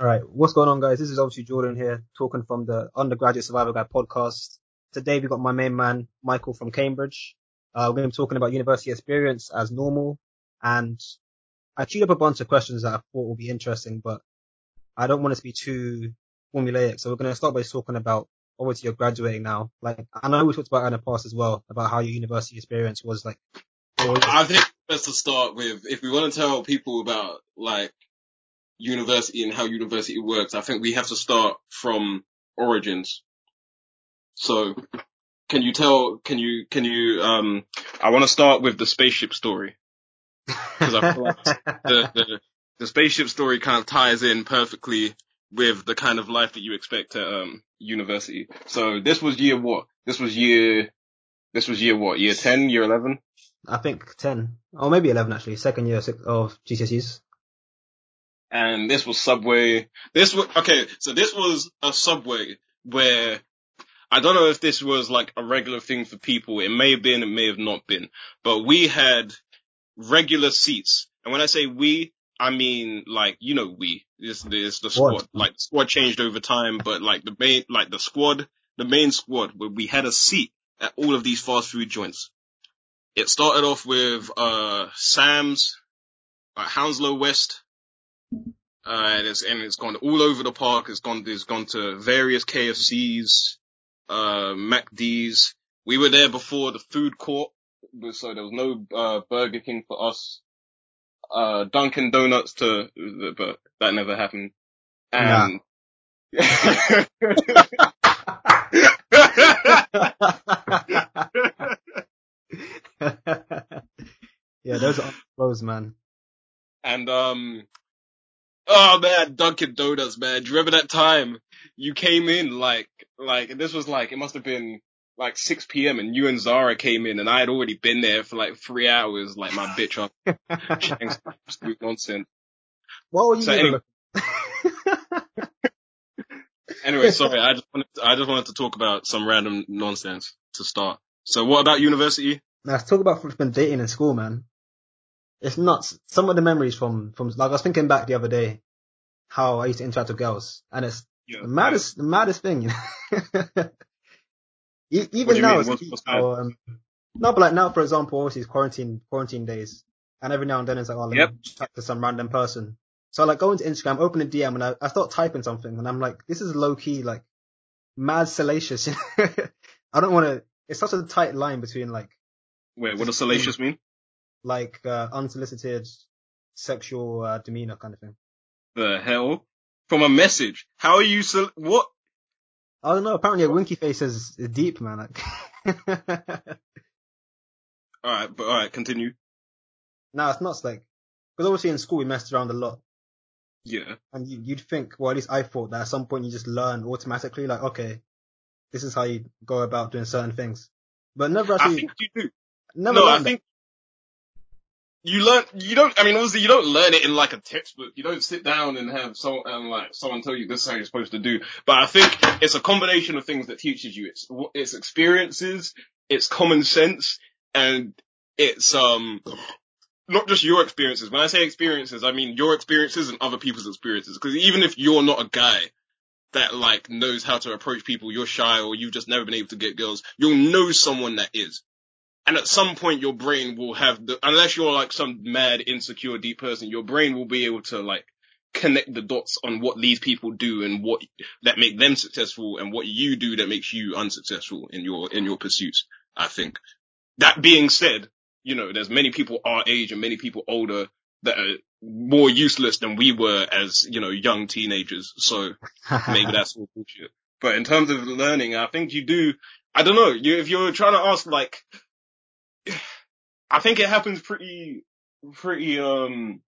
All right, what's going on, guys? This is obviously Jordan here, talking from the Undergraduate Survival Guide podcast. Today we've got my main man, Michael from Cambridge. Uh, we're going to be talking about university experience as normal, and I queued up a bunch of questions that I thought would be interesting, but I don't want it to be too formulaic. So we're going to start by talking about obviously you're graduating now. Like I know we talked about in the past as well about how your university experience was like. I think it's best to start with if we want to tell people about like university and how university works, I think we have to start from origins. So, can you tell? Can you? Can you? Um, I want to start with the spaceship story because I feel like the, the the spaceship story kind of ties in perfectly with the kind of life that you expect at um, university. So this was year what? This was year. This was year what? Year ten? Year eleven? I think ten, or maybe eleven actually. Second year of GCSEs and this was Subway. This was, okay, so this was a Subway where I don't know if this was like a regular thing for people. It may have been, it may have not been, but we had regular seats. And when I say we, I mean like, you know, we, this, this, the squad, what? like the squad changed over time, but like the main, like the squad, the main squad where we had a seat at all of these fast food joints. It started off with, uh, Sam's, uh, Hounslow West, uh, and it's, and it's gone all over the park. It's gone, it's gone to various KFCs, uh, MacD's. We were there before the food court, so there was no, uh, Burger King for us. Uh, Dunkin' Donuts to, but that never happened. And, nah. yeah, those are close, man. And um, Oh man, Dunkin' Donuts, man. Do you remember that time you came in like, like, this was like, it must have been like 6 p.m. and you and Zara came in and I had already been there for like three hours, like my bitch off. absolute nonsense. What were you so anyway, anyway, sorry, I just wanted, to, I just wanted to talk about some random nonsense to start. So what about university? Let's talk about freshman dating in school, man it's nuts. Some of the memories from, from, like I was thinking back the other day, how I used to interact with girls and it's yeah, the maddest, the maddest thing, you know? Even now, it's what's, what's um, no, but like now, for example, obviously it's quarantine, quarantine days and every now and then it's like, oh, let yep. me chat to some random person. So I like go into Instagram, open a DM and I, I start typing something and I'm like, this is low key, like mad salacious. I don't want to, it's such a tight line between like. Wait, what does salacious mean? like uh, unsolicited sexual uh, demeanor kind of thing. The hell? From a message? How are you? So what? I don't know. Apparently, a winky face is deep, man. all right, but all right, continue. No, it's not like because obviously in school we messed around a lot. Yeah. And you, would think, well, at least I thought that at some point you just learn automatically, like, okay, this is how you go about doing certain things. But never actually. I think you do. Never no, I think you learn, you don't, I mean, obviously you don't learn it in like a textbook. You don't sit down and have someone, and like someone tell you this is how you're supposed to do. But I think it's a combination of things that teaches you. It's, it's experiences, it's common sense, and it's, um, not just your experiences. When I say experiences, I mean your experiences and other people's experiences. Cause even if you're not a guy that like knows how to approach people, you're shy or you've just never been able to get girls, you'll know someone that is. And at some point your brain will have the, unless you're like some mad, insecure, deep person, your brain will be able to like connect the dots on what these people do and what that make them successful and what you do that makes you unsuccessful in your, in your pursuits, I think. That being said, you know, there's many people our age and many people older that are more useless than we were as, you know, young teenagers. So maybe that's all bullshit. But in terms of learning, I think you do, I don't know, you, if you're trying to ask like, I think it happens pretty, pretty, um,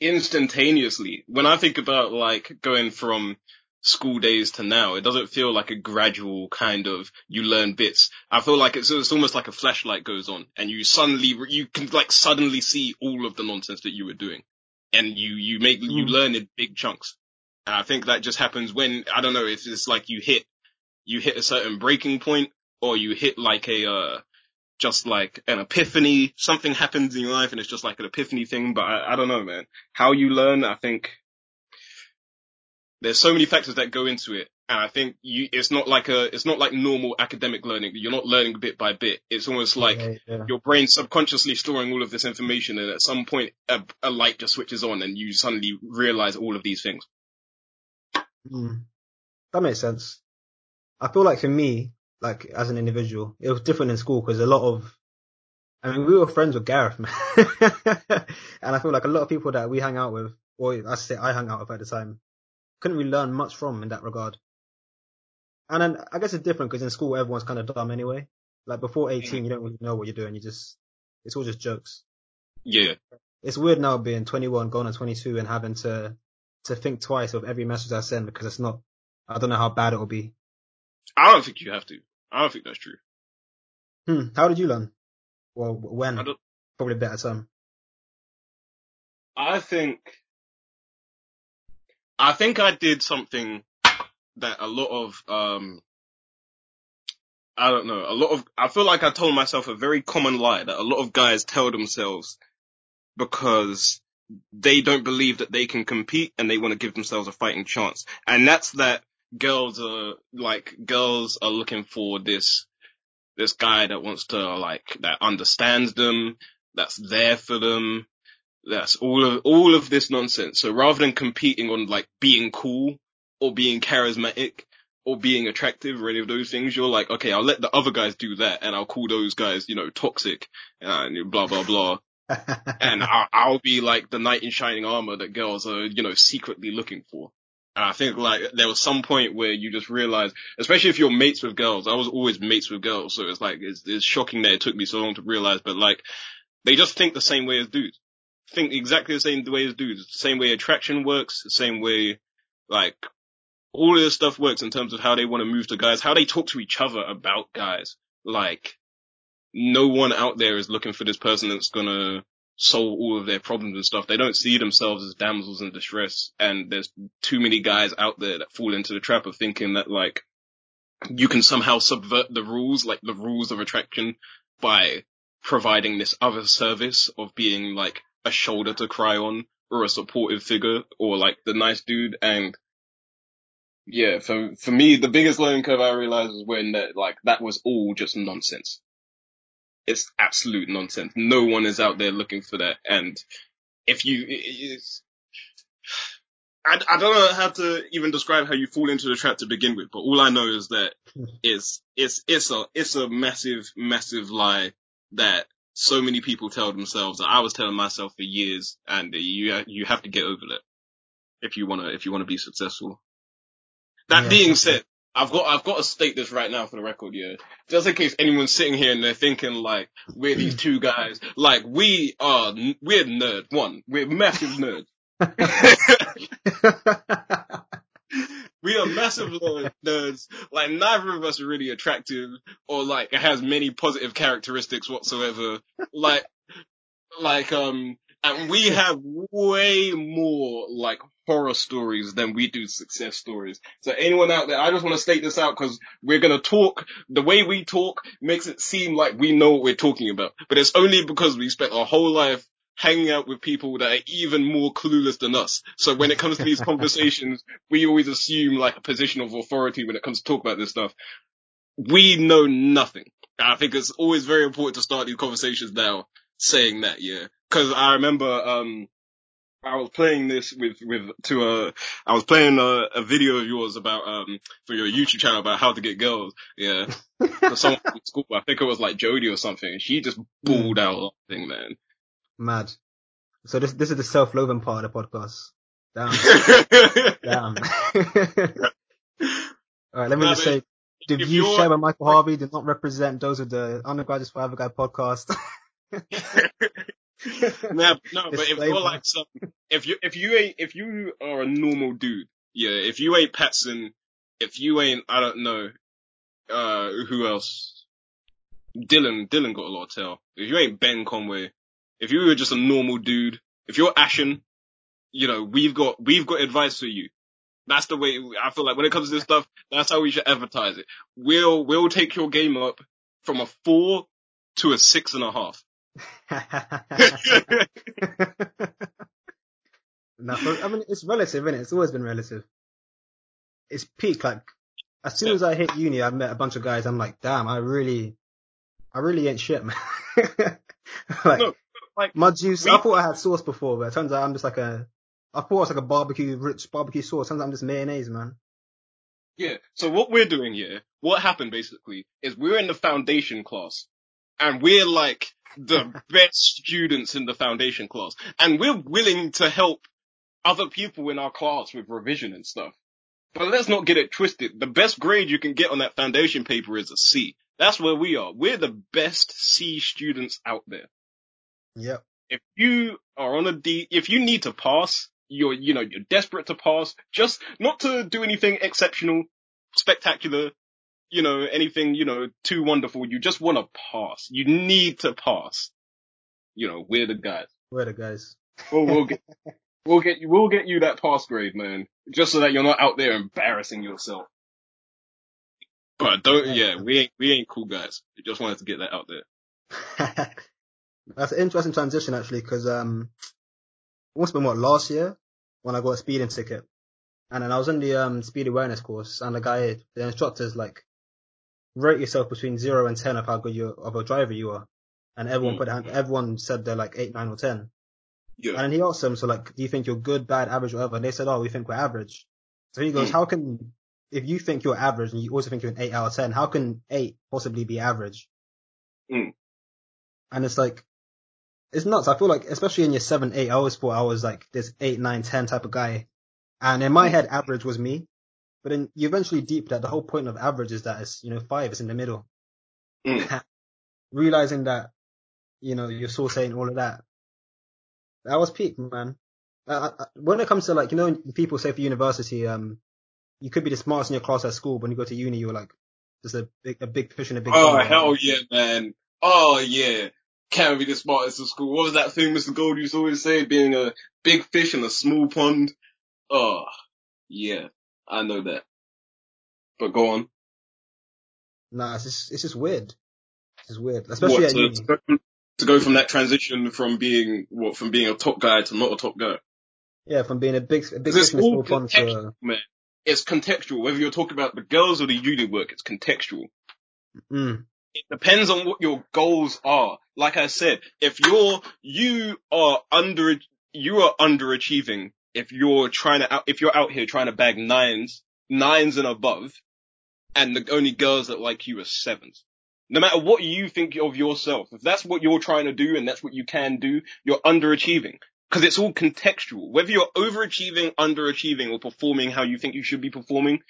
instantaneously. When I think about like going from school days to now, it doesn't feel like a gradual kind of, you learn bits. I feel like it's, it's almost like a flashlight goes on and you suddenly, you can like suddenly see all of the nonsense that you were doing. And you, you make, mm. you learn in big chunks. And I think that just happens when, I don't know, if it's like you hit, you hit a certain breaking point or you hit like a, uh, just like an epiphany. Something happens in your life and it's just like an epiphany thing. But I, I don't know, man. How you learn, I think there's so many factors that go into it. And I think you, it's not like a, it's not like normal academic learning. You're not learning bit by bit. It's almost like Yeah, yeah. your brain subconsciously storing all of this information and at some point a, a light just switches on and you suddenly realize all of these things. Mm. That makes sense. I feel like for me, like as an individual, it was different in school because a lot of, I mean, we were friends with Gareth, man. and I feel like a lot of people that we hang out with, or I say I hung out with at the time, couldn't really learn much from in that regard. And then I guess it's different because in school everyone's kind of dumb anyway. Like before mm. 18, you don't really know what you're doing. You just, it's all just jokes. Yeah. It's weird now being 21, going on 22 and having to, to think twice of every message I send because it's not, I don't know how bad it will be. I don't think you have to. I don't think that's true. Hmm. How did you learn? Well, when? Probably a better time. I think, I think I did something that a lot of, um, I don't know, a lot of, I feel like I told myself a very common lie that a lot of guys tell themselves because they don't believe that they can compete and they want to give themselves a fighting chance. And that's that girls are, like, girls are looking for this, this guy that wants to, like, that understands them, that's there for them, that's all of, all of this nonsense. So rather than competing on, like, being cool or being charismatic or being attractive or any of those things, you're like, okay, I'll let the other guys do that and I'll call those guys, you know, toxic and blah, blah, blah. and I'll, I'll be like the knight in shining armor that girls are, you know, secretly looking for. And I think like there was some point where you just realize, especially if you're mates with girls, I was always mates with girls, so it's like, it's, it's shocking that it took me so long to realize, but like, they just think the same way as dudes. Think exactly the same way as dudes. The same way attraction works, the same way, like, all of this stuff works in terms of how they want to move to guys, how they talk to each other about guys. Like, no one out there is looking for this person that's gonna solve all of their problems and stuff. They don't see themselves as damsels in distress. And there's too many guys out there that fall into the trap of thinking that like, you can somehow subvert the rules, like the rules of attraction by providing this other service of being like a shoulder to cry on or a supportive figure or like the nice dude. And yeah, for, for me, the biggest learning curve I realized was when that, like, that was all just nonsense. It's absolute nonsense. No one is out there looking for that. And if you, it- it's, I, I don't know how to even describe how you fall into the trap to begin with, but all I know is that it's, it's, it's a, it's a massive, massive lie that so many people tell themselves that I was telling myself for years and you, you have to get over that if you want to, if you want to be successful. That Yeah. being said, I've got I've got to state this right now for the record, yeah. Just in case anyone's sitting here and they're thinking like we're these two guys, like we are we're nerd. One, we're massive nerds. We are massive nerds. Like neither of us are really attractive or like has many positive characteristics whatsoever. Like like um and we have way more like horror stories than we do success stories. So anyone out there, I just want to state this out because we're gonna talk, the way we talk makes it seem like we know what we're talking about. But it's only because we spent our whole life hanging out with people that are even more clueless than us. So when it comes to these conversations, we always assume like a position of authority when it comes to talk about this stuff. We know nothing. I think it's always very important to start these conversations now saying that, yeah. Cause I remember, um, I was playing this with, with, to a, I was playing a, a video of yours about, um, for your YouTube channel about how to get girls. Yeah. For someone from school, I think it was like Jodie or something. She just bawled out laughing, man. Mad. So this this is the self-loathing part of the podcast. Damn. Damn. All right, let me just say, the views shared by Michael Harvey did not represent those of the Undergraduate Survival Guide podcast. Nah, no, but if you're like some, if you, if you ain't, if you are a normal dude, yeah, if you ain't Patson, if you ain't, I don't know, uh, who else? Dylan, Dylan got a lot of tail. If you ain't Ben Conway, if you were just a normal dude, if you're Ashen, you know, we've got, we've got advice for you. That's the way, I feel like when it comes to this stuff, that's how we should advertise it. We'll, we'll take your game up from a four to a six and a half. no, I mean, it's relative, isn't it? It's always been relative. it's peak. Like as soon as I hit uni, I met a bunch of guys. I'm like, damn, I really, I really ain't shit, man. like, like my juice. We, I thought I had sauce before, but it turns out I'm just like a. I thought it was like a barbecue, rich barbecue sauce. Turns out I'm just mayonnaise, man. Yeah. So what we're doing here, what happened basically, is we're in the foundation class, and we're like the best students in the foundation class, and we're willing to help other people in our class with revision and stuff. But let's not get it twisted. The best grade you can get on that foundation paper is a C. That's where we are. We're the best C students out there. Yep. If you are on a D, if you need to pass, you're, you know, you're desperate to pass, just not to do anything exceptional, spectacular, you know, anything, you know, too wonderful. You just want to pass. You need to pass. You know, we're the guys. We're the guys. We'll, we'll get, we'll get you, we'll get you that pass grade, man. Just so that you're not out there embarrassing yourself. But don't, yeah, we ain't, we ain't cool guys. We just wanted to get that out there. That's an interesting transition actually, because um, it must have been what last year when I got a speeding ticket, and then I was in the um speed awareness course, and the guy, the instructor's like, rate yourself between zero and ten of how good you of a driver you are, and everyone mm. put hand, everyone said they're like eight, nine, or ten. Yeah. And he asked them, so like, do you think you're good, bad, average, whatever? And they said, oh, we think we're average. So he goes, mm. how can, if you think you're average and you also think you're an eight out of ten, how can eight possibly be average? Mm. And it's like, it's nuts. I feel like, especially in your seven, eight, I always thought I was like this eight, nine, ten type of guy. And in my head, average was me. But then you eventually deep that the whole point of average is that it's, you know, five is in the middle. Mm. Realizing that, you know, you're still saying all of that. That was peak, man. Uh, when it comes to like, you know, people say for university, um, you could be the smartest in your class at school. When you go to uni, you're like, just a big, a big fish in a big. Pond. Oh, hell yeah, man. Oh, yeah can't be the smartest in school. What was that thing Mr. Gold used to always say? Being a big fish in a small pond. Oh, yeah, I know that. But go on. Nah, it's just, it's just weird. It's just weird, especially what, at to, uni. To go, from, to go from that transition from being what from being a top guy to not a top guy. Yeah, from being a big a big fish in a small pond to. Man. It's contextual. Whether you're talking about the girls or the uni work, it's contextual. Mm it depends on what your goals are. Like I said, if you're, you are under, you are underachieving if you're trying to, if you're out here trying to bag nines, nines and above, and the only girls that like you are sevens. No matter what you think of yourself, if that's what you're trying to do and that's what you can do, you're underachieving. Cause it's all contextual. Whether you're overachieving, underachieving, or performing how you think you should be performing,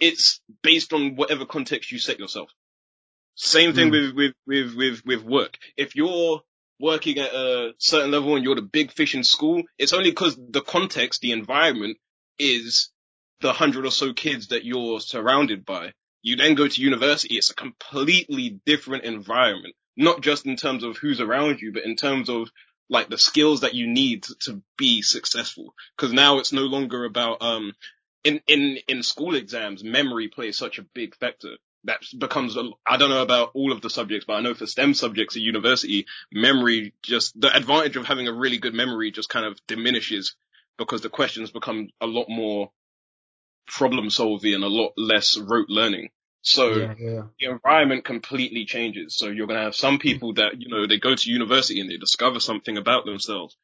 it's based on whatever context you set yourself. Same thing mm. with, with, with, with, with work. If you're working at a certain level and you're the big fish in school, it's only because the context, the environment is the hundred or so kids that you're surrounded by. You then go to university, it's a completely different environment, not just in terms of who's around you, but in terms of like the skills that you need to, be successful. Cause now it's no longer about, um, in, in, in school exams, memory plays such a big factor that becomes, I don't know about all of the subjects, but I know for STEM subjects at university, memory just, the advantage of having a really good memory just kind of diminishes because the questions become a lot more problem solving and a lot less rote learning. So yeah, yeah. the environment completely changes. So you're going to have some people that, you know, they go to university and they discover something about themselves,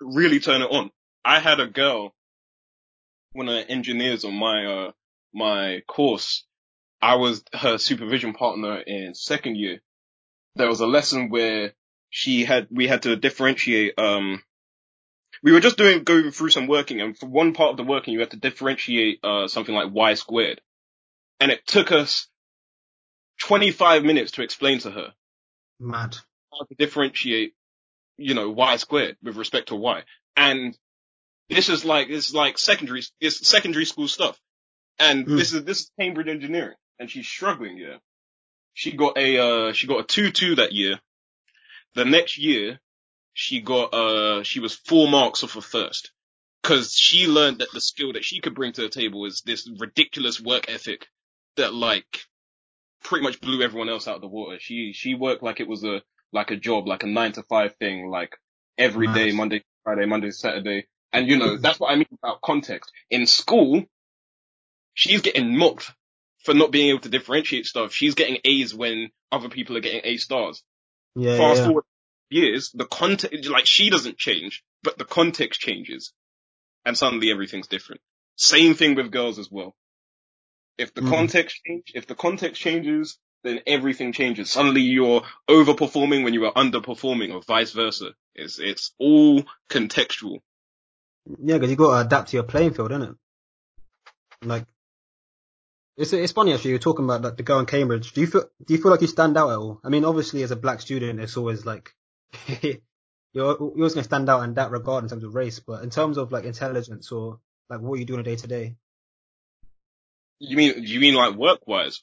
really turn it on. I had a girl, one of the engineers on my, uh, my course I was her supervision partner in second year. There was a lesson where she had, we had to differentiate, um, we were just doing, going through some working and for one part of the working you had to differentiate, uh, something like y squared. And it took us 25 minutes to explain to her. Mad. How to differentiate, you know, y squared with respect to y. And this is like, it's like secondary, it's secondary school stuff. And mm. this is, this is Cambridge engineering and she's struggling, yeah. She got a, uh, she got a 2-2 that year. The next year, she got, uh, she was four marks off of first. Cause she learned that the skill that she could bring to the table is this ridiculous work ethic that like pretty much blew everyone else out of the water. She, she worked like it was a, like a job, like a nine to five thing, like every nice. day, Monday, Friday, Monday, Saturday. And you know, that's what I mean about context. In school, she's getting mocked for not being able to differentiate stuff. She's getting A's when other people are getting A stars. Yeah, Fast yeah, forward years, the context, like she doesn't change, but the context changes. And suddenly everything's different. Same thing with girls as well. If the Mm. context change, if the context changes, then everything changes. Suddenly you're overperforming when you are underperforming or vice versa. It's, it's all contextual. Yeah, because you got to adapt to your playing field, innit? Like, it's it's funny actually. You're talking about like the girl in Cambridge. Do you feel do you feel like you stand out at all? I mean, obviously as a black student, it's always like you're you're always gonna stand out in that regard in terms of race, but in terms of like intelligence or like what you do on a day to day. You mean, do you mean like work wise?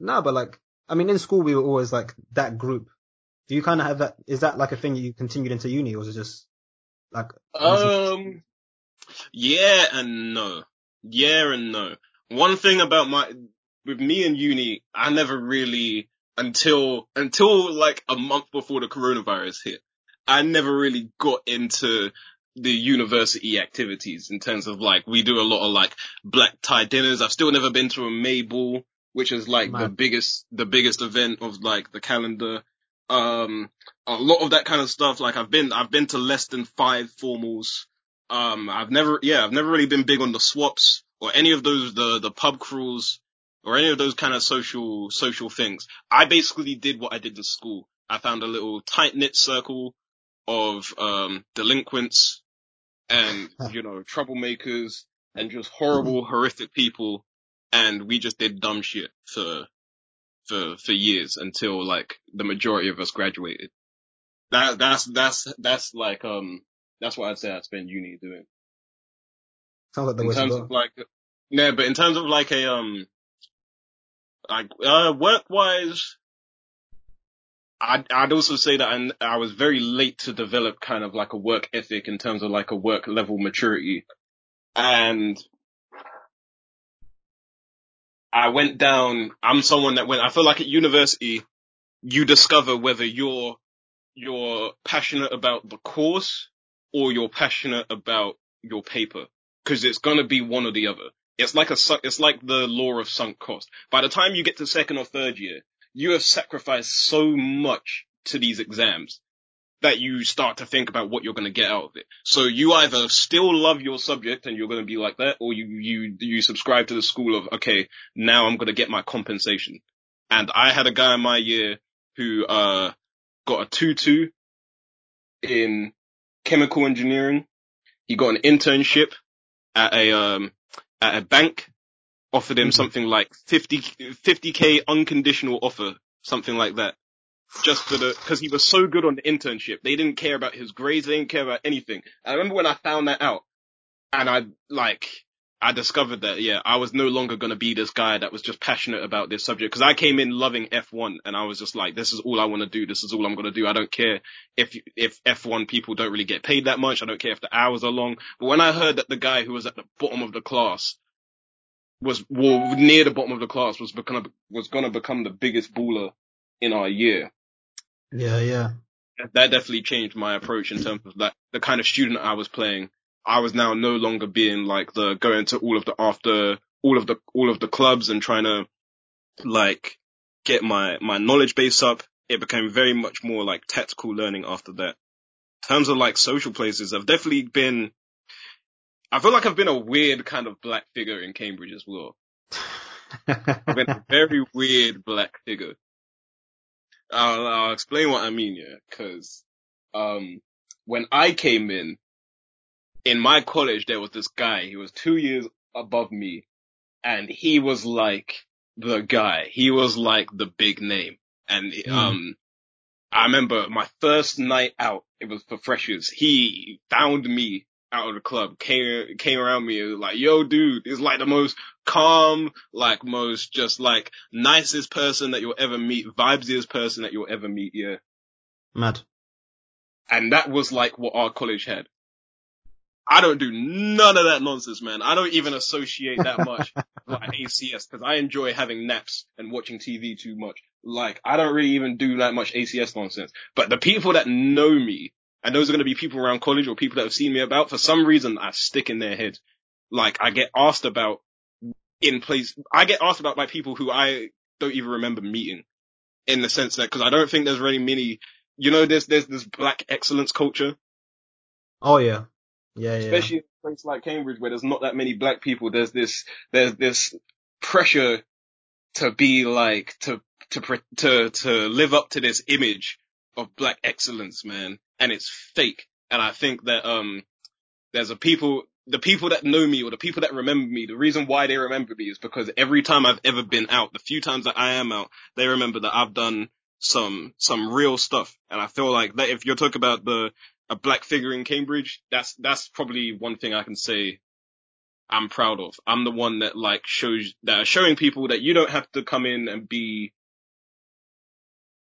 No, but like I mean, in school we were always like that group. Do you kind of have that? Is that like a thing that you continued into uni, or is it just like? Um, yeah and no. Yeah and no. One thing about my, with me and uni, I never really, until, until like a month before the coronavirus hit, I never really got into the university activities in terms of like, we do a lot of like black tie dinners. I've still never been to a May Ball, which is like the biggest, the biggest event of like the calendar. Um, a lot of that kind of stuff. Like I've been, I've been to less than five formals. Um, I've never, yeah, I've never really been big on the swaps or any of those, the, the pub crawls or any of those kind of social, social things. I basically did what I did in school. I found a little tight knit circle of, um, delinquents and, you know, troublemakers and just horrible, horrific people. And we just did dumb shit for, for, for years until like the majority of us graduated. That, that's, that's, that's like, um, that's what I'd say I spend uni doing. Sounds like the in terms of like, yeah, but in terms of like a, um, like, uh, work wise, I'd, I'd also say that I, I was very late to develop kind of like a work ethic in terms of like a work level maturity. And I went down, I'm someone that went, I feel like at university, you discover whether you're, you're passionate about the course or you're passionate about your paper. Cause it's gonna be one or the other. It's like a, it's like the law of sunk cost. By the time you get to second or third year, you have sacrificed so much to these exams that you start to think about what you're going to get out of it. So you either still love your subject and you're going to be like that, or you, you, you subscribe to the school of, okay, now I'm going to get my compensation. And I had a guy in my year who, uh, got a 2-2 in chemical engineering. He got an internship at a, um, at a bank, offered him Mhm. something like 50, 50k unconditional offer, something like that. Just for the, cause he was so good on the internship. They didn't care about his grades. They didn't care about anything. I remember when I found that out and I, like, I discovered that, yeah, I was no longer going to be this guy that was just passionate about this subject. Cause I came in loving F1 and I was just like, this is all I want to do. This is all I'm going to do. I don't care if, if F1 people don't really get paid that much. I don't care if the hours are long. But when I heard that the guy who was at the bottom of the class was, well, near the bottom of the class was become, was going to become the biggest baller in our year, Yeah, yeah. that definitely changed my approach in terms of like the kind of student I was playing. I was now no longer being like the going to all of the after all of the all of the clubs and trying to like get my my knowledge base up. It became very much more like tactical learning after that. In terms of like social places, I've definitely been. I feel like I've been a weird kind of black figure in Cambridge as well. I've been a very weird black figure. I'll, I'll explain what I mean, yeah, cause, um, when I came in, in my college, there was this guy, he was two years above me, and he was like the guy. He was like the big name. And, Mm. um, I remember my first night out, it was for freshers. He found me out of the club, came, came around me and was like, yo dude, it's like the most calm, like most just like nicest person that you'll ever meet, vibesiest person that you'll ever meet, yeah. Mad. And that was like what our college had. I don't do none of that nonsense, man. I don't even associate that much with like ACS because I enjoy having naps and watching TV too much. Like, I don't really even do that much ACS nonsense. But the people that know me, and those are going to be people around college or people that have seen me about, for some reason I stick in their head. Like, I get asked about in place. I get asked about by people who I don't even remember meeting in the sense that, cause I don't think there's really many, you know, there's, there's this black excellence culture. Oh yeah. Yeah, yeah. Especially in a place like Cambridge where there's not that many black people. There's this, there's this pressure to be like, to, to, to, to live up to this image of black excellence, man. And it's fake. And I think that, um, there's a people, the people that know me or the people that remember me, the reason why they remember me is because every time I've ever been out, the few times that I am out, they remember that I've done some, some real stuff. And I feel like that if you're talking about the, a black figure in Cambridge, that's, that's probably one thing I can say I'm proud of. I'm the one that like shows, that are showing people that you don't have to come in and be,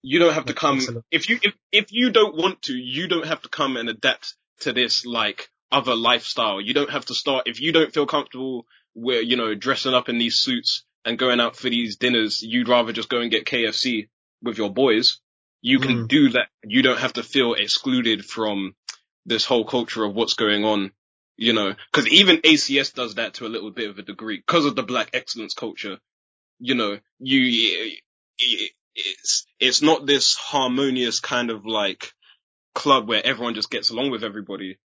you don't have to come, if you, if, if you don't want to, you don't have to come and adapt to this like, other lifestyle. You don't have to start, if you don't feel comfortable with, you know, dressing up in these suits and going out for these dinners, you'd rather just go and get KFC with your boys. You can mm. do that. You don't have to feel excluded from this whole culture of what's going on, you know, cause even ACS does that to a little bit of a degree because of the black excellence culture. You know, you, it's, it's not this harmonious kind of like club where everyone just gets along with everybody.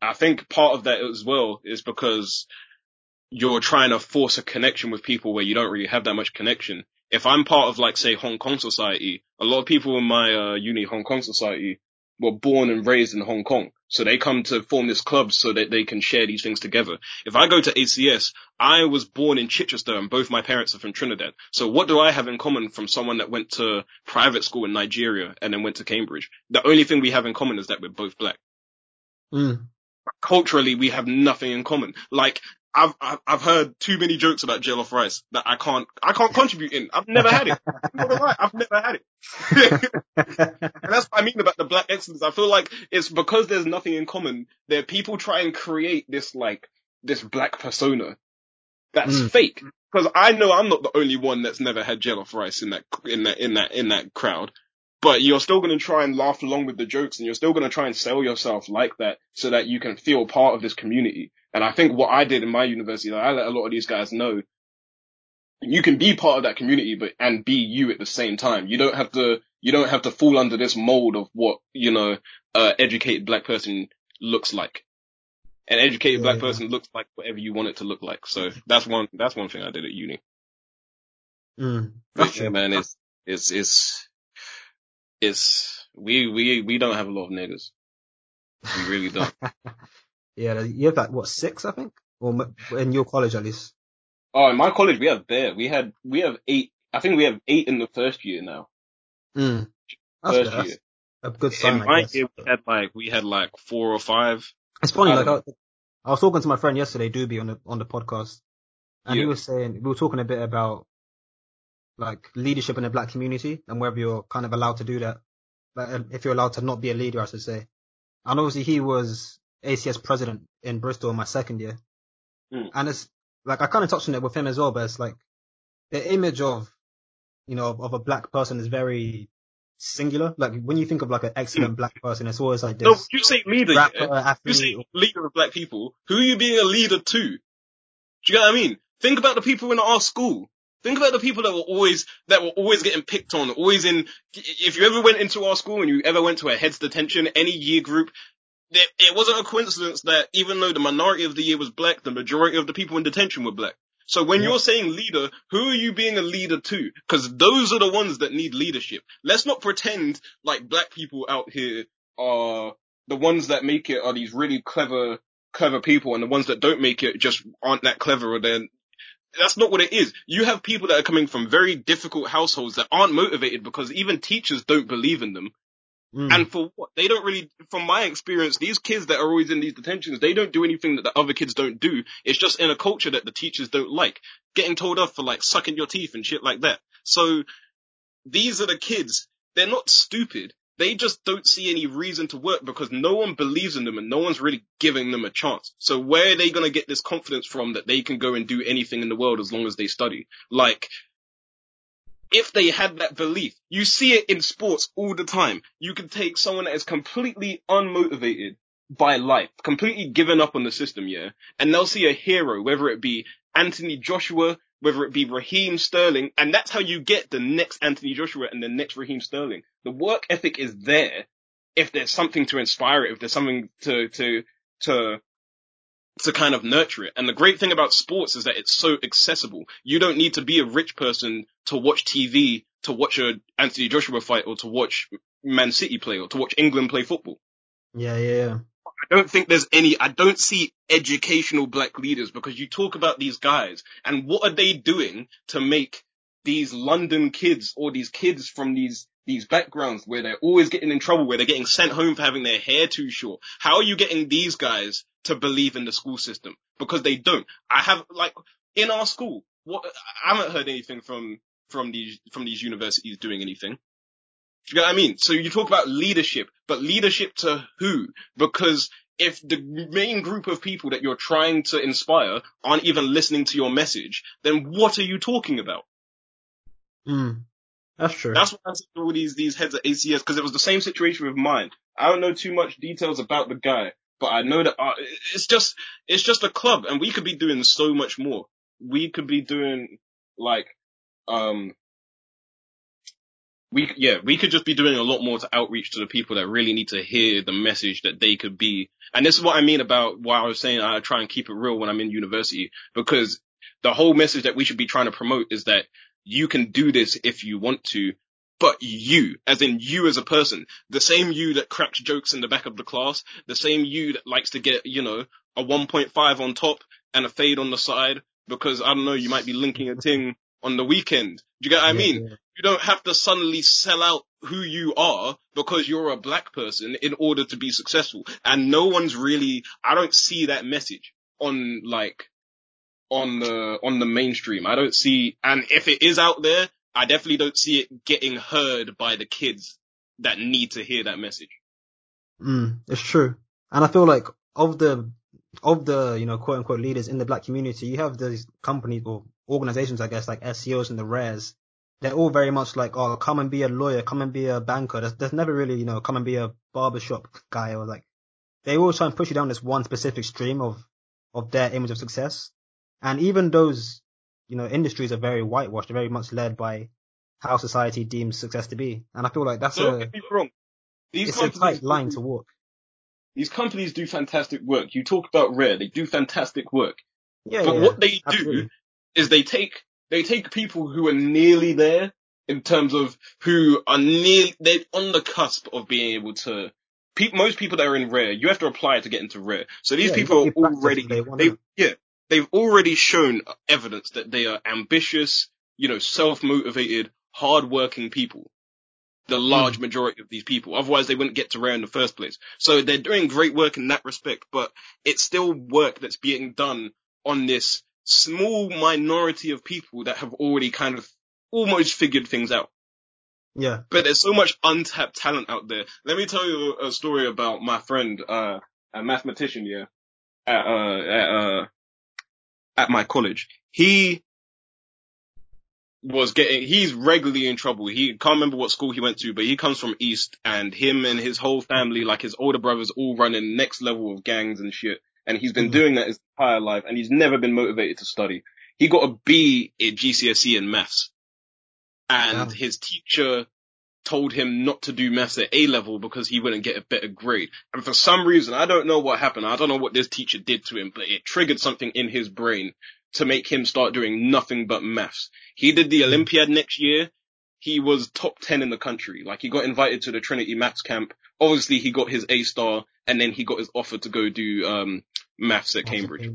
I think part of that as well is because you're trying to force a connection with people where you don't really have that much connection. If I'm part of like say Hong Kong society, a lot of people in my uh, uni Hong Kong society were born and raised in Hong Kong. So they come to form this club so that they can share these things together. If I go to ACS, I was born in Chichester and both my parents are from Trinidad. So what do I have in common from someone that went to private school in Nigeria and then went to Cambridge? The only thing we have in common is that we're both black. Mm culturally we have nothing in common. Like I've, I've, heard too many jokes about jollof rice that I can't, I can't contribute in. I've never had it. I've never had it. and that's what I mean about the black excellence. I feel like it's because there's nothing in common. There people try and create this like, this black persona that's mm. fake. Cause I know I'm not the only one that's never had jollof rice in that, in that, in that, in that crowd but you're still going to try and laugh along with the jokes and you're still going to try and sell yourself like that so that you can feel part of this community. And I think what I did in my university, like, I let a lot of these guys know you can be part of that community, but, and be you at the same time. You don't have to, you don't have to fall under this mold of what, you know, uh, educated black person looks like. An educated yeah, black yeah. person looks like whatever you want it to look like. So that's one, that's one thing I did at uni. Mm, yeah, man, it's, it's, it's, it's we we we don't have a lot of niggas. We really don't. yeah, you have like what six, I think, or in your college at least. Oh, in my college we have there. We had we have eight. I think we have eight in the first year now. Mm. That's first good. year. a good sign. In my year we had like we had like four or five. It's funny, like I, I, was talking to my friend yesterday, Doobie, on the on the podcast, and yeah. he was saying we were talking a bit about like leadership in the black community and whether you're kind of allowed to do that. Like, um, if you're allowed to not be a leader, I should say. And obviously he was ACS president in Bristol in my second year. Mm. And it's like, I kind of touched on it with him as well, but it's like the image of, you know, of a black person is very singular. Like when you think of like an excellent mm. black person, it's always like this. No, you say leader, rapper, yeah? you say leader of black people. Who are you being a leader to? Do you get what I mean? Think about the people in our school. Think about the people that were always, that were always getting picked on, always in, if you ever went into our school and you ever went to a heads detention, any year group, it, it wasn't a coincidence that even though the minority of the year was black, the majority of the people in detention were black. So when yeah. you're saying leader, who are you being a leader to? Cause those are the ones that need leadership. Let's not pretend like black people out here are the ones that make it are these really clever, clever people and the ones that don't make it just aren't that clever or they're, that's not what it is. You have people that are coming from very difficult households that aren't motivated because even teachers don't believe in them. Mm. And for what? They don't really, from my experience, these kids that are always in these detentions, they don't do anything that the other kids don't do. It's just in a culture that the teachers don't like. Getting told off for like sucking your teeth and shit like that. So these are the kids. They're not stupid they just don't see any reason to work because no one believes in them and no one's really giving them a chance. So where are they going to get this confidence from that they can go and do anything in the world as long as they study? Like, if they had that belief, you see it in sports all the time. You can take someone that is completely unmotivated by life, completely given up on the system, yeah, and they'll see a hero, whether it be Anthony Joshua, whether it be Raheem Sterling, and that's how you get the next Anthony Joshua and the next Raheem Sterling. The work ethic is there if there's something to inspire it, if there's something to, to, to, to kind of nurture it. And the great thing about sports is that it's so accessible. You don't need to be a rich person to watch TV, to watch a Anthony Joshua fight or to watch Man City play or to watch England play football. Yeah, yeah, yeah. I don't think there's any, I don't see educational black leaders because you talk about these guys and what are they doing to make these London kids or these kids from these these backgrounds where they're always getting in trouble, where they're getting sent home for having their hair too short. How are you getting these guys to believe in the school system? Because they don't. I have like in our school, what I haven't heard anything from from these from these universities doing anything. You know what I mean? So you talk about leadership, but leadership to who? Because if the main group of people that you're trying to inspire aren't even listening to your message, then what are you talking about? Mm, that's true. That's why I said all these these heads at ACS because it was the same situation with mine. I don't know too much details about the guy, but I know that uh, it's just it's just a club, and we could be doing so much more. We could be doing like um we yeah we could just be doing a lot more to outreach to the people that really need to hear the message that they could be and this is what i mean about why i was saying i try and keep it real when i'm in university because the whole message that we should be trying to promote is that you can do this if you want to but you, as in you as a person, the same you that cracks jokes in the back of the class, the same you that likes to get, you know, a 1.5 on top and a fade on the side because I don't know, you might be linking a thing on the weekend. Do you get what I mean? Yeah. You don't have to suddenly sell out who you are because you're a black person in order to be successful. And no one's really, I don't see that message on like, on the, on the mainstream. I don't see, and if it is out there, I definitely don't see it getting heard by the kids that need to hear that message. Mm, it's true. And I feel like of the, of the, you know, quote unquote leaders in the black community, you have these companies or organizations, I guess, like SEOs and the rares, they're all very much like, oh, come and be a lawyer, come and be a banker. There's, there's never really, you know, come and be a barbershop guy or like, they always try and push you down this one specific stream of, of their image of success. And even those, you know, industries are very whitewashed, they're very much led by how society deems success to be. And I feel like that's Don't a, get me wrong. These it's a tight line to walk. These companies do fantastic work. You talk about Rare, they do fantastic work. Yeah, but yeah, what they absolutely. do is they take they take people who are nearly there in terms of who are near they're on the cusp of being able to. Pe- most people that are in rare, you have to apply to get into rare. So these Yeah, people are already they, they yeah, they've already shown evidence that they are ambitious, you know, self motivated, hard working people. The large majority of these people. Otherwise, they wouldn't get to rare in the first place. So they're doing great work in that respect, but it's still work that's being done on this small minority of people that have already kind of almost figured things out. Yeah. But there's so much untapped talent out there. Let me tell you a story about my friend, uh, a mathematician, yeah, at, uh, at, uh, at my college. He was getting, he's regularly in trouble. He can't remember what school he went to, but he comes from East and him and his whole family, like his older brothers all running next level of gangs and shit. And he's been Mhm. doing that his entire life and he's never been motivated to study. He got a B at GCSE in maths and his teacher told him not to do maths at A level because he wouldn't get a better grade. And for some reason, I don't know what happened. I don't know what this teacher did to him, but it triggered something in his brain to make him start doing nothing but maths. He did the Olympiad next year. He was top 10 in the country. Like he got invited to the Trinity Maths camp. Obviously he got his A star and then he got his offer to go do, um, maths at Cambridge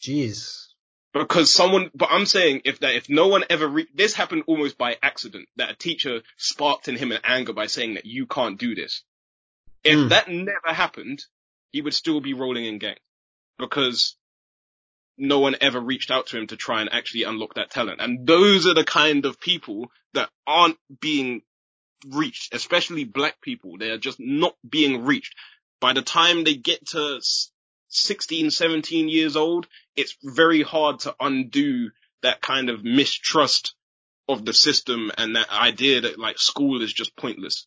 Jeez. because someone, but I'm saying if that, if no one ever, re- this happened almost by accident, that a teacher sparked in him an anger by saying that you can't do this. If Hmm. that never happened, he would still be rolling in gang because no one ever reached out to him to try and actually unlock that talent. And those are the kind of people that aren't being reached, especially black people. They are just not being reached. By the time they get to s- 16, 17 years old, it's very hard to undo that kind of mistrust of the system and that idea that like school is just pointless.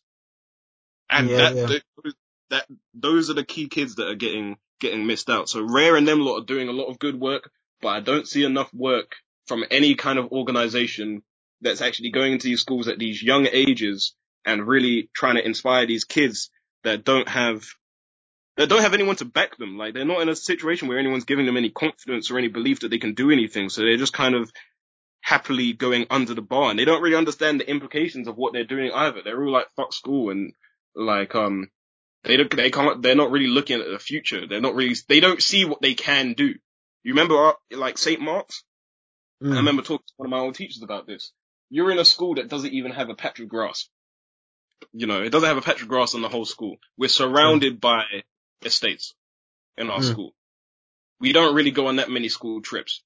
And Yeah, that, yeah. th- that those are the key kids that are getting getting missed out. So Rare and them lot are doing a lot of good work, but I don't see enough work from any kind of organization that's actually going into these schools at these young ages and really trying to inspire these kids that don't have that don't have anyone to back them. Like they're not in a situation where anyone's giving them any confidence or any belief that they can do anything. So they're just kind of happily going under the bar and they don't really understand the implications of what they're doing either. They're all like fuck school and like um they don't they can't they're not really looking at the future. They're not really they don't see what they can do. You remember uh, like St. Mark's? Mm. I remember talking to one of my old teachers about this. You're in a school that doesn't even have a patch of grass. You know, it doesn't have a patch of grass on the whole school. We're surrounded mm. by estates in our mm. school. We don't really go on that many school trips.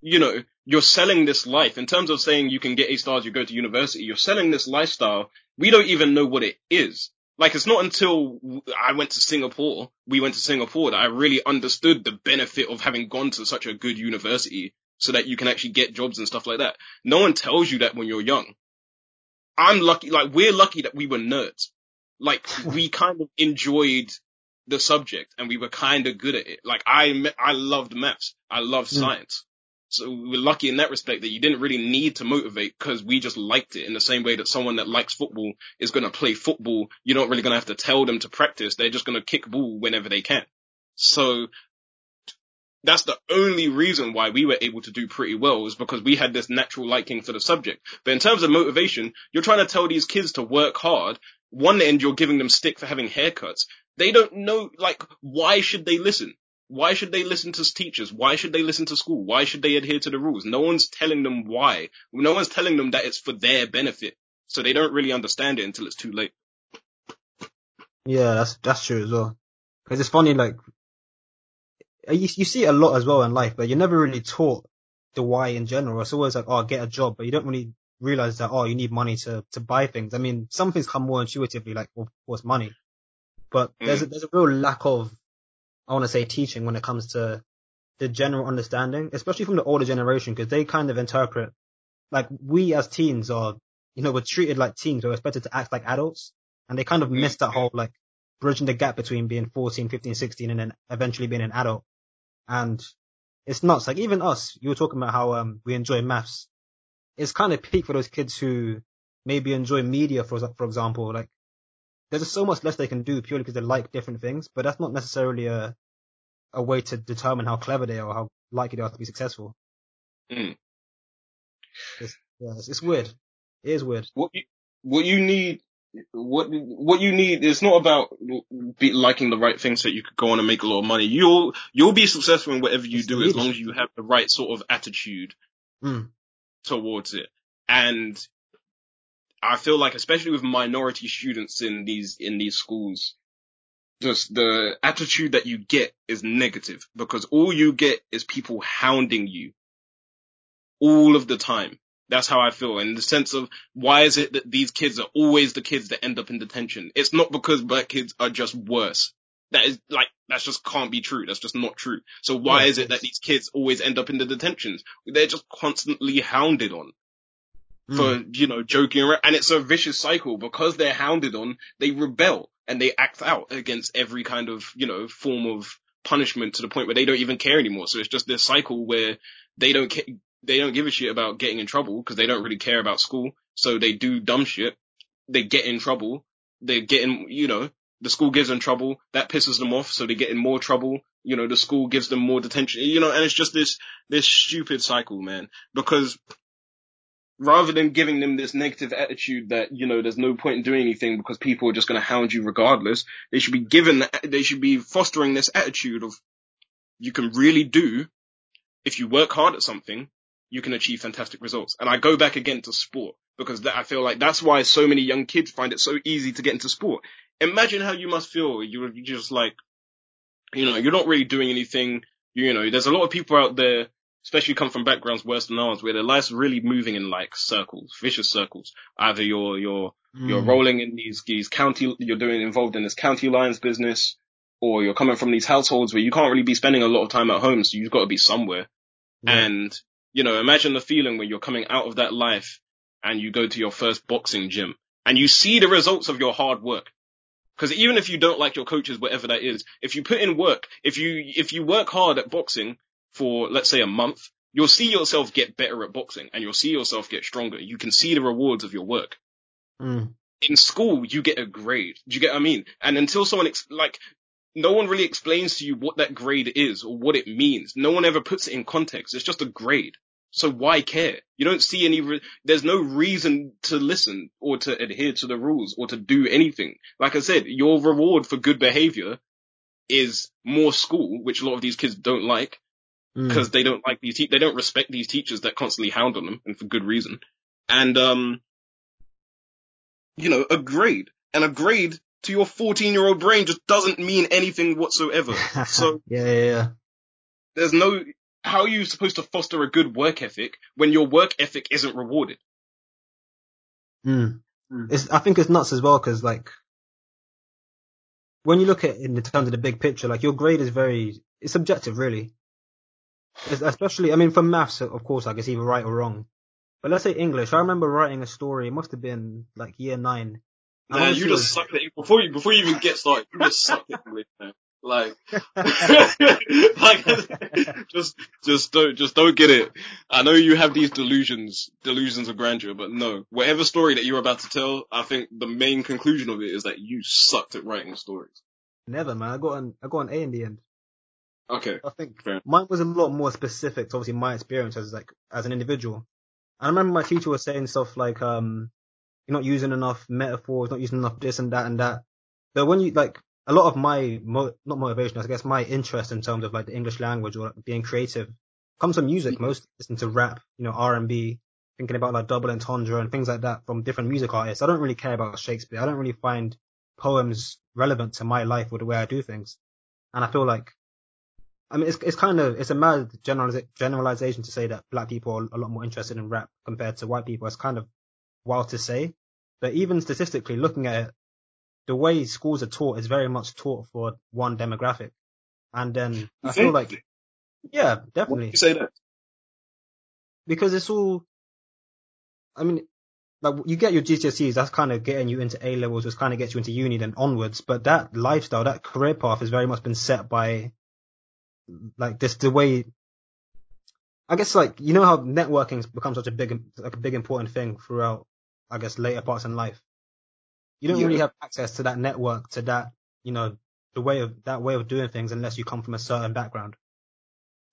You know, you're selling this life in terms of saying you can get A stars, you go to university, you're selling this lifestyle. We don't even know what it is. Like it's not until I went to Singapore, we went to Singapore that I really understood the benefit of having gone to such a good university so that you can actually get jobs and stuff like that. No one tells you that when you're young. I'm lucky, like we're lucky that we were nerds. Like we kind of enjoyed the subject and we were kind of good at it. Like I, I loved maths. I loved mm. science. So we were lucky in that respect that you didn't really need to motivate because we just liked it in the same way that someone that likes football is going to play football. You're not really going to have to tell them to practice. They're just going to kick ball whenever they can. So that's the only reason why we were able to do pretty well is because we had this natural liking for the subject. But in terms of motivation, you're trying to tell these kids to work hard. One end, you're giving them stick for having haircuts. They don't know, like, why should they listen? Why should they listen to teachers? Why should they listen to school? Why should they adhere to the rules? No one's telling them why. No one's telling them that it's for their benefit. So they don't really understand it until it's too late. Yeah, that's, that's true as well. Cause it's funny, like, you, you see it a lot as well in life, but you're never really taught the why in general. It's always like, oh, get a job, but you don't really realize that, oh, you need money to, to buy things. I mean, some things come more intuitively, like, of course, money, but mm. there's a, there's a real lack of, I want to say teaching when it comes to the general understanding, especially from the older generation, because they kind of interpret, like, we as teens are, you know, we're treated like teens, we're expected to act like adults, and they kind of mm. miss that whole, like, bridging the gap between being 14, 15, 16 and then eventually being an adult. And it's nuts. Like even us, you were talking about how um, we enjoy maths. It's kind of peak for those kids who maybe enjoy media, for for example. Like there's just so much less they can do purely because they like different things, but that's not necessarily a a way to determine how clever they are or how likely they are to be successful. Mm. It's, yeah, it's, it's, weird. It is weird. What you, what you need what what you need is not about be liking the right things so you could go on and make a lot of money. You'll you'll be successful in whatever you it's do as long as you have the right sort of attitude mm. Towards it. And I feel like, especially with minority students in these in these schools, just the attitude that you get is negative because all you get is people hounding you all of the time. That's how I feel in the sense of why is it that these kids are always the kids that end up in detention? It's not because black kids are just worse. That is like, that's just can't be true. That's just not true. So why yeah, is it that these kids always end up in the detentions? They're just constantly hounded on mm. for, you know, joking around. And it's a vicious cycle because they're hounded on, they rebel and they act out against every kind of, you know, form of punishment to the point where they don't even care anymore. So it's just this cycle where they don't care, they don't give a shit about getting in trouble because they don't really care about school. So they do dumb shit. They get in trouble. They're getting, you know, the school gives them trouble. That pisses them off. So they get in more trouble. You know, the school gives them more detention, you know, and it's just this, this stupid cycle, man, because rather than giving them this negative attitude that, you know, there's no point in doing anything because people are just going to hound you regardless, they should be given, they should be fostering this attitude of you can really do if you work hard at something, you can achieve fantastic results. And I go back again to sport because that, I feel like that's why so many young kids find it so easy to get into sport. Imagine how you must feel. You're, just like, you know, you're not really doing anything. You, you know, there's a lot of people out there, especially come from backgrounds worse than ours, where their life's really moving in like circles, vicious circles. Either you're, you're, mm. you're rolling in these, these county, you're doing involved in this county lines business, or you're coming from these households where you can't really be spending a lot of time at home, so you've got to be somewhere. And you know, imagine the feeling when you're coming out of that life and you go to your first boxing gym and you see the results of your hard work Because even if you don't like your coaches, whatever that is, if you put in work, if you if you work hard at boxing for let's say a month, you'll see yourself get better at boxing, and you'll see yourself get stronger. You can see the rewards of your work. Mm. In school, you get a grade. Do you get what I mean? And until someone ex- like no one really explains to you what that grade is or what it means. No one ever puts it in context. It's just a grade. So why care? You don't see any, re- there's no reason to listen or to adhere to the rules or to do anything. Like I said, your reward for good behavior is more school, which a lot of these kids don't like Mm. because they don't like these, te- they don't respect these teachers that constantly hound on them and for good reason. And, um, you know, a grade and a grade to your 14 year old brain just doesn't mean anything whatsoever. so yeah, yeah, yeah. there's no, how are you supposed to foster a good work ethic when your work ethic isn't rewarded? Mm. Mm. It's, I think it's nuts as well because like when you look at it in terms of the big picture, like your grade is very it's subjective, really. It's especially, I mean, for maths, of course, like it's either right or wrong. But let's say English. I remember writing a story. It must have been like year nine. And Man, you just was- sucked it before you before you even get started. You just sucked it, English, man. Like, like, just just don't just don't get it. I know you have these delusions, delusions of grandeur, but no. Whatever story that you're about to tell, I think the main conclusion of it is that you sucked at writing stories. Never, man. I got an I got an A in the end. Okay, I think Fair. mine was a lot more specific to obviously my experience as like as an individual. I remember my teacher was saying stuff like, um, you're not using enough metaphors, not using enough this and that and that. But when you like a lot of my mo- not motivation, I guess my interest in terms of like the English language or being creative comes from music. Mhm. Most listen to rap, you know, R and B, thinking about like double entendre and things like that from different music artists. I don't really care about Shakespeare. I don't really find poems relevant to my life or the way I do things. And I feel like I mean, it's it's kind of it's a mad generaliza- generalization to say that black people are a lot more interested in rap compared to white people. It's kind of wild to say, but even statistically, looking at it, the way schools are taught is very much taught for one demographic, and then I feel like, yeah, definitely, you say that? because it's all. I mean, like you get your GCSEs, that's kind of getting you into A levels, which kind of gets you into uni then onwards. But that lifestyle, that career path, has very much been set by like this the way. I guess like you know how networking's become such a big like a big important thing throughout I guess later parts in life. You don't Yeah. really have access to that network, to that you know the way of that way of doing things unless you come from a certain background.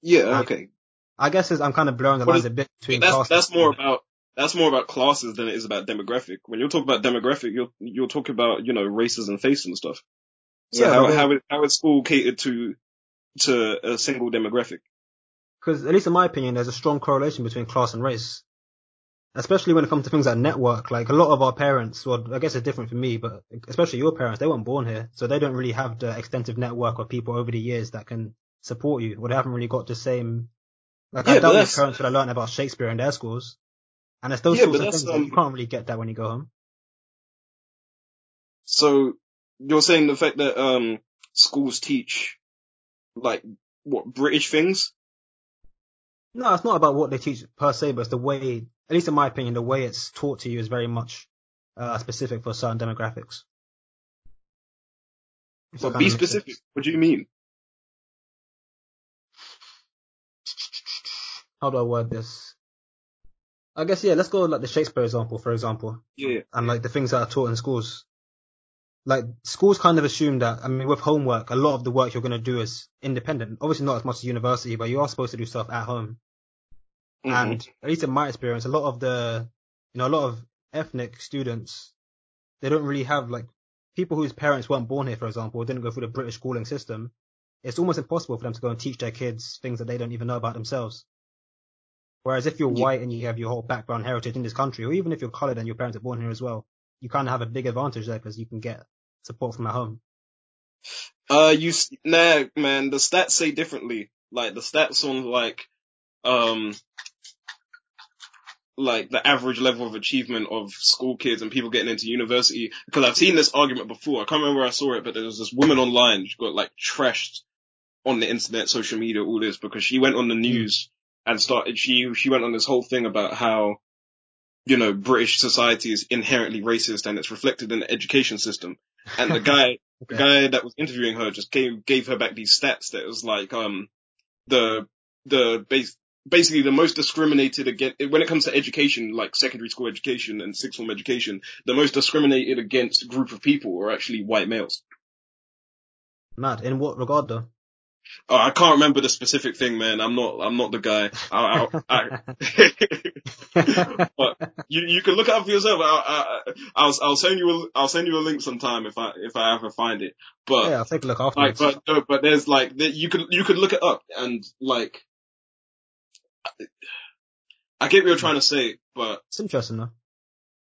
Yeah, Like, okay. I guess I'm kind of blurring the What lines is- a bit between that's classes. that's more about that's more about classes than it is about demographic. When you talk about demographic, you'll you'll talk about you know races and face and stuff. So Yeah, how how is, how is school catered to to a single demographic? Because at least in my opinion, there's a strong correlation between class and race. Especially when it comes to things like network, like a lot of our parents, well, I guess it's different for me, but especially your parents, they weren't born here, so they don't really have the extensive network of people over the years that can support you, or they haven't really got the same. Like Yeah, I doubt your parents would have learned about Shakespeare in their schools, and it's those Yeah, sorts of things that you um, can't really get that when you go home. So you're saying the fact that um schools teach like what British things? No, it's not about what they teach per se, but it's the way, at least in my opinion, the way it's taught to you is very much uh, specific for certain demographics. That Well, be makes sense. specific. What do you mean? how do I word this? I guess yeah, let's go like the Shakespeare example, for example, Yeah. and like the things that are taught in schools. Like schools kind of assume that I mean with homework, a lot of the work you're going to do is independent. Obviously not as much as university, but you are supposed to do stuff at home. Mhm. And at least in my experience, a lot of the you know a lot of ethnic students they don't really have like people whose parents weren't born here, for example, or didn't go through the British schooling system. It's almost impossible for them to go and teach their kids things that they don't even know about themselves. Whereas if you're Yeah. white and you have your whole background heritage in this country, or even if you're colored and your parents are born here as well, you kind of have a big advantage there because you can get support from at home. Uh, you s- nah, man. The stats say differently. Like the stats on like um like the average level of achievement of school kids and people getting into university. Because I've seen this argument before. I can't remember where I saw it, but there was this woman online. She got like trashed on the internet, social media, all this because she went on the news and started. She she went on this whole thing about how you know British society is inherently racist and it's reflected in the education system. and the guy, okay. the guy that was interviewing her just gave gave her back these stats that was like um the the base basically the most discriminated against when it comes to education, like secondary school education and sixth form education, the most discriminated against group of people are actually white males. Mad. In what regard though? Oh, I can't remember the specific thing, man. I'm not. I'm not the guy. I, I, I but you you can look it up for yourself. I, will I'll send you a I'll send you a link sometime if I if I ever find it. But yeah, I'll take a look afterwards. Like, but no, but there's like you could you could look it up and like I get what you're trying to say, but it's interesting though.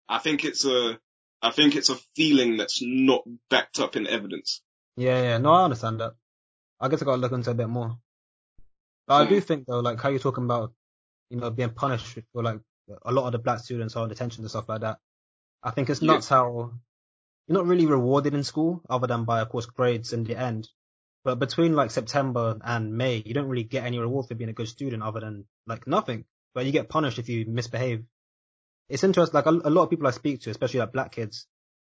I think it's a I think it's a feeling that's not backed up in evidence. Yeah, yeah. No, I understand that. I guess I gotta look into it a bit more. But I do hmm. think though, like how you're talking about, you know, being punished for like a lot of the black students are on detention and stuff like that. I think it's nuts yeah. how you're not really rewarded in school other than by, of course, grades in the end. But between like September and May, you don't really get any reward for being a good student other than like nothing. But you get punished if you misbehave. It's interesting. Like a, a lot of people I speak to, especially like black kids,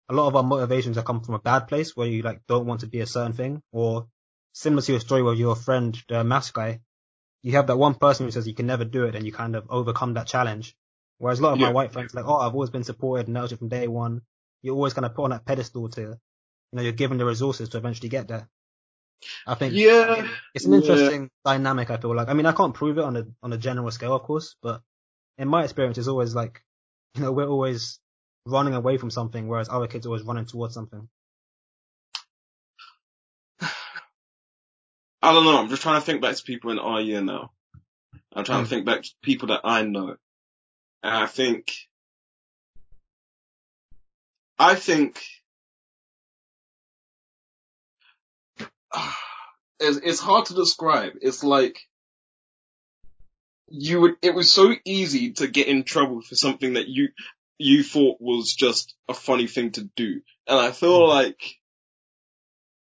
a lot of our motivations have come from a bad place where you like don't want to be a certain thing or similar to your story with your friend, the maths guy, you have that one person who says you can never do it and you kind of overcome that challenge. Whereas a lot of yeah. my white friends like, oh, I've always been supported and nurtured from day one. You're always kind of put on that pedestal to, you know, you're given the resources to eventually get there. I think yeah, it's an interesting yeah. dynamic. I feel like. I mean, I can't prove it on a on a general scale, of course, but in my experience, it's always like, you know, we're always running away from something, whereas other kids are always running towards something. I don't know. I'm just trying to think back to people in our year now. I'm trying mm. to think back to people that I know. And I think, I think, it's, it's hard to describe. It's like, you would, it was so easy to get in trouble for something that you, you thought was just a funny thing to do. And I feel mm. like,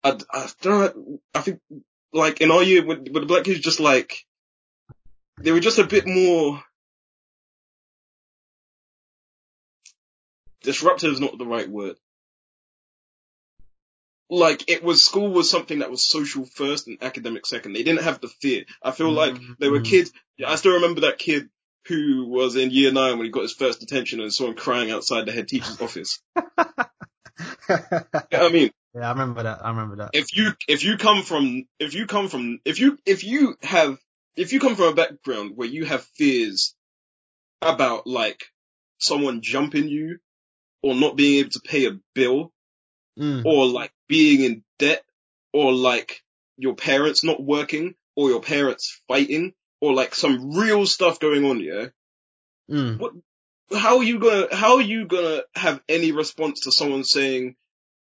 I, I don't know, I think like in our year with, with the black kids, just like they were just a bit more disruptive is not the right word. Like it was school was something that was social first and academic second. They didn't have the fear. I feel like mm-hmm. there were kids. I still remember that kid who was in year nine when he got his first detention and saw him crying outside the head teacher's office. I mean, yeah, I remember that. I remember that. If you if you come from if you come from if you if you have if you come from a background where you have fears about like someone jumping you or not being able to pay a bill mm. or like being in debt or like your parents not working or your parents fighting or like some real stuff going on, yeah. Mm. What how are you gonna how are you gonna have any response to someone saying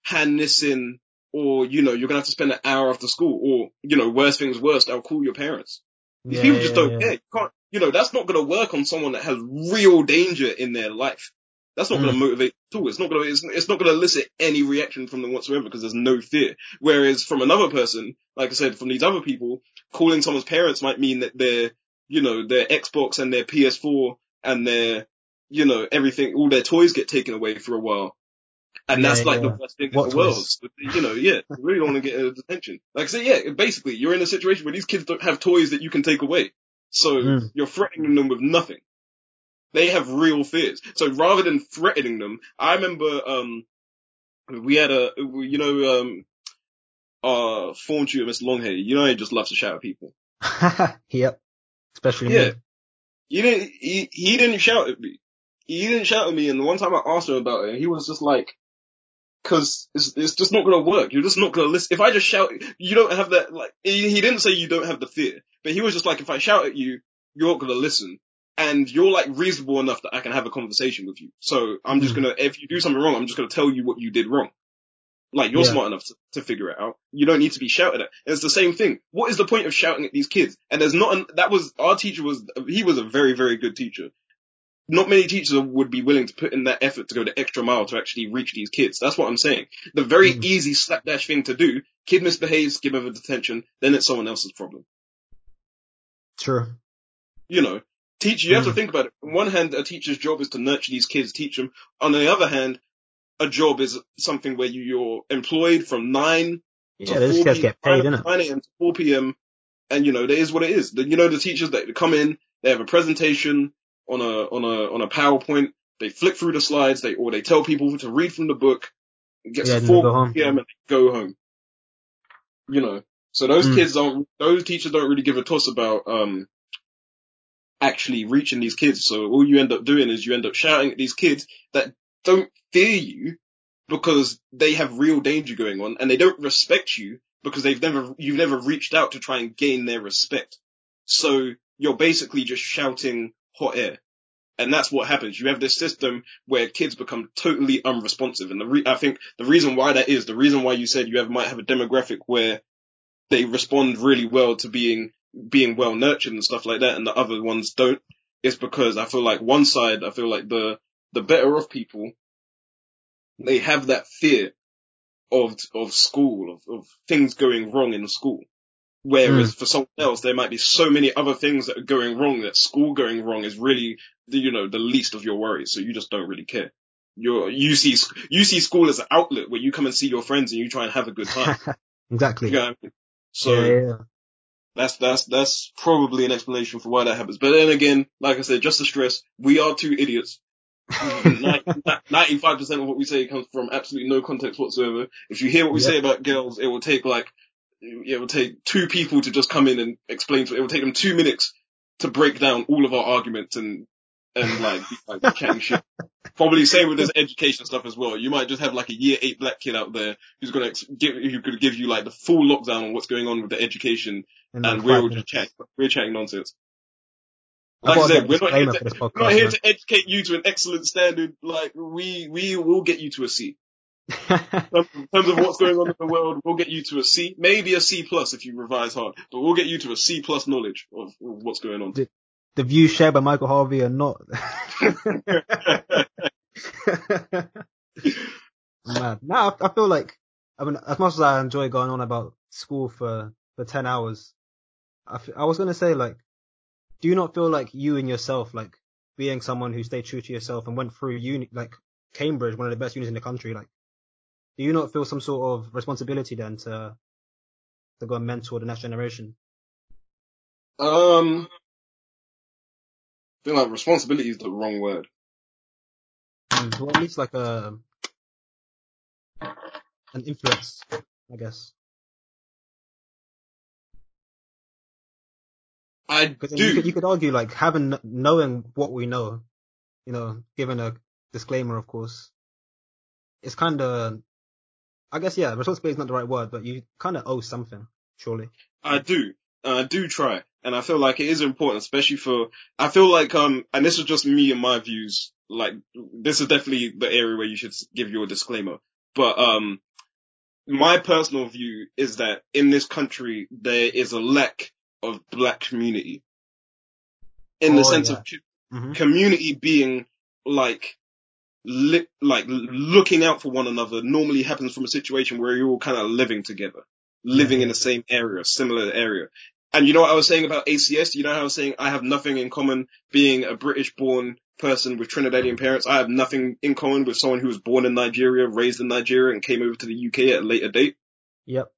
hand this in or, you know, you're gonna have to spend an hour after school or, you know, worst things worst, I'll call your parents. These yeah, people just don't yeah. care. You can't, you know, that's not gonna work on someone that has real danger in their life. That's not mm. gonna motivate at all. It's not gonna, it's, it's not gonna elicit any reaction from them whatsoever because there's no fear. Whereas from another person, like I said, from these other people, calling someone's parents might mean that their, you know, their Xbox and their PS4 and their, you know, everything, all their toys get taken away for a while. And yeah, that's like yeah. the worst thing what in the world. You know, yeah, you really don't want to get uh, detention. Like I say, yeah, basically, you're in a situation where these kids don't have toys that you can take away. So mm. you're threatening them with nothing. They have real fears. So rather than threatening them, I remember, um, we had a, you know, um, uh, form tutor, Mr. Longhair, you know, he just loves to shout at people. yep. Especially yeah. Me. He didn't, he, he didn't shout at me. He didn't shout at me and the one time I asked him about it, he was just like, Cause it's, it's just not gonna work. You're just not gonna listen. If I just shout, you don't have that, like, he, he didn't say you don't have the fear, but he was just like, if I shout at you, you're not gonna listen. And you're like reasonable enough that I can have a conversation with you. So I'm just mm. gonna, if you do something wrong, I'm just gonna tell you what you did wrong. Like you're yeah. smart enough to, to figure it out. You don't need to be shouted at. It's the same thing. What is the point of shouting at these kids? And there's not, an, that was, our teacher was, he was a very, very good teacher not many teachers would be willing to put in that effort to go the extra mile to actually reach these kids. That's what I'm saying. The very mm. easy slapdash thing to do, kid misbehaves, give him a detention, then it's someone else's problem. True. You know, teach, you have to mm. think about it. On one hand, a teacher's job is to nurture these kids, teach them. On the other hand, a job is something where you, you're employed from nine yeah, they just 4 get paid, p.m. innit? 9 a.m. to 4 p.m. And you know, that is what it is. The- You know, the teachers that come in, they have a presentation on a, on a, on a PowerPoint. They flick through the slides, they, or they tell people to read from the book. It gets Yeah, to and they 4 go home. p.m. and they go home. You know, so those Mm. kids don't, those teachers don't really give a toss about, um, actually reaching these kids. So all you end up doing is you end up shouting at these kids that don't fear you because they have real danger going on and they don't respect you because they've never, you've never reached out to try and gain their respect. So you're basically just shouting hot air. And that's what happens. You have this system where kids become totally unresponsive. And the re- I think the reason why that is, the reason why you said you have, might have a demographic where they respond really well to being, being well nurtured and stuff like that and the other ones don't, it's because I feel like one side, I feel like the, the better off people, they have that fear of, of school, of, of things going wrong in school. Whereas hmm. for someone else, there might be so many other things that are going wrong that school going wrong is really, the, you know, the least of your worries. So you just don't really care. You're, you see, you see school as an outlet where you come and see your friends and you try and have a good time. exactly. You know I mean? So yeah, yeah, yeah. That's, that's, that's probably an explanation for why that happens. But then again, like I said, just to stress, we are two idiots. 95% of what we say comes from absolutely no context whatsoever. If you hear what we Yep. say about girls, it will take like, it will take two people to just come in and explain to it. will take them two minutes to break down all of our arguments and, and like, like chatting shit. Probably same with this education stuff as well. You might just have like a year eight black kid out there who's gonna ex- give, who could give you like the full lockdown on what's going on with the education In like and we're all just chatting, we're chatting nonsense. Like I got said, we're not here to, this we're not here man. to educate you to an excellent standard. Like we, we will get you to a C. In terms of what's going on in the world, we'll get you to a C, maybe a C plus if you revise hard, but we'll get you to a C plus knowledge of, of what's going on. The views shared by Michael Harvey are not. Man, now I, I feel like, I mean, as much as I enjoy going on about school for, for 10 hours, I, f- I was going to say like, do you not feel like you and yourself, like being someone who stayed true to yourself and went through uni, like Cambridge, one of the best unis in the country, like, do you not feel some sort of responsibility then to, to go and mentor the next generation? um, I feel like responsibility is the wrong word. Mm, Well, at least like a, an influence, I guess. I do. you could, you could argue like having, knowing what we know, you know, given a disclaimer, of course, it's kind of, I guess, yeah, responsibility is not the right word, but you kind of owe something, surely. I do. I do try. And I feel like it is important, especially for, I feel like, um, and this is just me and my views, like, this is definitely the area where you should give your disclaimer. But, um, my personal view is that in this country, there is a lack of black community. In the Oh, sense yeah. of hmm community being like, li- like looking out for one another normally happens from a situation where you're all kind of living together, living in the same area, similar area. And you know what I was saying about ACS? You know how I was saying I have nothing in common being a British born person with Trinidadian parents. I have nothing in common with someone who was born in Nigeria, raised in Nigeria and came over to the UK at a later date. Yep.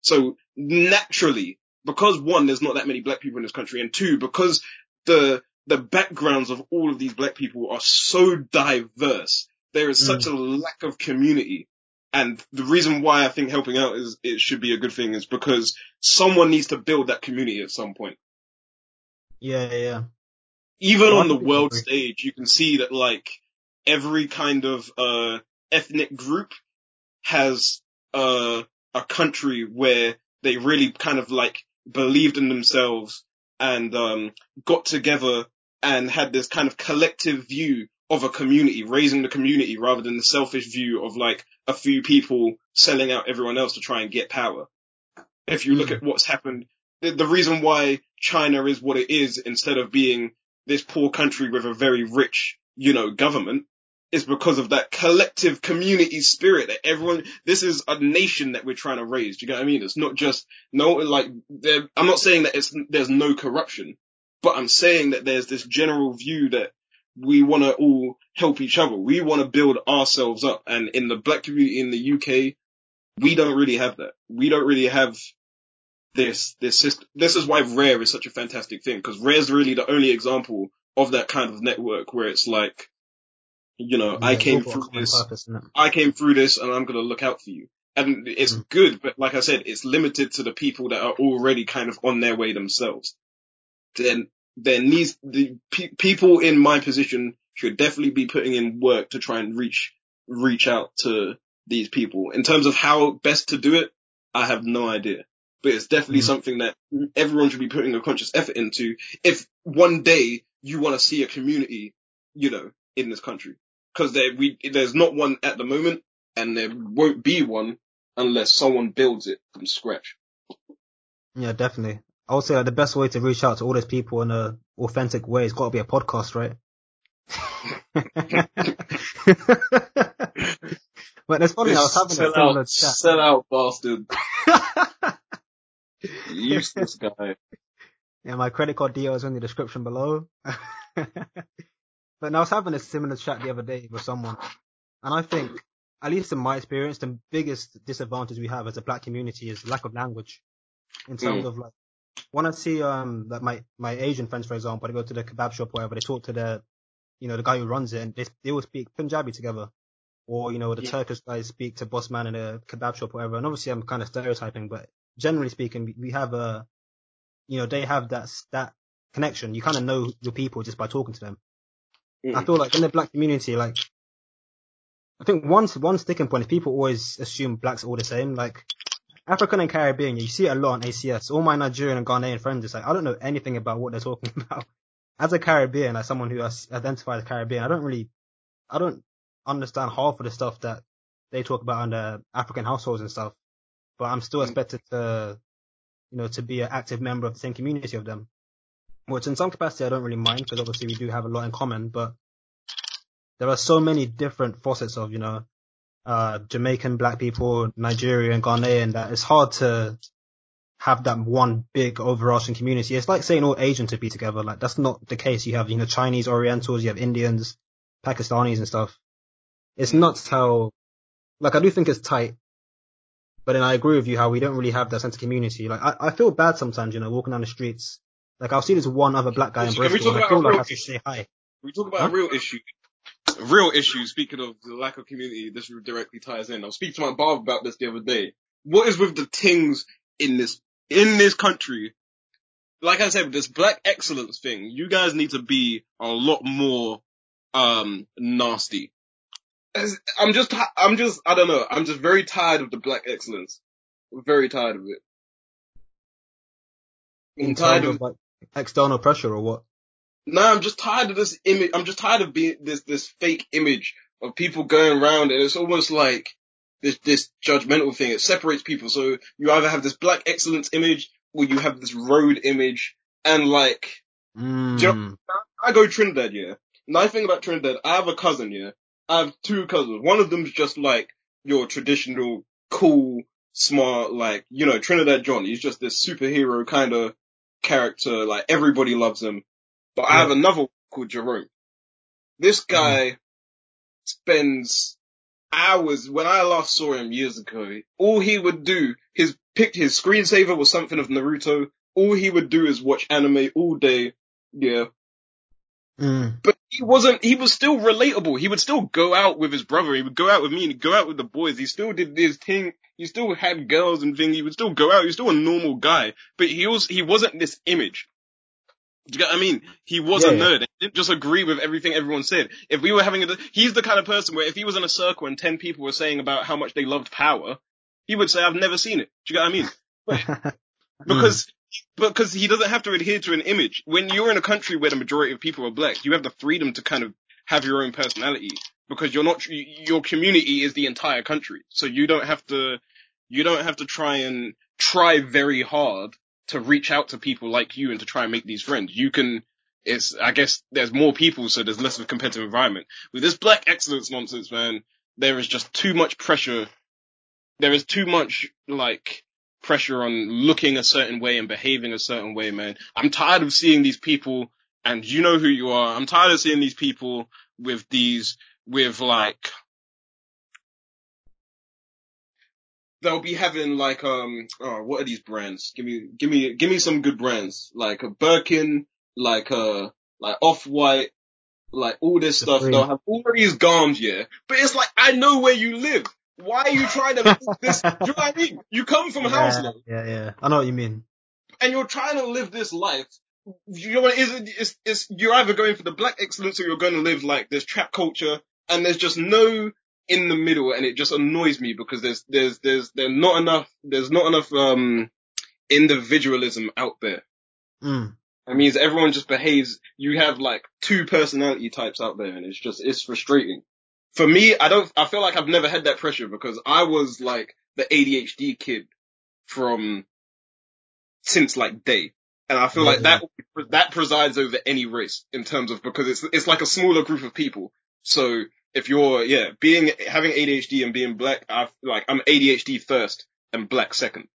So naturally, because one, there's not that many black people in this country, and two, because the the backgrounds of all of these black people are so diverse, there is mm. such a lack of community. And the reason why I think helping out is it should be a good thing is because someone needs to build that community at some point. Yeah, yeah, yeah. Even I on the world agree. stage, you can see that like every kind of uh ethnic group has uh, a country where they really kind of like believed in themselves and um, got together and had this kind of collective view of a community, raising the community rather than the selfish view of like a few people selling out everyone else to try and get power. If you look Mm. at what's happened, the, the reason why China is what it is instead of being this poor country with a very rich, you know, government is because of that collective community spirit that everyone, this is a nation that we're trying to raise. Do you get what I mean? It's not just, no, like, I'm not saying that it's, there's no corruption, but I'm saying that there's this general view that we want to all help each other. We want to build ourselves up. And in the black community in the UK, we don't really have that. We don't really have this, this system. This is why Rare is such a fantastic thing, because Rare is really the only example of that kind of network where it's like, you know, yeah, I came through this, purpose, I came through this and I'm going to look out for you. And it's mm. good, but like I said, it's limited to the people that are already kind of on their way themselves. Then, there needs, the pe- people in my position should definitely be putting in work to try and reach, reach out to these people. In terms of how best to do it, I have no idea. But it's definitely mm. something that everyone should be putting a conscious effort into if one day you want to see a community, you know, in this country. Cause there, we, there's not one at the moment and there won't be one unless someone builds it from scratch. Yeah, definitely. I would say like, the best way to reach out to all those people in a authentic way has got to be a podcast, right? but it's funny, I was having sell a similar out, chat. Sell out, bastard. Useless guy. Yeah, my credit card details in the description below. but I was having a similar chat the other day with someone, and I think at least in my experience, the biggest disadvantage we have as a black community is lack of language. In terms mm. of like, when I see um that my my Asian friends, for example, they go to the kebab shop, or whatever, they talk to the you know the guy who runs it, and they they all speak Punjabi together, or you know the yeah. Turkish guys speak to boss man in a kebab shop, or whatever. And obviously, I'm kind of stereotyping, but generally speaking, we have a you know they have that that connection. You kind of know your people just by talking to them. Mm. I feel like in the black community, like I think one one sticking point is people always assume blacks are all the same. Like African and Caribbean, you see it a lot on ACS. All my Nigerian and Ghanaian friends, it's like I don't know anything about what they're talking about. As a Caribbean, as someone who identifies as Caribbean, I don't really, I don't understand half of the stuff that they talk about the African households and stuff. But I'm still mm. expected to, you know, to be an active member of the same community of them. Which in some capacity I don't really mind because obviously we do have a lot in common, but there are so many different facets of, you know, uh, Jamaican black people, Nigerian, Ghanaian that it's hard to have that one big overarching community. It's like saying all Asians to be together. Like that's not the case. You have, you know, Chinese Orientals, you have Indians, Pakistanis and stuff. It's nuts how, like I do think it's tight, but then I agree with you how we don't really have that sense of community. Like I, I feel bad sometimes, you know, walking down the streets. Like I'll see this one other black guy in Bristol and I feel like I have to say hi. We talk about huh? a real issue real issue, speaking of the lack of community, this directly ties in. I was speaking to my barber about this the other day. What is with the things in this, in this country? Like I said, this black excellence thing, you guys need to be a lot more, um, nasty. I'm just, I'm just, I don't know, I'm just very tired of the black excellence. Very tired of it. I'm in tired of, of like external pressure or what? No, I'm just tired of this image. I'm just tired of being this this fake image of people going around, and it's almost like this this judgmental thing. It separates people. So you either have this black excellence image, or you have this road image, and like, mm. you know, I go Trinidad, yeah. Nice thing about Trinidad, I have a cousin, yeah. I have two cousins. One of them's just like your traditional, cool, smart, like you know Trinidad John. He's just this superhero kind of character. Like everybody loves him but I have another called Jerome. This mm-hmm. guy mm. spends hours. When I last saw him years ago, all he would do, his picked his screensaver was something of Naruto. All he would do is watch anime all day. Yeah. Mm. But he wasn't, he was still relatable. He would still go out with his brother. He would go out with me and he'd go out with the boys. He still did his thing. He still had girls and things. He would still go out. He was still a normal guy, but he was, he wasn't this image. Do you get what I mean? He was yeah, a nerd. He didn't just agree with everything everyone said. If we were having a, he's the kind of person where if he was in a circle and 10 people were saying about how much they loved power, he would say, I've never seen it. Do you get what I mean? Hmm. because, because he doesn't have to adhere to an image. When you're in a country where the majority of people are black, you have the freedom to kind of have your own personality because you're not, your community is the entire country. So you don't have to, you don't have to try and try very hard to reach out to people like you and to try and make these friends. You can, it's, I guess there's more people, so there's less of a competitive environment. With this black excellence nonsense, man, there is just too much pressure. There is too much, like, pressure on looking a certain way and behaving a certain way, man. I'm tired of seeing these people and you know who you are. I'm tired of seeing these people with these, with like, they'll be having like, um, oh, what are these brands? Give me, give me, give me some good brands. Like a Birkin, like a, like Off-White, like all this stuff. They'll have all of these garms, yeah. But it's like, I know where you live. Why are you trying to live this? Do you know what I mean? You come from yeah, Hounslow. Yeah, yeah. I know what you mean. And you're trying to live this life. You know what it is? It's, it's, you're either going for the black excellence or you're going to live like this trap culture and there's just no in the middle and it just annoys me because there's, there's, there's, there's not enough, there's not enough, um, individualism out there. Mm. It means everyone just behaves, you have like two personality types out there and it's just, it's frustrating for me, I don't, I feel like I've never had that pressure because I was like the ADHD kid from since like day. And I feel yeah, like yeah. that, that presides over any race in terms of, because it's, it's like a smaller group of people. So if you're, yeah, being, having ADHD and being black, I like, I'm ADHD first and black second.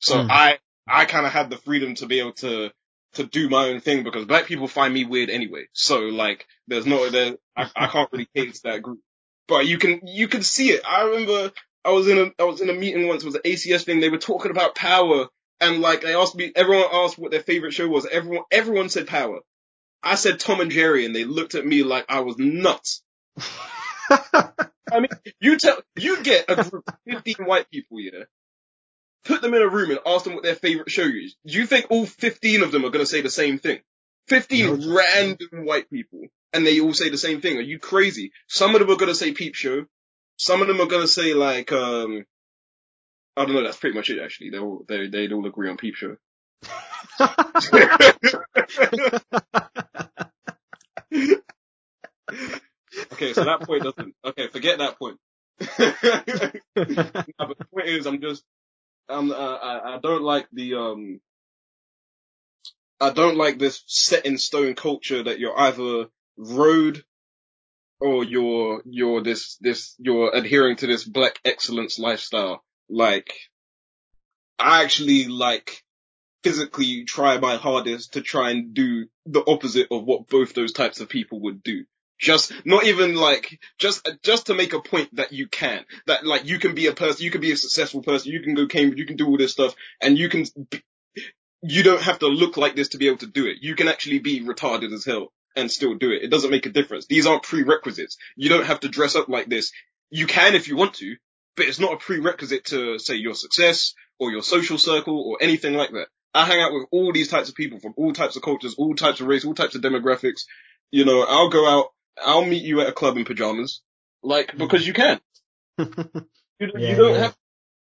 So mm. I, I kind of had the freedom to be able to, to do my own thing because black people find me weird anyway. So like, there's no, there, I, I can't really cater to that group. But you can, you can see it. I remember I was in a, I was in a meeting once, it was an ACS thing, they were talking about power and like they asked me, everyone asked what their favorite show was. Everyone, everyone said power. I said Tom and Jerry and they looked at me like I was nuts. I mean, you tell, you get a group of 15 white people, yeah, put them in a room and ask them what their favorite show is. Do you think all 15 of them are going to say the same thing? 15 random white people. And they all say the same thing. Are you crazy? Some of them are going to say Peep Show. Some of them are going to say like, um, I don't know. That's pretty much it actually. They all, they, they'd all agree on Peep Show. okay, so that point doesn't, okay, forget that point. no, but the point is, I'm just, I'm, uh, I, I don't like the, um, I don't like this set in stone culture that you're either road or you're, you're this, this, you're adhering to this black excellence lifestyle. Like, I actually like physically try my hardest to try and do the opposite of what both those types of people would do. Just, not even like, just, just to make a point that you can. That like, you can be a person, you can be a successful person, you can go Cambridge, you can do all this stuff, and you can, you don't have to look like this to be able to do it. You can actually be retarded as hell and still do it. It doesn't make a difference. These aren't prerequisites. You don't have to dress up like this. You can if you want to, but it's not a prerequisite to say your success or your social circle or anything like that. I hang out with all these types of people from all types of cultures, all types of race, all types of demographics. You know, I'll go out, I'll meet you at a club in pajamas, like, because you can. you, yeah, you don't yeah. have,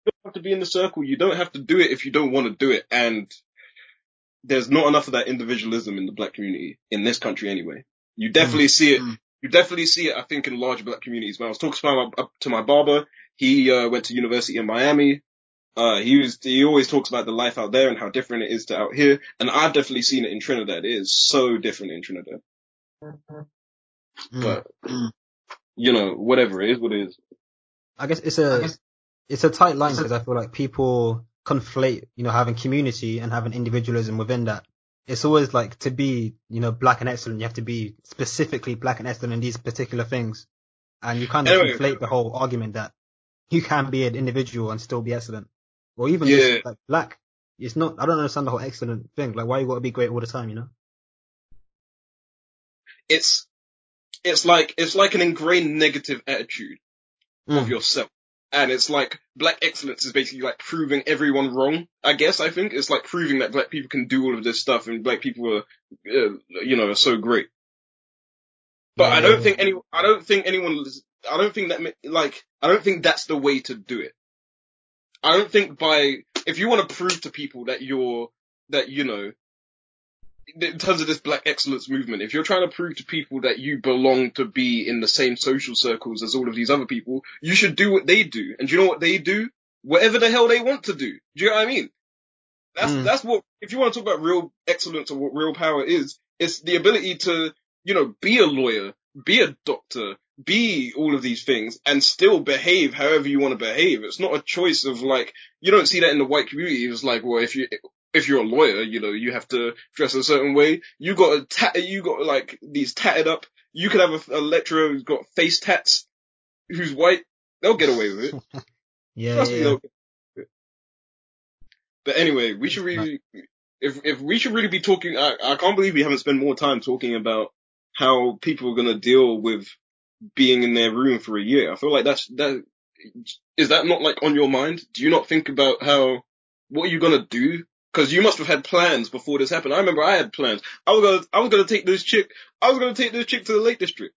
you don't have to be in the circle. You don't have to do it if you don't want to do it. And there's not enough of that individualism in the black community in this country anyway. You definitely mm. see it. Mm. You definitely see it, I think, in large black communities. When I was talking to my, to my barber, he, uh, went to university in Miami. Uh, he was, he always talks about the life out there and how different it is to out here. And I've definitely seen it in Trinidad. It is so different in Trinidad. Mm. But, you know, whatever, it is what it is. I guess it's a, guess, it's a tight line because I feel like people conflate, you know, having community and having individualism within that. It's always like to be, you know, black and excellent, you have to be specifically black and excellent in these particular things. And you kind of anyway, conflate the whole argument that you can be an individual and still be excellent. Or even yeah. just like black. It's not, I don't understand the whole excellent thing. Like why you gotta be great all the time, you know? It's, it's like, it's like an ingrained negative attitude mm. of yourself. And it's like black excellence is basically like proving everyone wrong. I guess I think it's like proving that black people can do all of this stuff and black people are, uh, you know, are so great. But yeah. I don't think any, I don't think anyone, I don't think that like, I don't think that's the way to do it. I don't think by, if you want to prove to people that you're, that, you know, in terms of this black excellence movement, if you're trying to prove to people that you belong to be in the same social circles as all of these other people, you should do what they do. And do you know what they do? Whatever the hell they want to do. Do you know what I mean? That's, mm. that's what, if you want to talk about real excellence or what real power is, it's the ability to, you know, be a lawyer, be a doctor, be all of these things and still behave however you want to behave. It's not a choice of like, you don't see that in the white community. It's like, well, if you, if you're a lawyer, you know, you have to dress a certain way. You got a tat, you got like these tatted up. You could have a, a lecturer who's got face tats, who's white. They'll get away with it. yeah, Trust yeah. But anyway, we should really, if if we should really be talking, I, I can't believe we haven't spent more time talking about how people are gonna deal with being in their room for a year. I feel like that's that. Is that not like on your mind? Do you not think about how what are you gonna do because you must have had plans before this happened. I remember I had plans. I was gonna, I was gonna take this chick, I was gonna take this chick to the Lake District.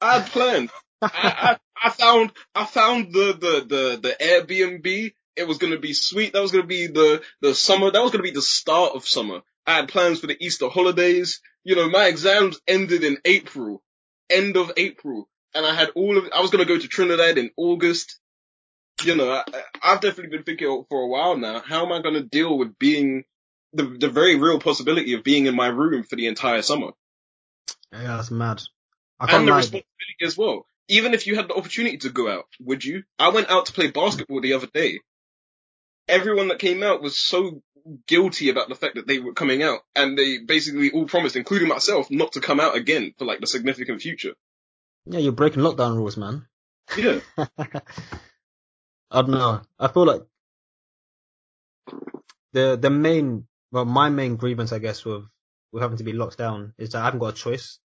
I had plans. I, I, I, found, I found the, the, the, the Airbnb. It was gonna be sweet. That was gonna be the, the summer. That was gonna be the start of summer. I had plans for the Easter holidays. You know, my exams ended in April, end of April. And I had all of, I was gonna go to Trinidad in August you know, I, have definitely been thinking for a while now, how am I going to deal with being the, the very real possibility of being in my room for the entire summer? Yeah, that's mad. i and the lie. responsibility as well. Even if you had the opportunity to go out, would you? I went out to play basketball the other day. Everyone that came out was so guilty about the fact that they were coming out and they basically all promised, including myself, not to come out again for like the significant future. Yeah, you're breaking lockdown rules, man. Yeah. I don't know. I feel like the the main, well, my main grievance, I guess, with with having to be locked down is that I haven't got a choice.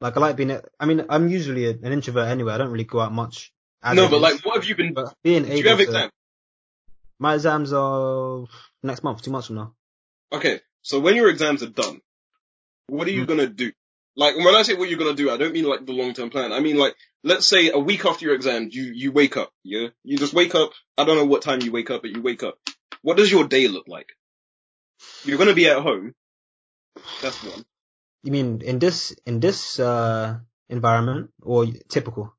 Like I like being, I mean, I'm usually an introvert anyway. I don't really go out much. No, but like, what have you been? But being able you have exams? My exams are next month, two months from now. Okay, so when your exams are done, what are you mm. gonna do? Like when I say what you're gonna do, I don't mean like the long term plan. I mean like let's say a week after your exam, you you wake up. Yeah, you just wake up. I don't know what time you wake up, but you wake up. What does your day look like? You're gonna be at home. That's one. You mean in this in this uh environment or typical?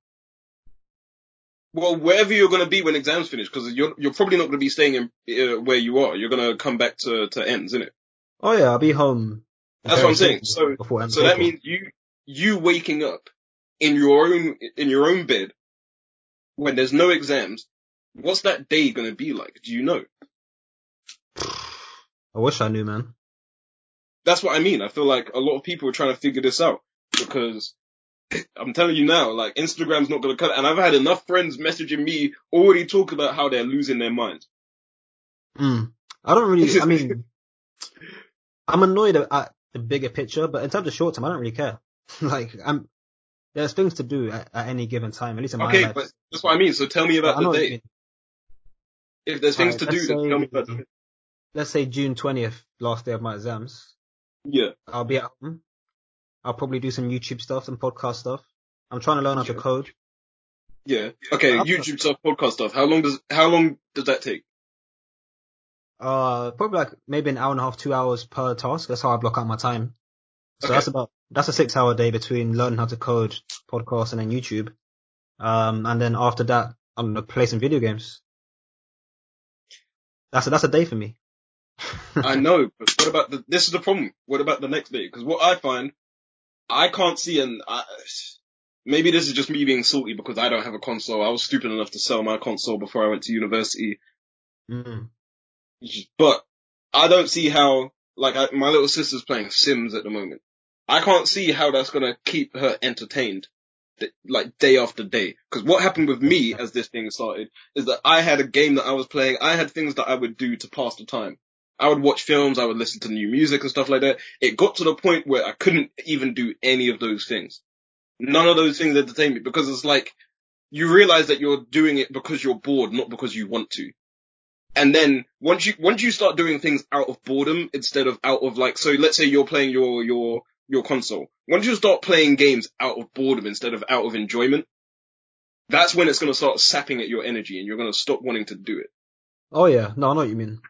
Well, wherever you're going to be when exams finish, because you're you're probably not going to be staying in uh, where you are. You're going to come back to to ends, isn't it? Oh yeah, I'll be home that's what I'm saying. So, so that means you, you waking up in your own, in your own bed when there's no exams. What's that day gonna be like? Do you know? I wish I knew, man. That's what I mean. I feel like a lot of people are trying to figure this out because I'm telling you now, like Instagram's not gonna cut it. And I've had enough friends messaging me already talk about how they're losing their minds. Mm. I don't really, I mean, I'm annoyed at, the bigger picture, but in terms of short term, I don't really care. like, I'm, there's things to do at, at, any given time, at least in my okay, life. Okay, but that's what I mean. So tell me about the day. If there's things right, to do, say, tell me about the Let's say June 20th, last day of my exams. Yeah. I'll be at home. I'll probably do some YouTube stuff, some podcast stuff. I'm trying to learn how to code. Yeah. Okay, YouTube stuff, podcast stuff. How long does, how long does that take? Uh, probably like maybe an hour and a half, two hours per task. That's how I block out my time. So okay. that's about, that's a six hour day between learning how to code, podcast, and then YouTube. Um, and then after that, I'm gonna play some video games. That's a, that's a day for me. I know, but what about the, this is the problem. What about the next day? Because what I find, I can't see and I, maybe this is just me being salty because I don't have a console. I was stupid enough to sell my console before I went to university. Mm. But I don't see how, like, I, my little sister's playing Sims at the moment. I can't see how that's gonna keep her entertained, like day after day. Because what happened with me as this thing started is that I had a game that I was playing. I had things that I would do to pass the time. I would watch films. I would listen to new music and stuff like that. It got to the point where I couldn't even do any of those things. None of those things entertain me because it's like you realize that you're doing it because you're bored, not because you want to. And then once you, once you start doing things out of boredom instead of out of like, so let's say you're playing your, your, your console. Once you start playing games out of boredom instead of out of enjoyment, that's when it's going to start sapping at your energy and you're going to stop wanting to do it. Oh yeah. No, I know what you mean.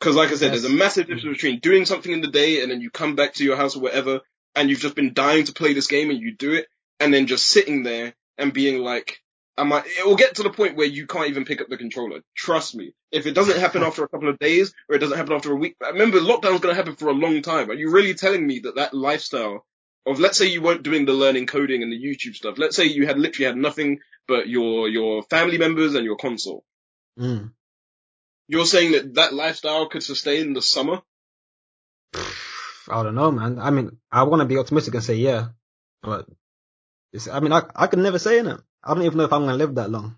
Cause like I said, yes. there's a massive difference between doing something in the day and then you come back to your house or whatever and you've just been dying to play this game and you do it and then just sitting there and being like, I might, it will get to the point where you can't even pick up the controller. Trust me. If it doesn't happen after a couple of days or it doesn't happen after a week, remember lockdown's going to happen for a long time. Are you really telling me that that lifestyle of, let's say you weren't doing the learning coding and the YouTube stuff. Let's say you had literally had nothing but your, your family members and your console. Mm. You're saying that that lifestyle could sustain the summer? I don't know, man. I mean, I want to be optimistic and say yeah, but I mean, I I can never say it. I don't even know if I'm gonna live that long.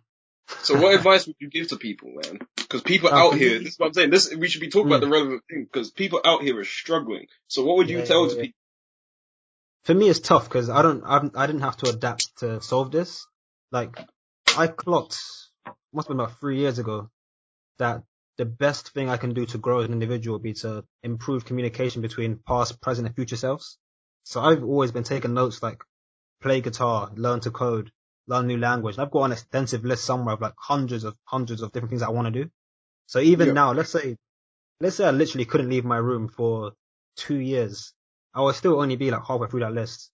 So what advice would you give to people, man? Because people uh, out here, this is what I'm saying. This we should be talking mm. about the relevant thing because people out here are struggling. So what would you yeah, tell yeah, to yeah. people? For me, it's tough because I don't, I, I didn't have to adapt to solve this. Like, I clocked, must have been about three years ago, that the best thing I can do to grow as an individual would be to improve communication between past, present, and future selves. So I've always been taking notes like play guitar, learn to code, learn a new language. I've got an extensive list somewhere of like hundreds of hundreds of different things I want to do. So even yeah. now, let's say, let's say I literally couldn't leave my room for two years. I would still only be like halfway through that list.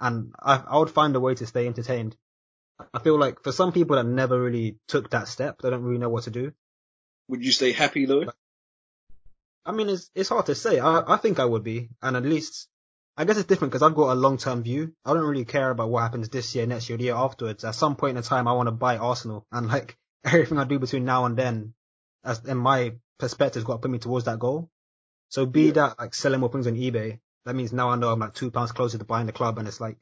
And I, I would find a way to stay entertained. I feel like for some people that never really took that step, they don't really know what to do. Would you stay happy though? I mean, it's, it's hard to say. I, I think I would be. And at least I guess it's different because I've got a long term view. I don't really care about what happens this year, next year, the year afterwards. At some point in time, I want to buy Arsenal, and like everything I do between now and then, as in my perspective, has got to put me towards that goal. So be yeah. that like selling more things on eBay, that means now I know I'm like two pounds closer to buying the club, and it's like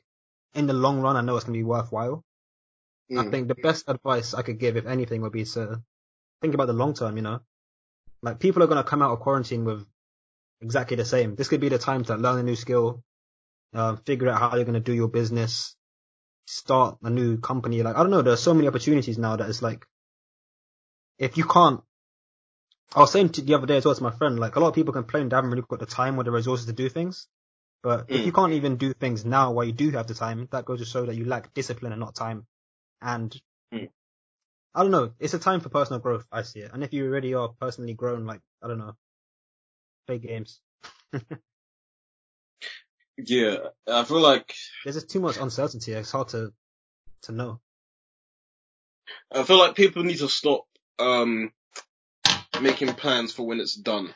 in the long run, I know it's gonna be worthwhile. Mm. I think the best advice I could give, if anything, would be to think about the long term. You know, like people are gonna come out of quarantine with exactly the same. This could be the time to learn a new skill, uh, figure out how you're going to do your business, start a new company. Like, I don't know, there's so many opportunities now that it's like, if you can't, I was saying the other day as well to my friend, like a lot of people complain they haven't really got the time or the resources to do things. But mm. if you can't even do things now while you do have the time, that goes to show that you lack discipline and not time. And mm. I don't know, it's a time for personal growth, I see it. And if you already are personally grown, like, I don't know, play games. yeah, I feel like there's just too much uncertainty. It's hard to to know. I feel like people need to stop um making plans for when it's done.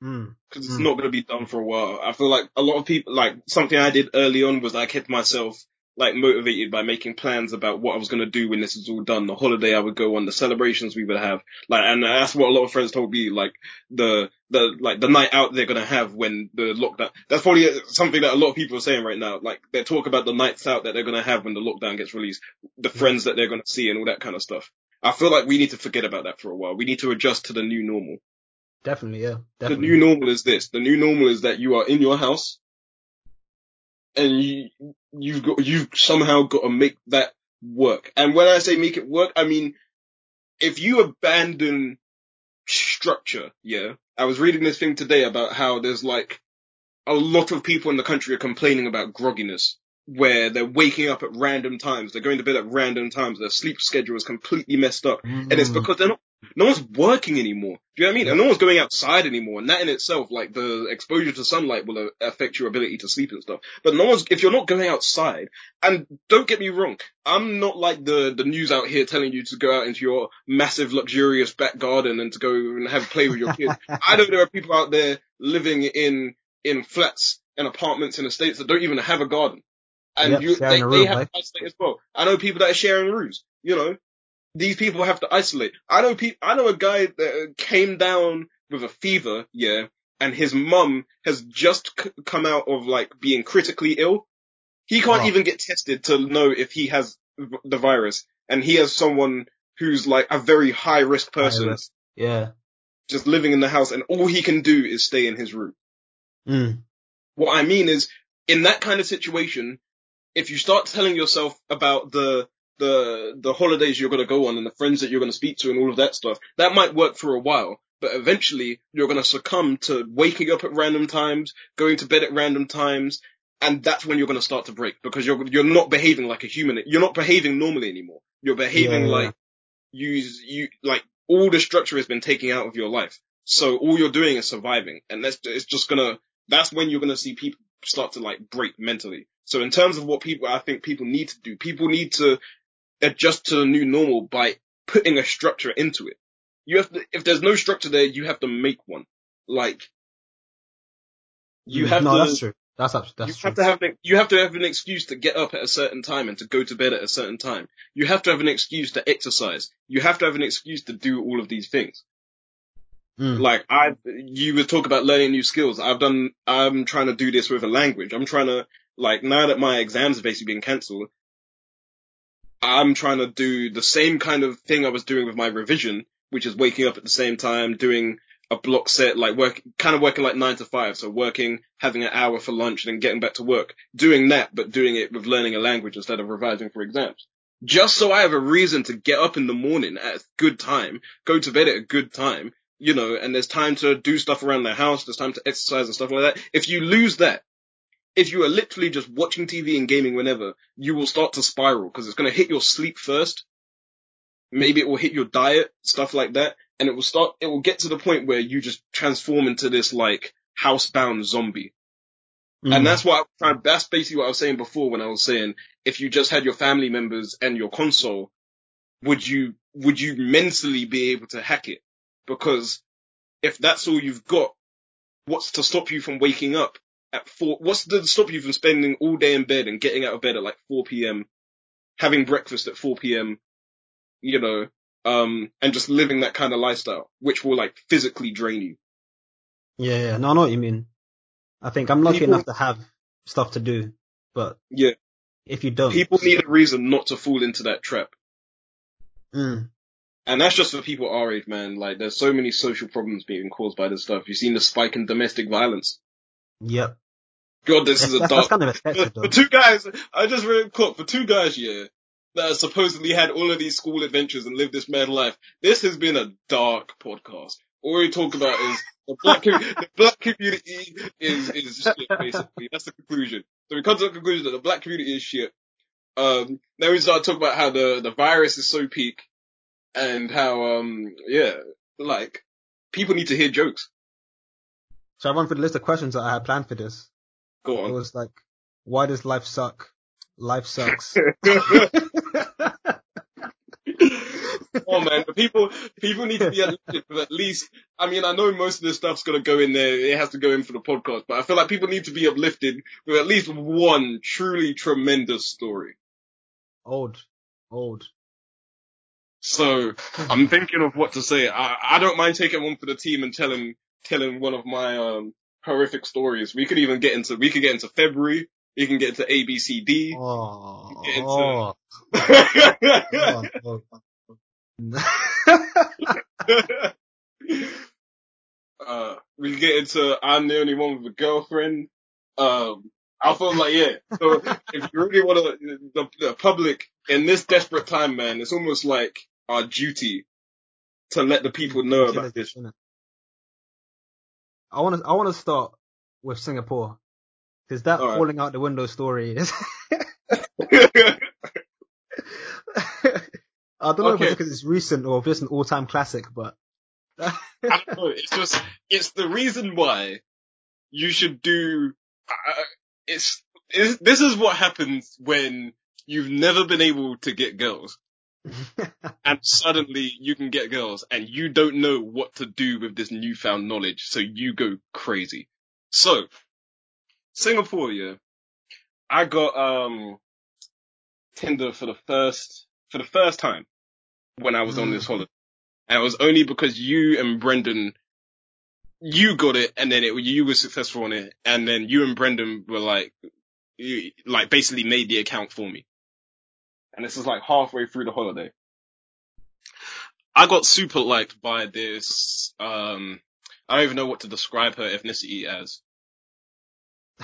Because mm. it's mm. not going to be done for a while. I feel like a lot of people, like something I did early on was I kept myself like motivated by making plans about what I was going to do when this is all done. The holiday I would go on, the celebrations we would have, like, and that's what a lot of friends told me, like the, the, like the night out they're going to have when the lockdown, that's probably something that a lot of people are saying right now. Like they talk about the nights out that they're going to have when the lockdown gets released, the mm. friends that they're going to see and all that kind of stuff. I feel like we need to forget about that for a while. We need to adjust to the new normal. Definitely, yeah. Definitely. The new normal is this. The new normal is that you are in your house and you, you've got, you've somehow got to make that work. And when I say make it work, I mean, if you abandon structure, yeah, I was reading this thing today about how there's like a lot of people in the country are complaining about grogginess where they're waking up at random times, they're going to bed at random times, their sleep schedule is completely messed up, mm. and it's mm. because they're not no one's working anymore. Do you know what I mean? And no one's going outside anymore. And that in itself, like the exposure to sunlight will uh, affect your ability to sleep and stuff. But no one's, if you're not going outside, and don't get me wrong, I'm not like the, the news out here telling you to go out into your massive luxurious back garden and to go and have play with your kids. I know there are people out there living in, in flats and apartments in the States that don't even have a garden. And yep, you, they, room, they have to isolate as well. I know people that are sharing rooms, you know, these people have to isolate. I know I know a guy that came down with a fever, yeah, and his mum has just c- come out of like being critically ill. He can't oh. even get tested to know if he has the virus, and he has someone who's like a very high risk person. High risk. Yeah. Just living in the house, and all he can do is stay in his room. Mm. What I mean is, in that kind of situation, if you start telling yourself about the the the holidays you're going to go on and the friends that you're going to speak to and all of that stuff, that might work for a while. But eventually, you're going to succumb to waking up at random times, going to bed at random times, and that's when you're going to start to break because you're you're not behaving like a human. You're not behaving normally anymore. You're behaving yeah, like you you like all the structure has been taken out of your life. So all you're doing is surviving, and that's it's just gonna. That's when you're gonna see people start to like break mentally. So in terms of what people, I think people need to do, people need to adjust to the new normal by putting a structure into it. You have to, if there's no structure there, you have to make one. Like, you have no, to. that's true. That's that's you true. have to have an, you have to have an excuse to get up at a certain time and to go to bed at a certain time. You have to have an excuse to exercise. You have to have an excuse to do all of these things. Mm. Like I, you would talk about learning new skills. I've done. I'm trying to do this with a language. I'm trying to like now that my exams have basically been cancelled. I'm trying to do the same kind of thing I was doing with my revision, which is waking up at the same time, doing a block set, like work, kind of working like nine to five. So working, having an hour for lunch and then getting back to work. Doing that, but doing it with learning a language instead of revising for exams. Just so I have a reason to get up in the morning at a good time, go to bed at a good time, you know, and there's time to do stuff around the house, there's time to exercise and stuff like that. If you lose that, if you are literally just watching TV and gaming whenever, you will start to spiral because it's going to hit your sleep first. Maybe it will hit your diet, stuff like that. And it will start, it will get to the point where you just transform into this like housebound zombie. Mm. And that's what I, that's basically what I was saying before when I was saying if you just had your family members and your console, would you, would you mentally be able to hack it? Because if that's all you've got, what's to stop you from waking up at four? What's to stop you from spending all day in bed and getting out of bed at like 4 p.m., having breakfast at 4 p.m., you know, um, and just living that kind of lifestyle, which will like physically drain you. Yeah, yeah. No, I know what you mean. I think I'm lucky People- enough to have stuff to do, but Yeah. if you don't, People need a reason not to fall into that trap. Mm. And that's just for people our age, man. Like, there's so many social problems being caused by this stuff. You've seen the spike in domestic violence. Yep. God, this is a That's, dark. that's kind of For, expected for though. two guys, I just read quote for two guys yeah, that supposedly had all of these school adventures and lived this mad life. This has been a dark podcast. All we talk about is the black, the black community is is shit. Basically, that's the conclusion. So we come to the conclusion that the black community is shit. Um, then we start talking about how the the virus is so peak and how um yeah, like people need to hear jokes. So I run through the list of questions that I had planned for this. Go It was like, why does life suck? Life sucks. oh man, people people need to be uplifted with at least. I mean, I know most of this stuff's gonna go in there. It has to go in for the podcast, but I feel like people need to be uplifted with at least one truly tremendous story. old, old. So I'm thinking of what to say. I I don't mind taking one for the team and telling telling one of my um horrific stories. We could even get into we could get into February. We can get into ABCD. Oh, uh, oh, oh, oh. uh, we can get into I'm the only one with a girlfriend. Um, I feel like yeah. So if you really want to, the, the public in this desperate time, man, it's almost like our duty to let the people know about this. I want to, I want to start with Singapore because that All right. falling out the window story is. I don't know if Okay. it's because it's recent or if it's an all-time classic, but I don't know. It's just, it's the reason why you should do, uh, it's, it's, this is what happens when you've never been able to get girls and suddenly you can get girls and you don't know what to do with this newfound knowledge. So you go crazy. So Singapore, yeah, I got, um, Tinder for the first, for the first time when I was on this holiday. And it was only because you and Brendan, you got it, and then it, you were successful on it, and then you and Brendan were like, you, like basically made the account for me. And this is like halfway through the holiday. I got super liked by this, um, I don't even know what to describe her ethnicity as.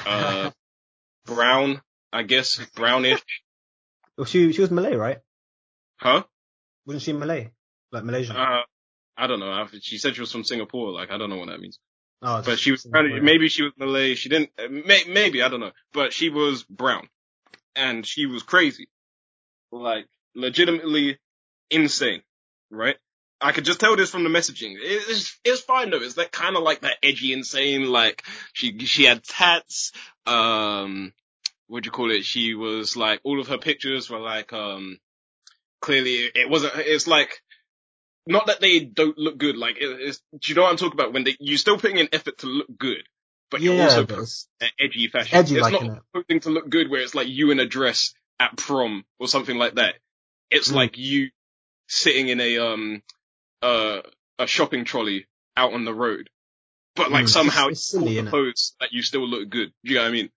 Uh, brown, I guess, brownish, Well, she she was Malay, right? huh? Wasn't she Malay? Like Malaysian? Uh, I don't know. She said she was from Singapore. Like, I don't know what that means. oh, But she was Singaporean. kind of, maybe she was Malay. She didn't, uh, may, maybe, I don't know. But she was brown. And she was crazy. Like, legitimately insane. Right? I could just tell this from the messaging. It's, it's fine though. It's that kind of like that edgy insane, like, she, she had tats, um, what'd you call it? She was like, all of her pictures were like, um, clearly it wasn't, it's like, not that they don't look good, like, it, it's, do you know what I'm talking about? When they, you're still putting in effort to look good, but Yeah, you're also but it's an edgy fashion. edgy it's like not hoping to look good where it's like you in a dress at prom or something like that. It's Mm. like you sitting in a um uh a shopping trolley out on the road, but like Mm. somehow It's- you silly, innit? pose that you still look good. Do you know what I mean?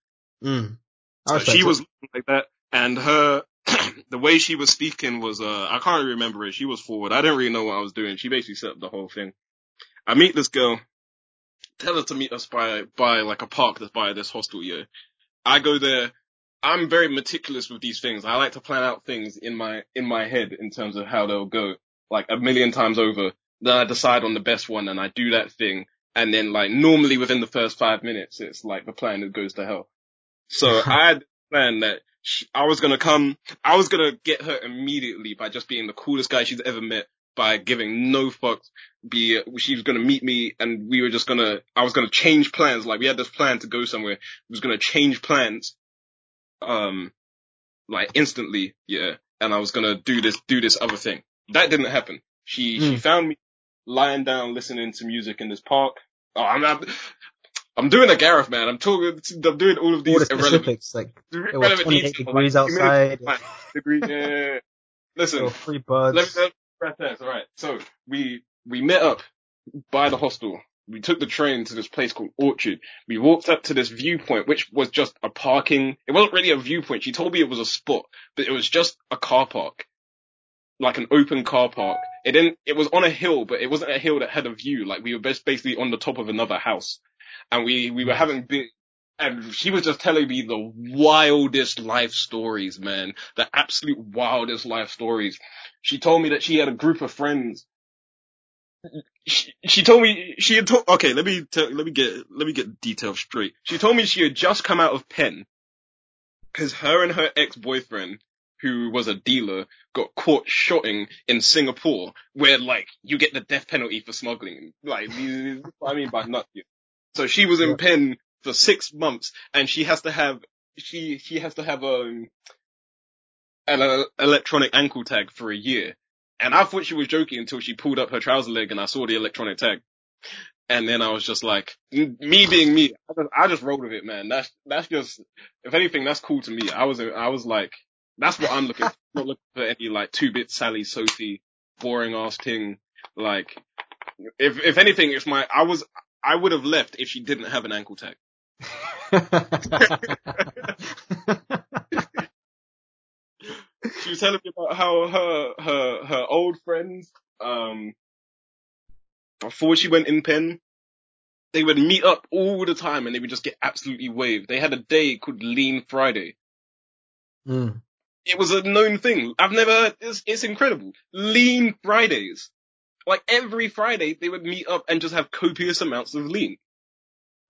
Mm. I So she it. was looking like that, and her the way she was speaking was uh I can't really remember it. She was forward. I didn't really know what I was doing. She basically set up the whole thing. I meet this girl, tell her to meet us by by like a park that's by this hostel. Yeah, I go there. I'm very meticulous with these things. I like to plan out things in my in my head in terms of how they'll go, like a million times over. Then I decide on the best one and I do that thing. And then like normally within the first five minutes, it's like the plan that goes to hell. So I had planned that sh I was gonna come, I was gonna get her immediately by just being the coolest guy she's ever met by giving no fucks. Be, she was gonna meet me and we were just gonna, I was gonna change plans. Like we had this plan to go somewhere. We was gonna change plans, um, like instantly, yeah. And I was gonna do this, do this other thing. That didn't happen. She, she Mm. found me lying down listening to music in this park. Oh, I'm, I'm, I'm doing a Gareth, man. I'm talking, I'm doing all of all these the irrelevant like it was relevant 28 details, degrees like, outside, degree, yeah. Listen, there were let me let me. All right. So we we met up by the hostel. We took the train to this place called Orchard. We walked up to this viewpoint, which was just a parking. It wasn't really a viewpoint. She told me it was a spot, but it was just a car park, like an open car park. It didn't. It was on a hill, but it wasn't a hill that had a view. Like we were bas- basically on the top of another house, and we we were having big. And she was just telling me the wildest life stories, man. The absolute wildest life stories. She told me that she had a group of friends. She, she told me she had told. Okay, let me tell, let me get let me get details straight. She told me she had just come out of pen because her and her ex boyfriend, who was a dealer, got caught shotting in Singapore, where like you get the death penalty for smuggling. Like this is what I mean by nuts. So she was in Yeah. Penn for six months, and she has to have she she has to have um an uh, electronic ankle tag for a year. And I thought she was joking until she pulled up her trouser leg and I saw the electronic tag. And then I was just like, me being me, I just, I just rolled with it, man. That's, that's just, if anything, that's cool to me. I was, I was like, that's what I'm looking for. I'm not looking for any like two bit Sally Sophie boring ass thing. Like, if, if anything, if my, I was, I would have left if she didn't have an ankle tag. she was telling me about how her her her old friends um before she went in pen they would meet up all the time and they would just get absolutely waved. They had a day called Lean Friday. Mm. It was a known thing. I've never heard it's it's incredible. Lean Fridays. Like every Friday they would meet up and just have copious amounts of lean.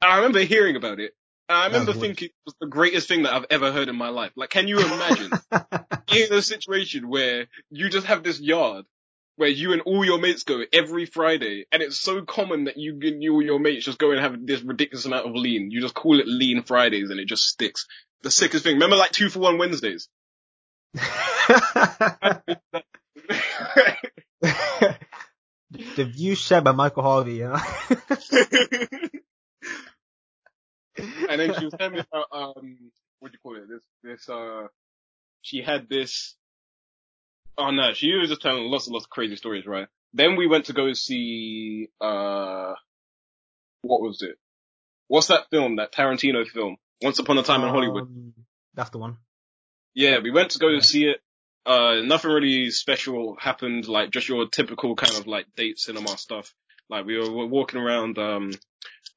I remember hearing about it. I remember thinking it was the greatest thing that I've ever heard in my life. Like can you imagine in a situation where you just have this yard where you and all your mates go every Friday, and it's so common that you and you your mates just go and have this ridiculous amount of lean. You just call it Lean Fridays, and it just sticks. The sickest thing. Remember, like two for one Wednesdays. the view shared by Michael Harvey, know? And then she was telling me about um, what do you call it? This this uh, she had this. Oh no, she was just telling lots and lots of crazy stories, right? Then we went to go see uh, what was it? What's that film? That Tarantino film? Once Upon a Time in Hollywood. Um, That's the one. Yeah, we went to go Yeah. to see it. Uh, nothing really special happened, like just your typical kind of like date cinema stuff. Like we were, were walking around, um,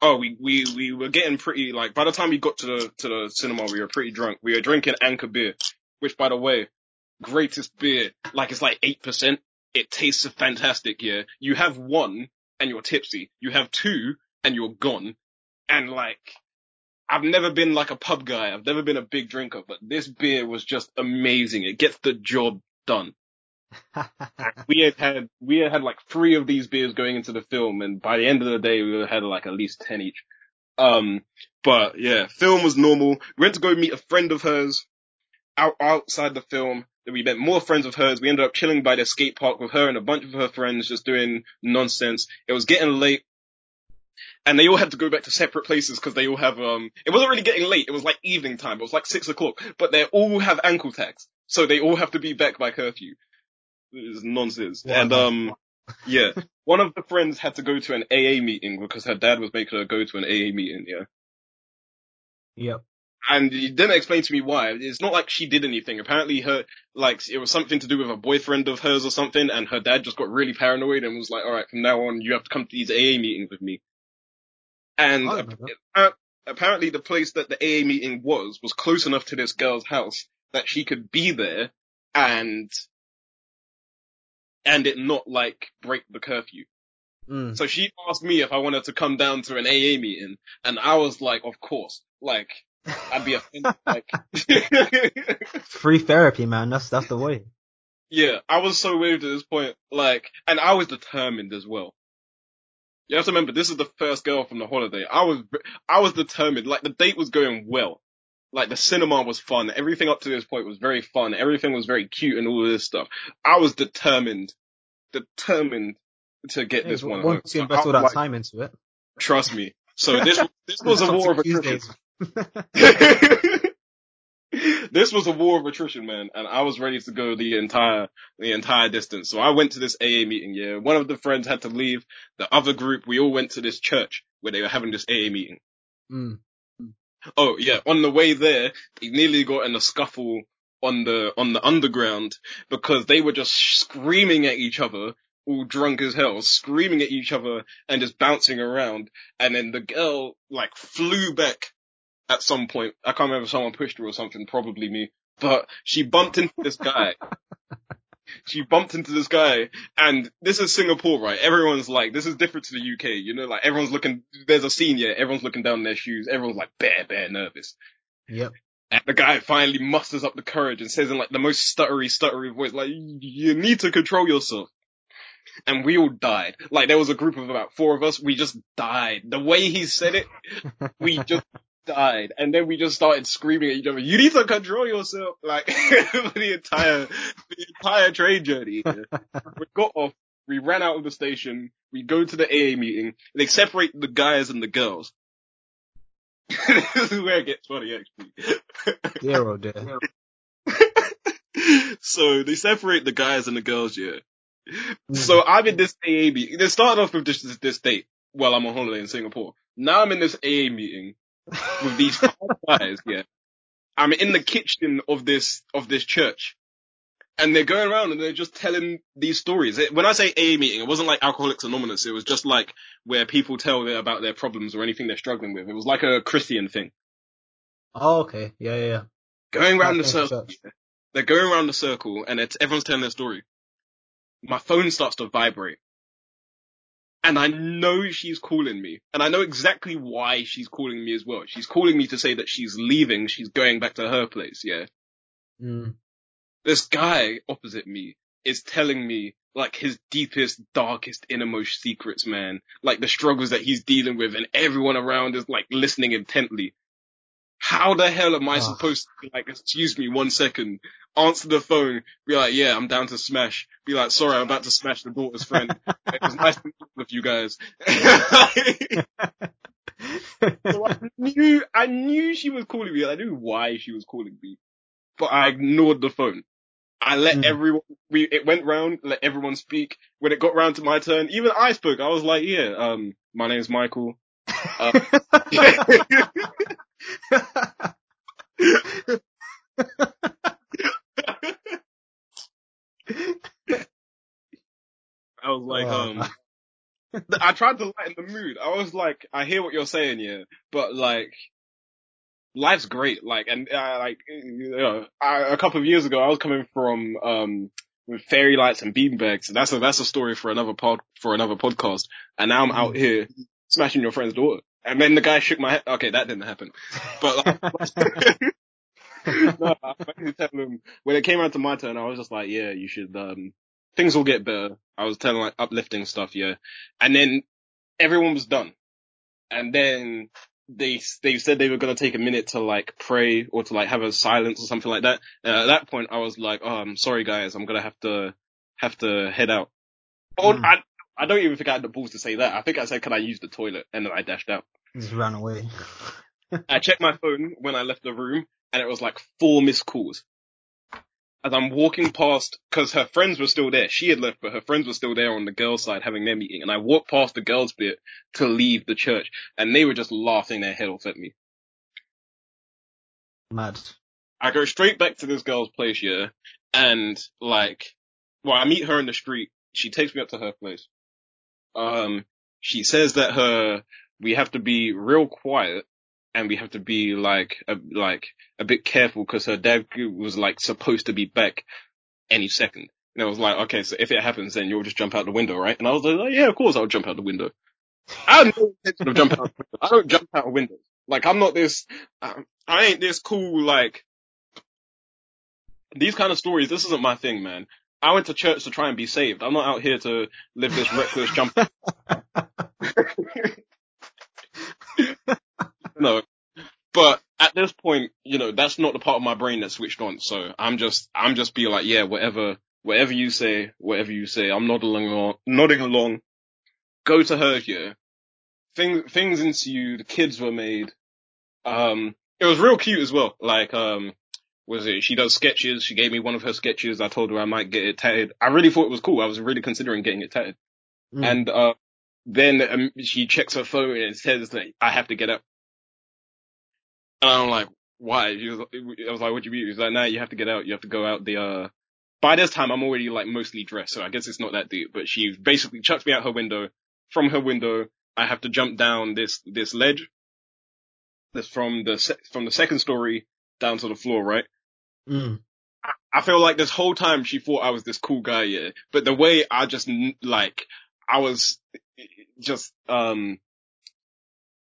oh, we, we, we were getting pretty, like by the time we got to the, to the cinema, we were pretty drunk. We were drinking Anchor beer, which by the way, greatest beer, like it's like 8%. It tastes fantastic, yeah. You have one and you're tipsy. You have two and you're gone. And like, I've never been like a pub guy. I've never been a big drinker, but this beer was just amazing. It gets the job done. We had had, we had had like three of these beers going into the film and by the end of the day we had like at least 10 each. Um, but yeah, film was normal. We went to go meet a friend of hers out, outside the film. Then we met more friends of hers. We ended up chilling by the skate park with her and a bunch of her friends just doing nonsense. It was getting late. and they all had to go back to separate places because they all have um. It wasn't really getting late. It was like evening time. It was like six o'clock, but they all have ankle tags, so they all have to be back by curfew. It's nonsense. Wow. And um, yeah, one of the friends had to go to an AA meeting because her dad was making her go to an AA meeting. Yeah. Yep. And he didn't explain to me why. It's not like she did anything. Apparently her, like, it was something to do with a boyfriend of hers or something, and her dad just got really paranoid and was like, alright, from now on, you have to come to these AA meetings with me. And I don't know. appa- apparently the place that the AA meeting was, was close enough to this girl's house that she could be there and, and it not, like, break the curfew. Mm. So she asked me if I wanted to come down to an AA meeting, and I was like, of course. Like, I'd be offended. like, Free therapy, man. That's that's the way. yeah, I was so weird at this point. Like, and I was determined as well. You have to remember, this is the first girl from the holiday. I was, I was determined. Like, the date was going well. Like, the cinema was fun. Everything up to this point was very fun. Everything was very cute and all of this stuff. I was determined, determined to get this one. Once you invest all that like, time into it. Trust me. So this, this was a war of attrition. This was a war of attrition, man, and I was ready to go the entire the entire distance. So I went to this AA meeting. Yeah, one of the friends had to leave. The other group, we all went to this church where they were having this AA meeting. Mm. Oh yeah, on the way there, he nearly got in a scuffle on the on the underground because they were just screaming at each other, all drunk as hell, screaming at each other and just bouncing around. And then the girl like flew back at some point. I can't remember if someone pushed her or something, probably me. But she bumped into this guy. she bumped into this guy, and this is Singapore, right? Everyone's like, this is different to the UK, you know, like everyone's looking, there's a scene, yeah, everyone's looking down their shoes, everyone's like bare, bare nervous. Yep. And the guy finally musters up the courage and says in like the most stuttery, stuttery voice, like, you need to control yourself. And we all died. Like there was a group of about four of us, we just died. The way he said it, we just died. And then we just started screaming at each other, you need to control yourself. Like, for the entire, the entire train journey. we got off, we ran out of the station, we go to the AA meeting, they separate the guys and the girls. this is where it gets funny actually. Dear oh dear. so they separate the guys and the girls, yeah. Mm. So I'm in this AA meeting. They started off with this, this, this date while I'm on holiday in Singapore. Now I'm in this AA meeting with these five guys, yeah. I'm in the kitchen of this, of this church. And they're going around and they're just telling these stories. It- When I say AA meeting, it wasn't like Alcoholics Anonymous. It was just like where people tell their, about their problems or anything they're struggling with. It was like a Christian thing. Oh, okay. Yeah, yeah, yeah. Going around the circle. They're going around the circle and it's, everyone's telling their story. My phone starts to vibrate. And I know she's calling me. And I know exactly why she's calling me as well. She's calling me to say that she's leaving, she's going back to her place, yeah. Mm. This guy opposite me is telling me like his deepest, darkest, innermost secrets, man. Like the struggles that he's dealing with and everyone around is like listening intently. How the hell am I Ugh. supposed to be like, excuse me one second, answer the phone, be like, yeah, I'm down to smash. Be like, sorry, I'm about to smash the daughter's friend. it was nice to meet with you guys. so I knew, I knew she was calling me. I knew why she was calling me, but I ignored the phone. I let Mm. everyone, we, it went round, let everyone speak. When it got round to my turn, even I spoke. I was like, yeah, um, my name's Michael. Uh, I was like, Oh. um, I tried to lighten the mood. I was like, I hear what you're saying, yeah, but like, life's great. Like, and uh, like, you know, I, a couple of years ago, I was coming from um with fairy lights and beanbags. And that's a that's a story for another pod for another podcast. And now I'm out here smashing your friend's daughter. And then the guy shook my head. Okay, that didn't happen. But like, no, I basically tell him when it came around to my turn, I was just like, yeah, you should. um Things will get better. I was telling like uplifting stuff, yeah. And then everyone was done. And then they they said they were gonna take a minute to like pray or to like have a silence or something like that. And at that point, I was like, oh, I'm sorry guys, I'm gonna have to have to head out. Oh, Mm. I, I don't even think I had the balls to say that. I think I said, "Can I use the toilet?" and then I dashed out. Just ran away. I checked my phone when I left the room, and it was like four missed calls. As I'm walking past, because her friends were still there. She had left, but her friends were still there on the girls' side having their meeting. And I walked past the girls' bit to leave the church, and they were just laughing their head off at me. Mad. I go straight back to this girl's place, yeah, and like, well, I meet her in the street. She takes me up to her place. Um, she says that her, we have to be real quiet and we have to be like, a, like a bit careful because her dad was like supposed to be back any second. And I was like, okay, so if it happens, then you'll just jump out the window, right? And I was like, yeah, of course I'll jump out the window. I have no intention of jumping out. I don't jump out of windows. Like I'm not this. I ain't this cool. Like these kind of stories. This isn't my thing, man. I went to church to try and be saved. I'm not out here to live this reckless jump. no, but at this point, you know, that's not the part of my brain that's switched on. So I'm just, I'm just be like, yeah, whatever, whatever you say, whatever you say, I'm nodding along, nodding along. Go to her here. Things, things ensue. The kids were made. Um, it was real cute as well. Like, um, was it? She does sketches. She gave me one of her sketches. I told her I might get it tatted. I really thought it was cool. I was really considering getting it tatted. Mm. And, uh, then um, she checks her phone and it says that I have to get up. And I'm like, why? She was, I was like, what do you mean? He's like, nah, you have to get out. You have to go out the, uh, by this time I'm already like mostly dressed. So I guess it's not that deep, but she basically chucks me out her window. From her window, I have to jump down this, this ledge. That's from the, se- from the second story down to the floor, right? Mm. I, feel like this whole time she thought I was this cool guy, yeah. But the way I just, like, I was just, um,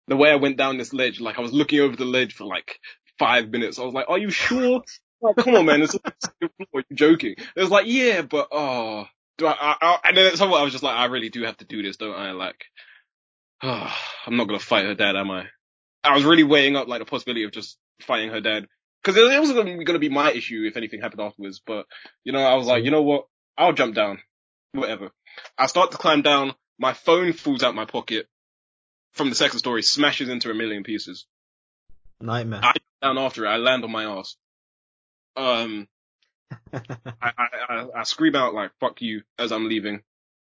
the way I went down this ledge, like I was looking over the ledge for like five minutes. I was like, are you sure? like, come on, man. It's a floor. You joking? It was like, yeah, but, oh, do I, I, I and then at some point I was just like, I really do have to do this, don't I? Like, oh, I'm not gonna fight her dad, am I? I was really weighing up like the possibility of just fighting her dad. Cause it wasn't going to be my issue if anything happened afterwards, but, you know, I was like, you know what? I'll jump down. Whatever. I start to climb down, my phone falls out my pocket from the second story, smashes into a million pieces. Nightmare. I jump down after it, I land on my ass. Um, I, I, I, I scream out like, fuck you, as I'm leaving.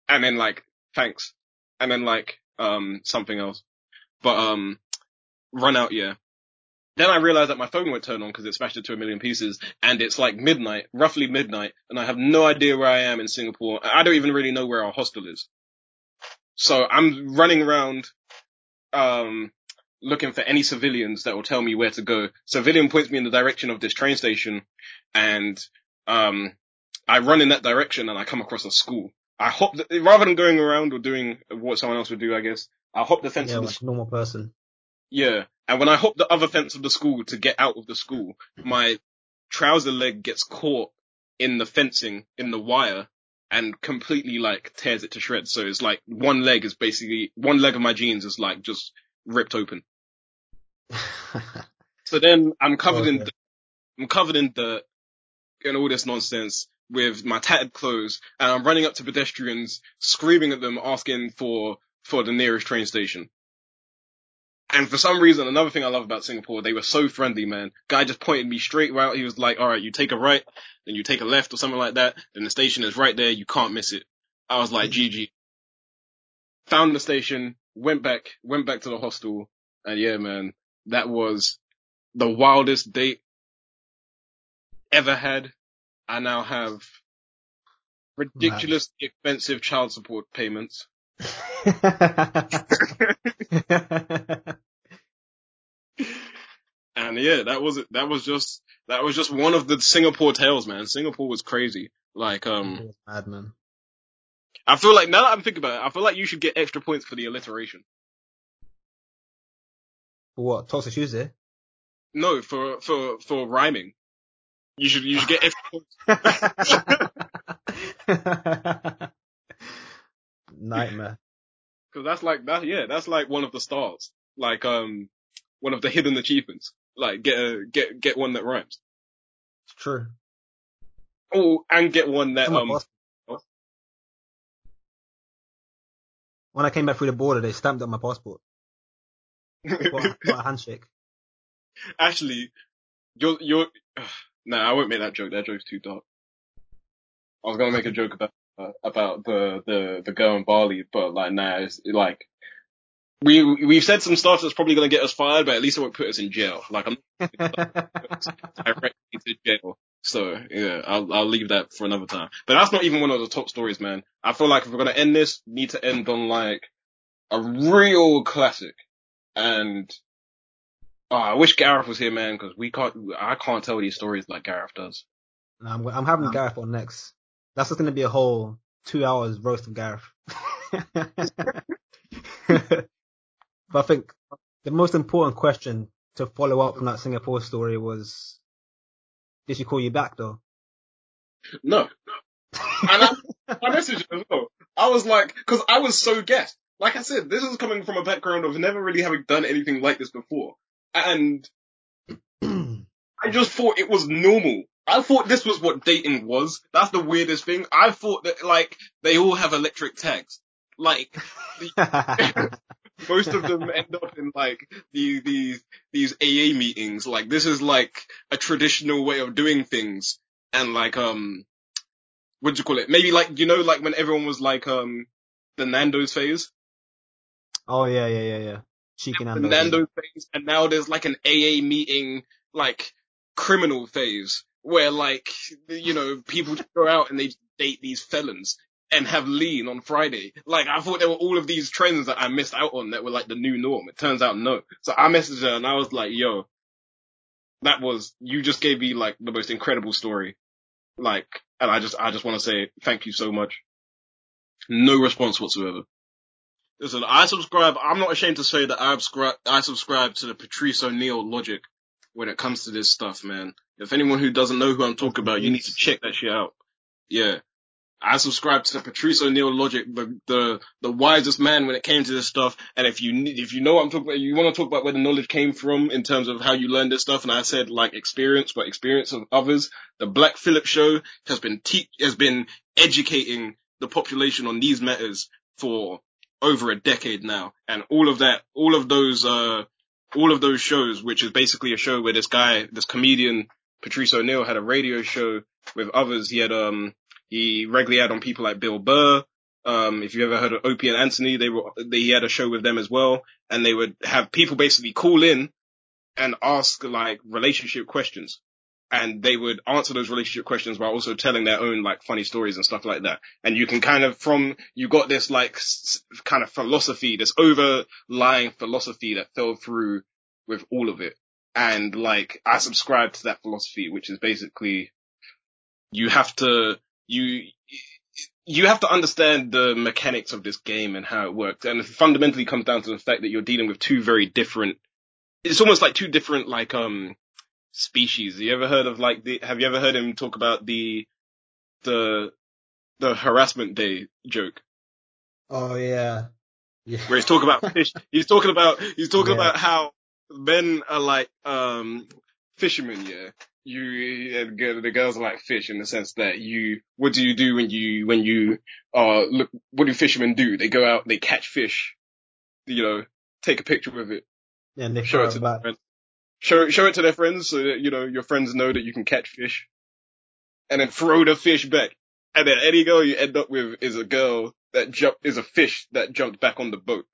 And then like, thanks. And then like, um, something else. But, um, run out, yeah. Then I realized that my phone won't turn on because it smashed into a million pieces and it's like midnight, roughly midnight, and I have no idea where I am in Singapore. I don't even really know where our hostel is. So I'm running around, um, looking for any civilians that will tell me where to go. Civilian points me in the direction of this train station and, um, I run in that direction and I come across a school. I hop, the, rather than going around or doing what someone else would do, I guess, I hop the fence yeah, like normal person. Yeah. And when I hop the other fence of the school to get out of the school, my trouser leg gets caught in the fencing, in the wire, and completely like tears it to shreds. So it's like one leg is basically, one leg of my jeans is like just ripped open. so then I'm covered okay. in, dirt, I'm covered in dirt and all this nonsense with my tattered clothes and I'm running up to pedestrians, screaming at them, asking for, for the nearest train station. And for some reason, another thing I love about Singapore, they were so friendly, man. Guy just pointed me straight out. He was like, all right, you take a right, then you take a left or something like that. Then the station is right there. You can't miss it. I was like, mm-hmm. GG. Found the station, went back, went back to the hostel. And yeah, man, that was the wildest date ever had. I now have ridiculously expensive child support payments. and yeah, that was that was just that was just one of the Singapore tales, man. Singapore was crazy. Like um mad man. I feel like now that I'm thinking about it, I feel like you should get extra points for the alliteration. For what? Toxic Tuesday? No, for for for rhyming. You should you should get extra points. Nightmare. Cause that's like, that, yeah, that's like one of the stars. Like, um, one of the hidden achievements. Like, get a, get, get one that rhymes. It's true. Oh, and get one that, um, when I came back through the border, they stamped up my passport. What, what a handshake. Actually, you're you're. Nah, I won't make that joke. That joke's too dark. I was gonna make a joke about uh, about the the the girl in Bali, but like, nah, it's like we we've said some stuff that's probably gonna get us fired, but at least it won't put us in jail. Like I'm directly to jail. So yeah, I'll I'll leave that for another time. But that's not even one of the top stories, man. I feel like if we're gonna end this, we need to end on like a real classic. And oh, I wish Gareth was here, man, because we can't. I can't tell these stories like Gareth does. No, I'm, I'm having Gareth on next. That's just gonna be a whole two hours roast of Gareth. But I think the most important question to follow up from that Singapore story was, did she call you back though? No. and I, I messaged her as well. I was like, cause I was so guessed. Like I said, this is coming from a background of never really having done anything like this before. And I just thought it was normal. I thought this was what dating was. That's the weirdest thing. I thought that like they all have electric tags. Like most of them end up in like these these these AA meetings. Like this is like a traditional way of doing things, and like um, what do you call it? Maybe like you know like when everyone was like um the Nando's phase. Oh yeah, yeah, yeah, yeah. Cheeky Nando's. The Nando's phase, and now there's like an AA meeting, like criminal phase, where like you know people go out and they date these felons and have lean on Friday. Like I thought there were all of these trends that I missed out on that were like the new norm. It turns out no. So I messaged her and I was like, yo, that was, you just gave me like the most incredible story. Like, and I just, I just want to say thank you so much. No response whatsoever. Listen, I subscribe, I'm not ashamed to say that I subscribe, I subscribe to the Patrice O'Neal logic when it comes to this stuff, man. If anyone who doesn't know who I'm talking about, you need to check that shit out. Yeah. I subscribe to Patrice O'Neal logic, the, the, the wisest man when it came to this stuff. And if you, if you know what I'm talking about, you want to talk about where the knowledge came from in terms of how you learned this stuff. And I said like experience, but experience of others. The Black Phillip show has been te- has been educating the population on these matters for over a decade now. And all of that, all of those, uh, all of those shows, which is basically a show where this guy, this comedian, Patrice O'Neal had a radio show with others. He had, um, he regularly had on people like Bill Burr. Um, if you ever heard of Opie and Anthony, they were, they, he had a show with them as well. And they would have people basically call in and ask like relationship questions. And they would answer those relationship questions while also telling their own like funny stories and stuff like that. And you can kind of from, you got this like s- kind of philosophy, this overlying philosophy that fell through with all of it. And like, I subscribe to that philosophy, which is basically you have to you you have to understand the mechanics of this game and how it works. And it fundamentally comes down to the fact that you're dealing with two very different, it's almost like two different, like, um, species. Have you ever heard of like the, have you ever heard him talk about the, the, the harassment day joke? Oh yeah. Yeah. Where he's talking about fish, he's talking about, he's talking yeah. about how men are like, um, fishermen, yeah you the girls are like fish in the sense that you what do you do when you when you uh look what do fishermen do they go out they catch fish you know take a picture with it yeah, and they show it to friends show show it to their friends so that you know your friends know that you can catch fish and then throw the fish back and then any girl you end up with is a girl that jump is a fish that jumped back on the boat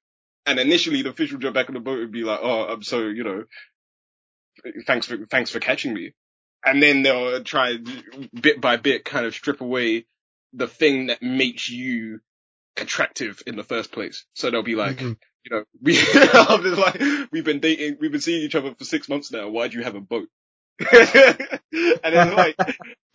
and initially the fish would jump back on the boat and be like oh I'm so you know thanks for thanks for catching me and then they'll try bit by bit kind of strip away the thing that makes you attractive in the first place. So they'll be like, mm-hmm. You know, we, like, we've been dating, we've been seeing each other for six months now. Why do you have a boat? and then like,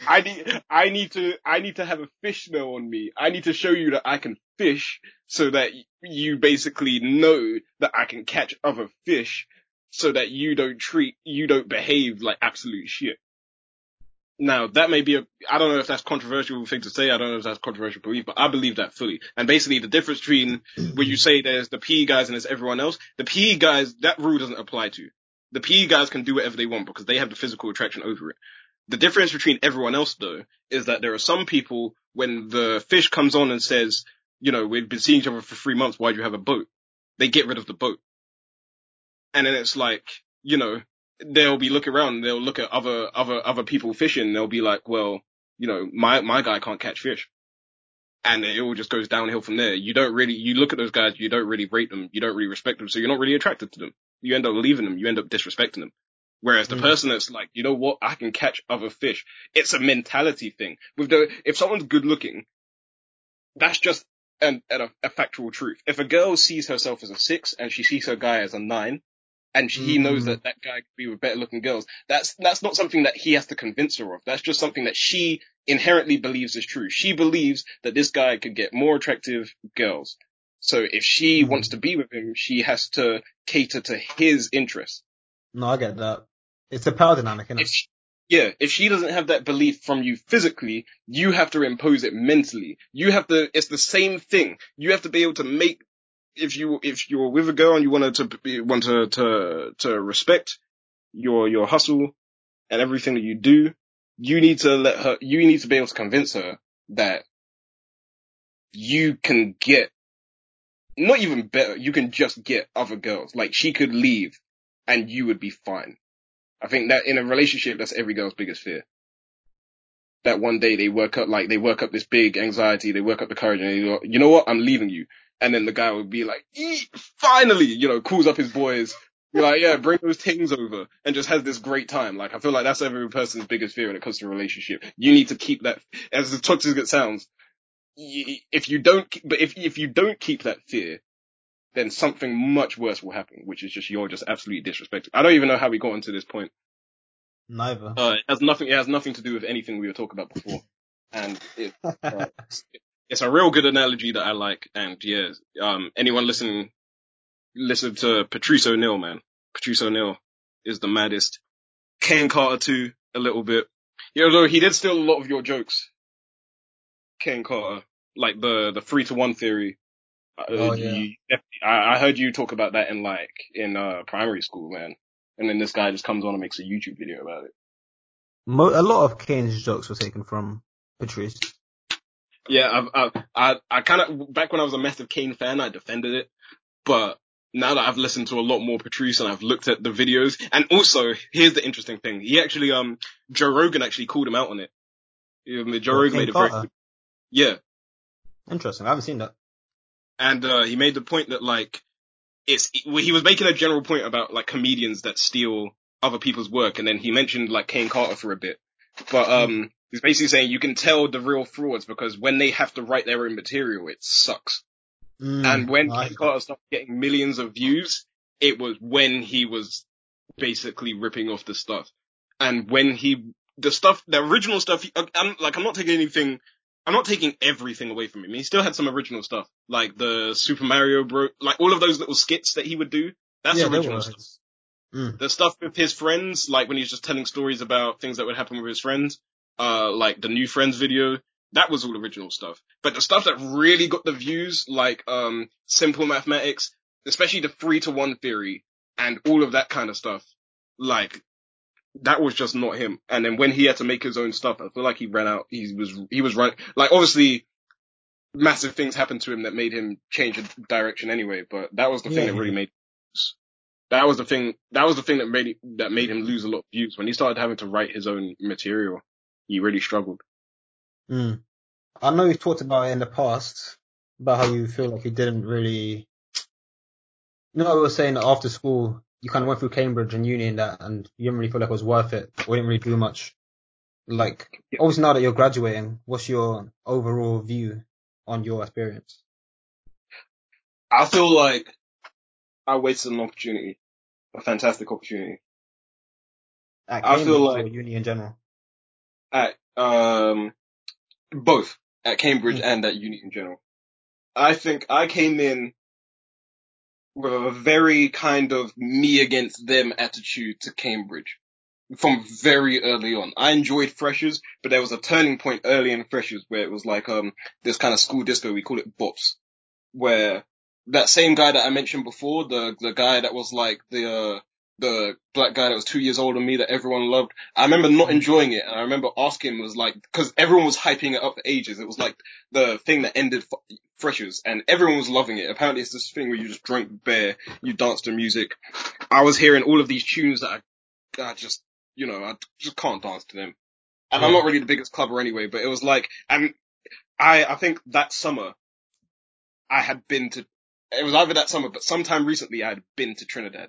I need, I need to, I need to have a fish now on me. I need to show you that I can fish so that you basically know that I can catch other fish so that you don't treat, you don't behave like absolute shit. Now that may be a, I don't know if that's controversial thing to say. I don't know if that's controversial belief, but I believe that fully. And basically the difference between when you say there's the PE guys and there's everyone else, the PE guys, that rule doesn't apply to. The PE guys can do whatever they want because they have the physical attraction over it. The difference between everyone else though is that there are some people when the fish comes on and says, you know, we've been seeing each other for three months. Why do you have a boat? They get rid of the boat. And then it's like, you know, they'll be looking around, they'll look at other, other, other people fishing, they'll be like, well, you know, my, my guy can't catch fish. And it all just goes downhill from there. You don't really, you look at those guys, you don't really rate them, you don't really respect them, so you're not really attracted to them. You end up leaving them, you end up disrespecting them. Whereas the mm. person that's like, you know what, I can catch other fish. It's a mentality thing. With the, if someone's good looking, that's just an, an, a factual truth. If a girl sees herself as a six and she sees her guy as a nine, and he mm. knows that that guy could be with better looking girls. That's that's not something that he has to convince her of. That's just something that she inherently believes is true. She believes that this guy could get more attractive girls. So if she mm. wants to be with him, she has to cater to his interests. No, I get that. It's a power dynamic, isn't it? If she, yeah, if she doesn't have that belief from you physically, you have to impose it mentally. You have to, it's the same thing. You have to be able to make if you if you're with a girl and you want to want to to to respect your your hustle and everything that you do, you need to let her. You need to be able to convince her that you can get not even better. You can just get other girls. Like she could leave and you would be fine. I think that in a relationship, that's every girl's biggest fear. That one day they work up, like they work up this big anxiety, they work up the courage and they go, you know what? I'm leaving you. And then the guy would be like, finally, you know, calls up his boys. Be like, yeah, bring those things over and just has this great time. Like, I feel like that's every person's biggest fear when it comes to a relationship. You need to keep that, as toxic as it sounds, if you don't, but if, if you don't keep that fear, then something much worse will happen, which is just you're just absolutely disrespected. I don't even know how we got into this point. Neither. Uh, it has nothing. It has nothing to do with anything we were talking about before, and it, uh, it's a real good analogy that I like. And yeah, um, anyone listening, listen to Patrice O'Neal, man. Patrice O'Neal is the maddest. Kane Carter too, a little bit. Yeah, although he did steal a lot of your jokes. Kane Carter, like the the three to one theory. Uh, oh, yeah. You, I, I heard you talk about that in like in uh primary school, man. And then this guy just comes on and makes a YouTube video about it. Mo- a lot of Kane's jokes were taken from Patrice. Yeah, I've, I've, I, I kind of, back when I was a massive Kane fan, I defended it. But now that I've listened to a lot more Patrice and I've looked at the videos, and also, here's the interesting thing. He actually, um, Joe Rogan actually called him out on it. Joe Rogan made very, yeah. Interesting. I haven't seen that. And, uh, he made the point that like, it's, he was making a general point about like comedians that steal other people's work, and then he mentioned like Kane Carter for a bit. But, um, He's basically saying you can tell the real frauds because when they have to write their own material, it sucks. Mm, and when Kane Carter started getting millions of views, it was when he was basically ripping off the stuff. And when he, the stuff, the original stuff, he, I'm like, I'm not taking anything, I'm not taking everything away from him. He still had some original stuff, like the Super Mario Bro, like all of those little skits that he would do. That's yeah, original stuff. Mm. The stuff with his friends, like when he's just telling stories about things that would happen with his friends, uh, like the new Friends video, that was all original stuff. But the stuff that really got the views, like, um, simple mathematics, especially the three to one theory and all of that kind of stuff, like, that was just not him. And then when he had to make his own stuff, I feel like he ran out, he was, he was right, like obviously, massive things happened to him that made him change a direction anyway, but that was the yeah, thing that really made, that was the thing, that was the thing that made, that made him lose a lot of views when he started having to write his own material he really struggled. Mm. I know you've talked about it in the past about how you feel like you didn't really. You know, I was saying that after school you kind of went through Cambridge and uni and that, and you didn't really feel like it was worth it, or didn't really do much. Like, obviously now that you're graduating, what's your overall view on your experience? I feel like I wasted an opportunity, a fantastic opportunity. I feel like uni in general at um both at Cambridge mm. and at uni in general. I think I came in with a very kind of me against them attitude to Cambridge from very early on. I enjoyed freshers, but there was a turning point early in freshers where it was like um this kind of school disco, we call it bops, where that same guy that I mentioned before, the the guy that was like the uh the black guy that was two years older than me that everyone loved. I remember not enjoying it, and I remember asking was like because everyone was hyping it up for ages. It was like the thing that ended freshers, and everyone was loving it. Apparently, it's this thing where you just drink beer, you dance to music. I was hearing all of these tunes that I, I just you know I just can't dance to them, and I'm not really the biggest clubber anyway. But it was like, and I I think that summer I had been to. It was either that summer, but sometime recently I had been to Trinidad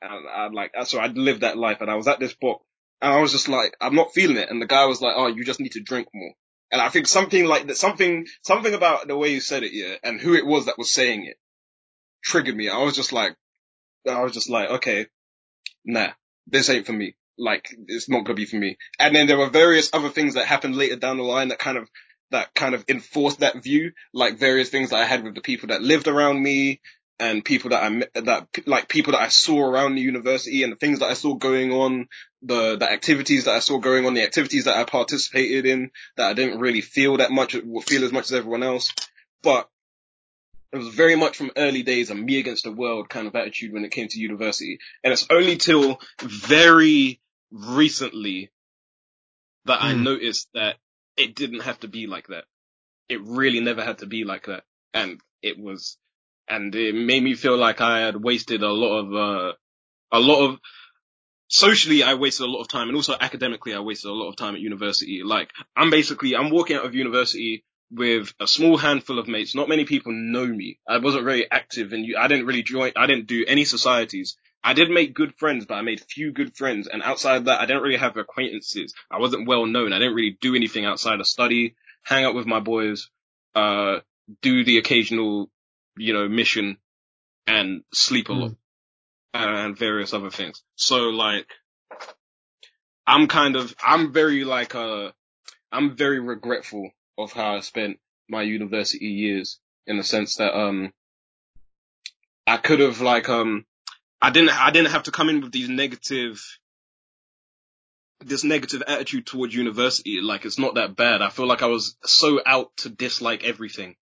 and I like, uh, so I'd lived that life and I was at this book and I was just like, I'm not feeling it. And the guy was like, oh, you just need to drink more. And I think something like that, something, something about the way you said it, yeah, and who it was that was saying it triggered me. I was just like, I was just like, okay, nah, this ain't for me. Like, it's not gonna be for me. And then there were various other things that happened later down the line that kind of, that kind of enforced that view, like various things that I had with the people that lived around me, and people that I that like people that I saw around the university and the things that I saw going on, the the activities that I saw going on, the activities that I participated in that I didn't really feel that much, feel as much as everyone else, but it was very much from early days a me against the world kind of attitude when it came to university, and it's only till very recently that mm. I hmm. noticed that it didn't have to be like that. It really never had to be like that, and it was and it made me feel like I had wasted a lot of, uh, a lot of, socially I wasted a lot of time and also academically I wasted a lot of time at university. Like, I'm basically, I'm walking out of university with a small handful of mates. Not many people know me. I wasn't very active and I didn't really join, I didn't do any societies. I did make good friends, but I made few good friends. And outside of that, I didn't really have acquaintances. I wasn't well known. I didn't really do anything outside of study, hang out with my boys, uh, do the occasional you know, mission and sleep a lot mm. and various other things. So like, I'm kind of, I'm very like, uh, I'm very regretful of how I spent my university years in the sense that, um, I could have like, um, I didn't, I didn't have to come in with these negative, this negative attitude towards university. Like it's not that bad. I feel like I was so out to dislike everything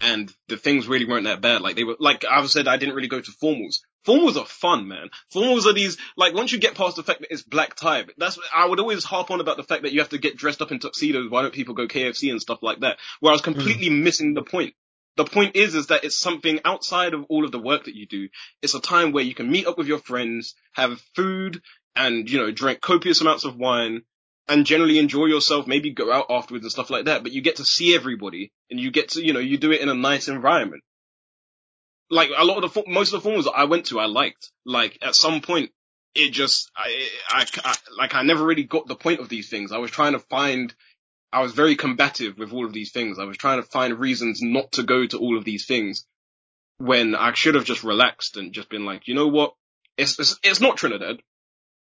and the things really weren't that bad. Like they were, like I've said, I didn't really go to formals. Formals are fun, man. Formals are these, like once you get past the fact that it's black tie, that's, I would always harp on about the fact that you have to get dressed up in tuxedos. Why don't people go KFC and stuff like that? Where I was completely mm. missing the point. The point is, is that it's something outside of all of the work that you do. It's a time where you can meet up with your friends, have food, and, you know, drink copious amounts of wine, and generally enjoy yourself, maybe go out afterwards and stuff like that, but you get to see everybody and you get to, you know, you do it in a nice environment. Like a lot of the, most of the formals that I went to, I liked. Like at some point, it just, I, I, I, like I never really got the point of these things. I was trying to find, I was very combative with all of these things. I was trying to find reasons not to go to all of these things when I should have just relaxed and just been like, you know what? It's, it's, it's not Trinidad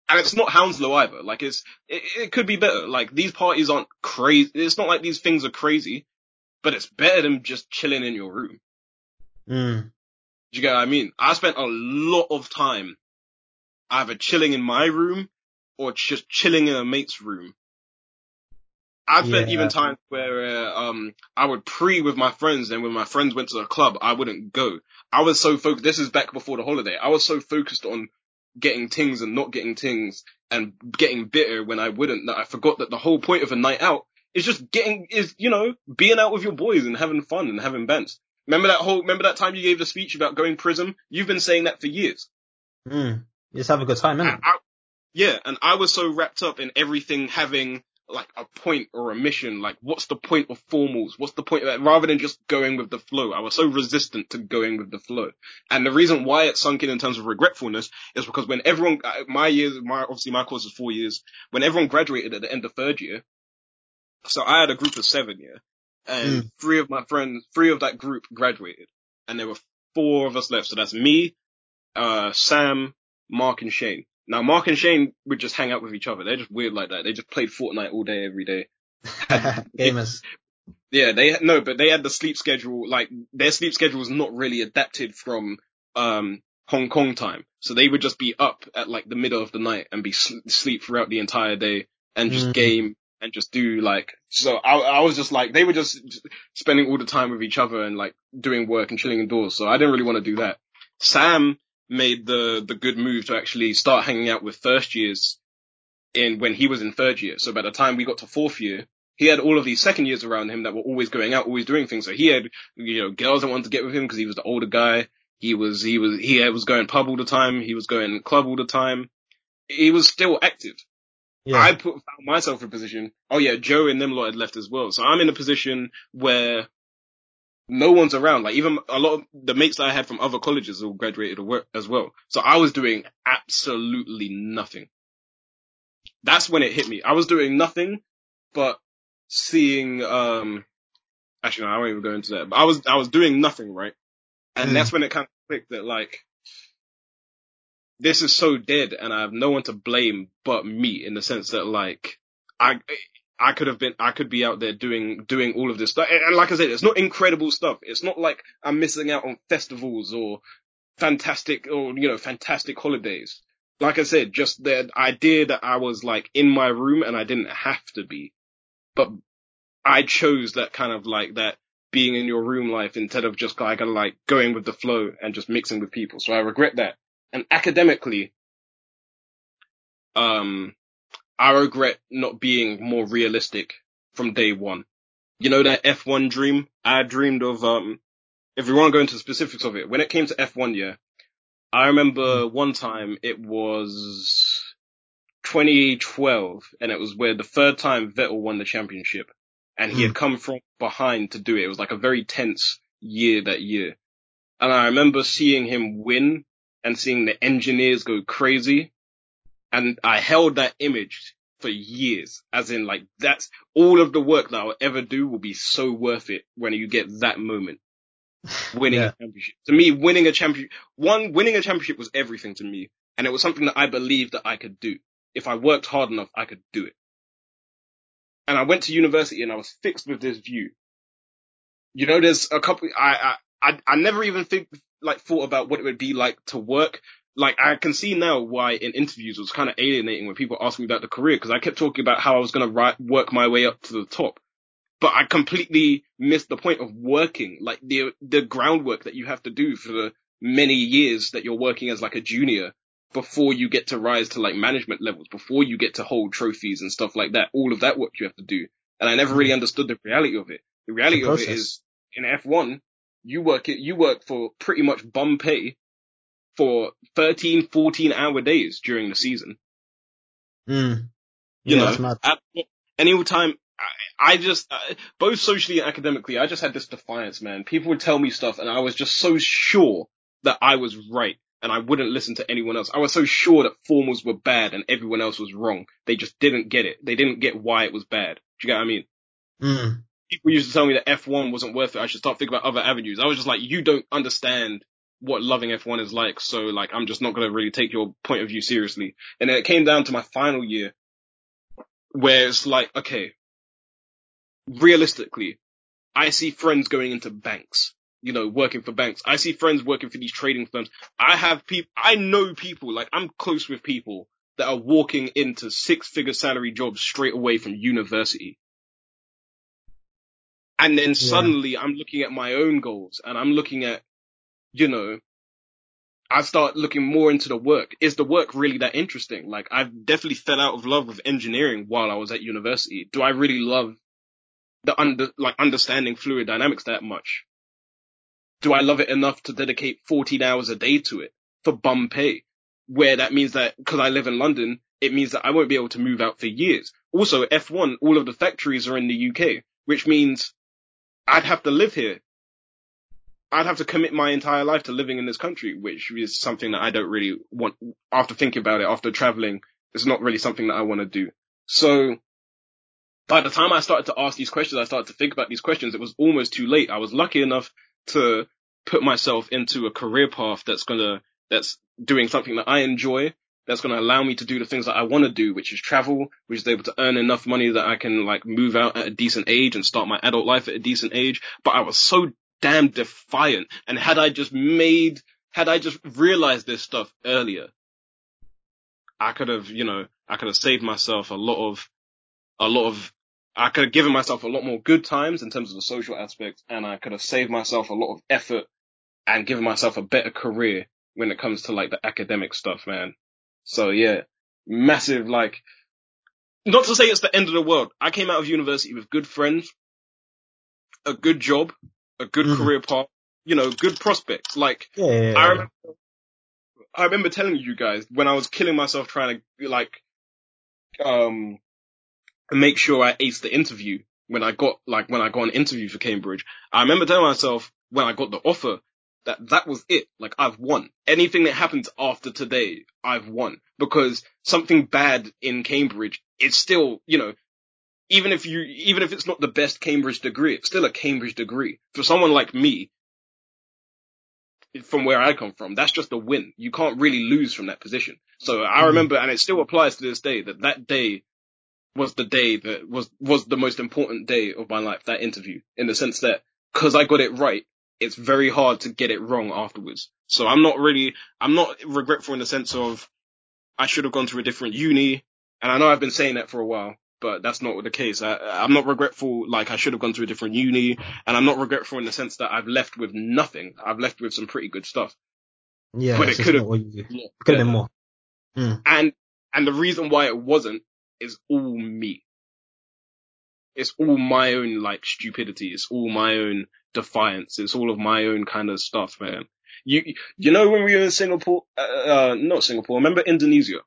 and it's not Hounslow either. Like it's, it, it, could be better. Like these parties aren't crazy. It's not like these things are crazy, but it's better than just chilling in your room. Mm. Do you get what I mean? I spent a lot of time either chilling in my room or just chilling in a mate's room. I've spent yeah. even times where uh, um I would pre with my friends, and when my friends went to the club, I wouldn't go. I was so focused. This is back before the holiday. I was so focused on getting things and not getting things and getting bitter when I wouldn't that I forgot that the whole point of a night out is just getting is you know being out with your boys and having fun and having bands. Remember that whole remember that time you gave the speech about going Prism? You've been saying that for years. Mm. Just have a good time, innit? I, yeah, and I was so wrapped up in everything having like a point or a mission. Like, what's the point of formals? What's the point of that? Rather than just going with the flow. I was so resistant to going with the flow. And the reason why it sunk in in terms of regretfulness is because when everyone, uh, my years, my, obviously my course is four years, when everyone graduated at the end of third year, so I had a group of seven, yeah, and mm. three of my friends, three of that group graduated, and there were four of us left. So that's me, uh, Sam, Mark, and Shane. Now, Mark and Shane would just hang out with each other. They're just weird like that. They just played Fortnite all day, every day. Gamers. Yeah, they no, but they had the sleep schedule. Like their sleep schedule was not really adapted from um Hong Kong time, so they would just be up at like the middle of the night and be sl- sleep throughout the entire day and just mm. game and just do like. So I, I was just like they were just spending all the time with each other and like doing work and chilling indoors. So I didn't really want to do that. Sam made the the good move to actually start hanging out with first years in when he was in third year. So by the time we got to fourth year, he had all of these second years around him that were always going out, always doing things. So he had, you know, girls that wanted to get with him because he was the older guy. He was, he was, he was going pub all the time. He was going club all the time. He was still active. Yeah. I put found myself in a position. Oh yeah, Joe and them lot had left as well. So I'm in a position where no one's around. Like even a lot of the mates that I had from other colleges all graduated as well. So I was doing absolutely nothing. That's when it hit me. I was doing nothing, but seeing, um, actually no, I won't even go into that, but I was, I was doing nothing, right? And mm. that's when it kind of clicked that like, this is so dead and I have no one to blame but me in the sense that like, I, I could have been, I could be out there doing, doing all of this stuff. And like I said, it's not incredible stuff. It's not like I'm missing out on festivals or fantastic or, you know, fantastic holidays. Like I said, just the idea that I was like in my room and I didn't have to be, but I chose that kind of like that being in your room life instead of just like, like going with the flow and just mixing with people. So I regret that. And academically, um, I regret not being more realistic from day one. You know that F1 dream? I dreamed of, um, if we want to go into the specifics of it, when it came to F1, yeah, I remember one time it was 2012 and it was where the third time Vettel won the championship and he had hmm. come from behind to do it. It was like a very tense year that year. And I remember seeing him win and seeing the engineers go crazy and I held that image for years, as in like that's all of the work that I'll ever do will be so worth it when you get that moment. Winning yeah. a championship. To me, winning a championship, one, winning a championship was everything to me. And it was something that I believed that I could do. If I worked hard enough, I could do it. And I went to university and I was fixed with this view. You know, there's a couple, I, I, I, I never even think, like thought about what it would be like to work like I can see now why in interviews it was kind of alienating when people asked me about the career because I kept talking about how I was going to work my way up to the top, but I completely missed the point of working, like the the groundwork that you have to do for the many years that you're working as like a junior before you get to rise to like management levels, before you get to hold trophies and stuff like that. All of that work you have to do, and I never really mm. understood the reality of it. The reality the of it is in F1, you work it, you work for pretty much bum pay for 13, 14 hour days during the season. Mm. You yeah, know, at any time, I, I just, uh, both socially and academically, I just had this defiance, man. People would tell me stuff and I was just so sure that I was right and I wouldn't listen to anyone else. I was so sure that formals were bad and everyone else was wrong. They just didn't get it. They didn't get why it was bad. Do you get what I mean? Mm. People used to tell me that F1 wasn't worth it. I should start thinking about other avenues. I was just like, you don't understand what loving F1 is like. So like, I'm just not going to really take your point of view seriously. And then it came down to my final year where it's like, okay, realistically, I see friends going into banks, you know, working for banks. I see friends working for these trading firms. I have people, I know people, like I'm close with people that are walking into six figure salary jobs straight away from university. And then suddenly yeah. I'm looking at my own goals and I'm looking at you know, I start looking more into the work. Is the work really that interesting? Like I've definitely fell out of love with engineering while I was at university. Do I really love the under, like understanding fluid dynamics that much? Do I love it enough to dedicate 14 hours a day to it for bum pay? Where that means that because I live in London, it means that I won't be able to move out for years. Also, F1, all of the factories are in the UK, which means I'd have to live here I'd have to commit my entire life to living in this country, which is something that I don't really want. After thinking about it, after traveling, it's not really something that I want to do. So by the time I started to ask these questions, I started to think about these questions. It was almost too late. I was lucky enough to put myself into a career path that's gonna, that's doing something that I enjoy, that's gonna allow me to do the things that I want to do, which is travel, which is able to earn enough money that I can like move out at a decent age and start my adult life at a decent age. But I was so damn defiant. And had I just made, had I just realized this stuff earlier, I could have, you know, I could have saved myself a lot of, a lot of, I could have given myself a lot more good times in terms of the social aspect and I could have saved myself a lot of effort and given myself a better career when it comes to like the academic stuff, man. So yeah, massive like, not to say it's the end of the world. I came out of university with good friends, a good job, a good mm. career path, you know, good prospects. Like, yeah. I remember, I remember telling you guys when I was killing myself trying to like, um, make sure I aced the interview when I got like when I got an interview for Cambridge. I remember telling myself when I got the offer that that was it. Like I've won. Anything that happens after today, I've won because something bad in Cambridge, is still, you know, even if you, even if it's not the best Cambridge degree, it's still a Cambridge degree. For someone like me, from where I come from, that's just a win. You can't really lose from that position. So I mm-hmm. remember, and it still applies to this day, that that day was the day that was, was the most important day of my life, that interview, in the sense that, cause I got it right, it's very hard to get it wrong afterwards. So I'm not really, I'm not regretful in the sense of, I should have gone to a different uni, and I know I've been saying that for a while, but that's not the case. I, I'm not regretful like I should have gone to a different uni, and I'm not regretful in the sense that I've left with nothing. I've left with some pretty good stuff. Yeah, but it could have, yeah, could have been more. Mm. And and the reason why it wasn't is all me. It's all my own like stupidity. It's all my own defiance. It's all of my own kind of stuff, man. You you know when we were in Singapore, uh, uh not Singapore. Remember Indonesia?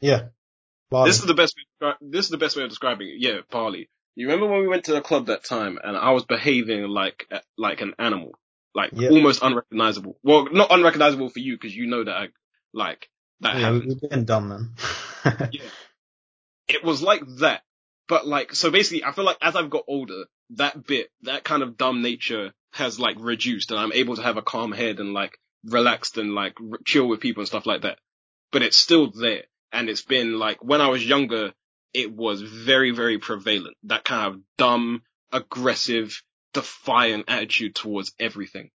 Yeah. Bali. This is the best. This is the best way of describing it. Yeah, Bali. You remember when we went to the club that time and I was behaving like like an animal, like yeah. almost unrecognizable. Well, not unrecognizable for you because you know that I like that. Yeah, we've been dumb, man. yeah, it was like that, but like so basically, I feel like as I've got older, that bit, that kind of dumb nature has like reduced, and I'm able to have a calm head and like relaxed and like chill with people and stuff like that. But it's still there and it's been like when I was younger, it was very, very prevalent. That kind of dumb, aggressive, defiant attitude towards everything.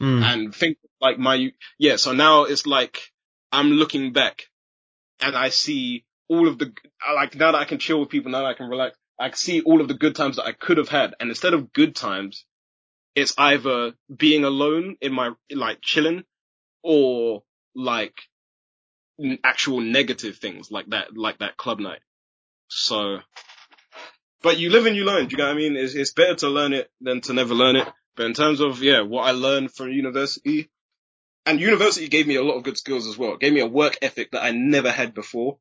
Mm. And think like my, yeah, so now it's like I'm looking back and I see all of the, like now that I can chill with people, now that I can relax, I see all of the good times that I could have had. And instead of good times, it's either being alone in my, like chilling or like actual negative things like that, like that club night. So, but you live and you learn. Do you know what I mean? It's, it's better to learn it than to never learn it. But in terms of, yeah, what I learned from university, and university gave me a lot of good skills as well. It gave me a work ethic that I never had before.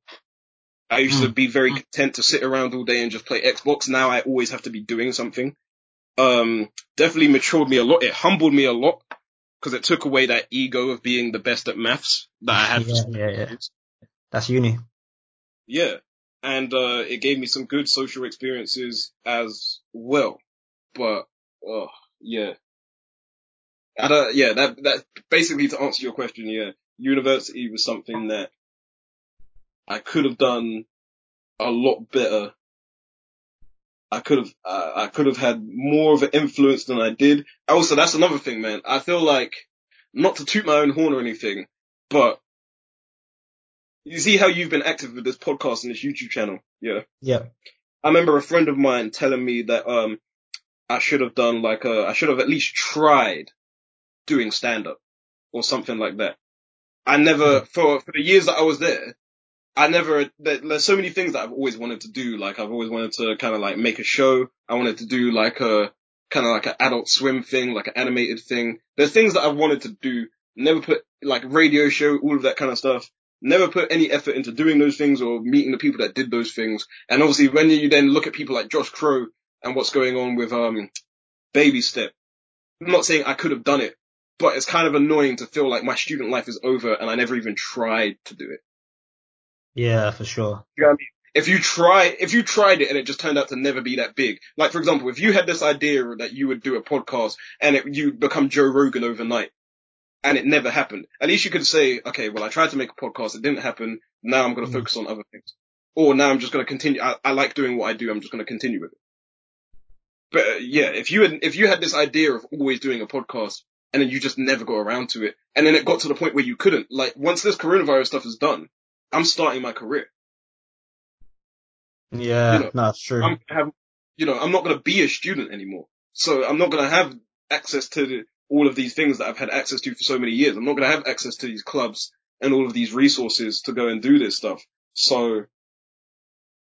I used to hmm. be very content to sit around all day and just play Xbox. Now I always have to be doing something. Um, definitely matured me a lot. It humbled me a lot because it took away that ego of being the best at maths that I had. Yeah, yeah, yeah. That's uni. Yeah. And, uh, it gave me some good social experiences as well. But, oh, yeah. And, uh, yeah, that, that, basically to answer your question, yeah, university was something that I could have done a lot better I could have, uh, I could have had more of an influence than I did. Also, that's another thing, man. I feel like, not to toot my own horn or anything, but you see how you've been active with this podcast and this YouTube channel, yeah? Yeah. I remember a friend of mine telling me that, um, I should have done like a, I should have at least tried doing stand up or something like that. I never, for, for the years that I was there, I never, there's so many things that I've always wanted to do. Like I've always wanted to kind of like make a show. I wanted to do like a, kind of like an adult swim thing, like an animated thing. There's things that I've wanted to do. Never put like radio show, all of that kind of stuff. Never put any effort into doing those things or meeting the people that did those things. And obviously when you then look at people like Josh Crow and what's going on with, um, Baby Step, I'm not saying I could have done it, but it's kind of annoying to feel like my student life is over and I never even tried to do it. Yeah, for sure. You know what I mean? If you try, if you tried it and it just turned out to never be that big, like for example, if you had this idea that you would do a podcast and it, you become Joe Rogan overnight and it never happened, at least you could say, okay, well, I tried to make a podcast. It didn't happen. Now I'm going to mm. focus on other things. Or now I'm just going to continue. I, I, like doing what I do. I'm just going to continue with it. But uh, yeah, if you had, if you had this idea of always doing a podcast and then you just never got around to it, and then it got to the point where you couldn't, like once this coronavirus stuff is done, I'm starting my career. Yeah, you know, no, true. I'm have, you know, I'm not going to be a student anymore. So I'm not going to have access to the, all of these things that I've had access to for so many years. I'm not going to have access to these clubs and all of these resources to go and do this stuff. So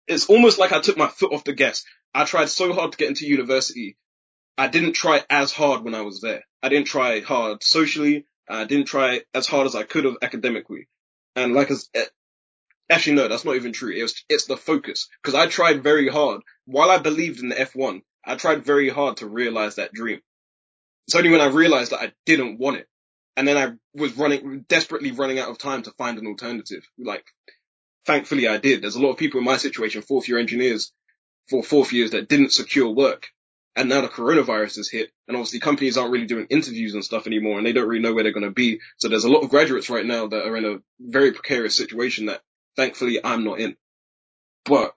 it's almost like I took my foot off the gas. I tried so hard to get into university. I didn't try as hard when I was there. I didn't try hard socially. I didn't try as hard as I could have academically. And like as, actually no, that's not even true. It was, it's the focus. Cause I tried very hard. While I believed in the F1, I tried very hard to realize that dream. It's only when I realized that I didn't want it. And then I was running, desperately running out of time to find an alternative. Like, thankfully I did. There's a lot of people in my situation, fourth year engineers for fourth years that didn't secure work. And now the coronavirus has hit and obviously companies aren't really doing interviews and stuff anymore and they don't really know where they're going to be. So there's a lot of graduates right now that are in a very precarious situation that thankfully I'm not in. But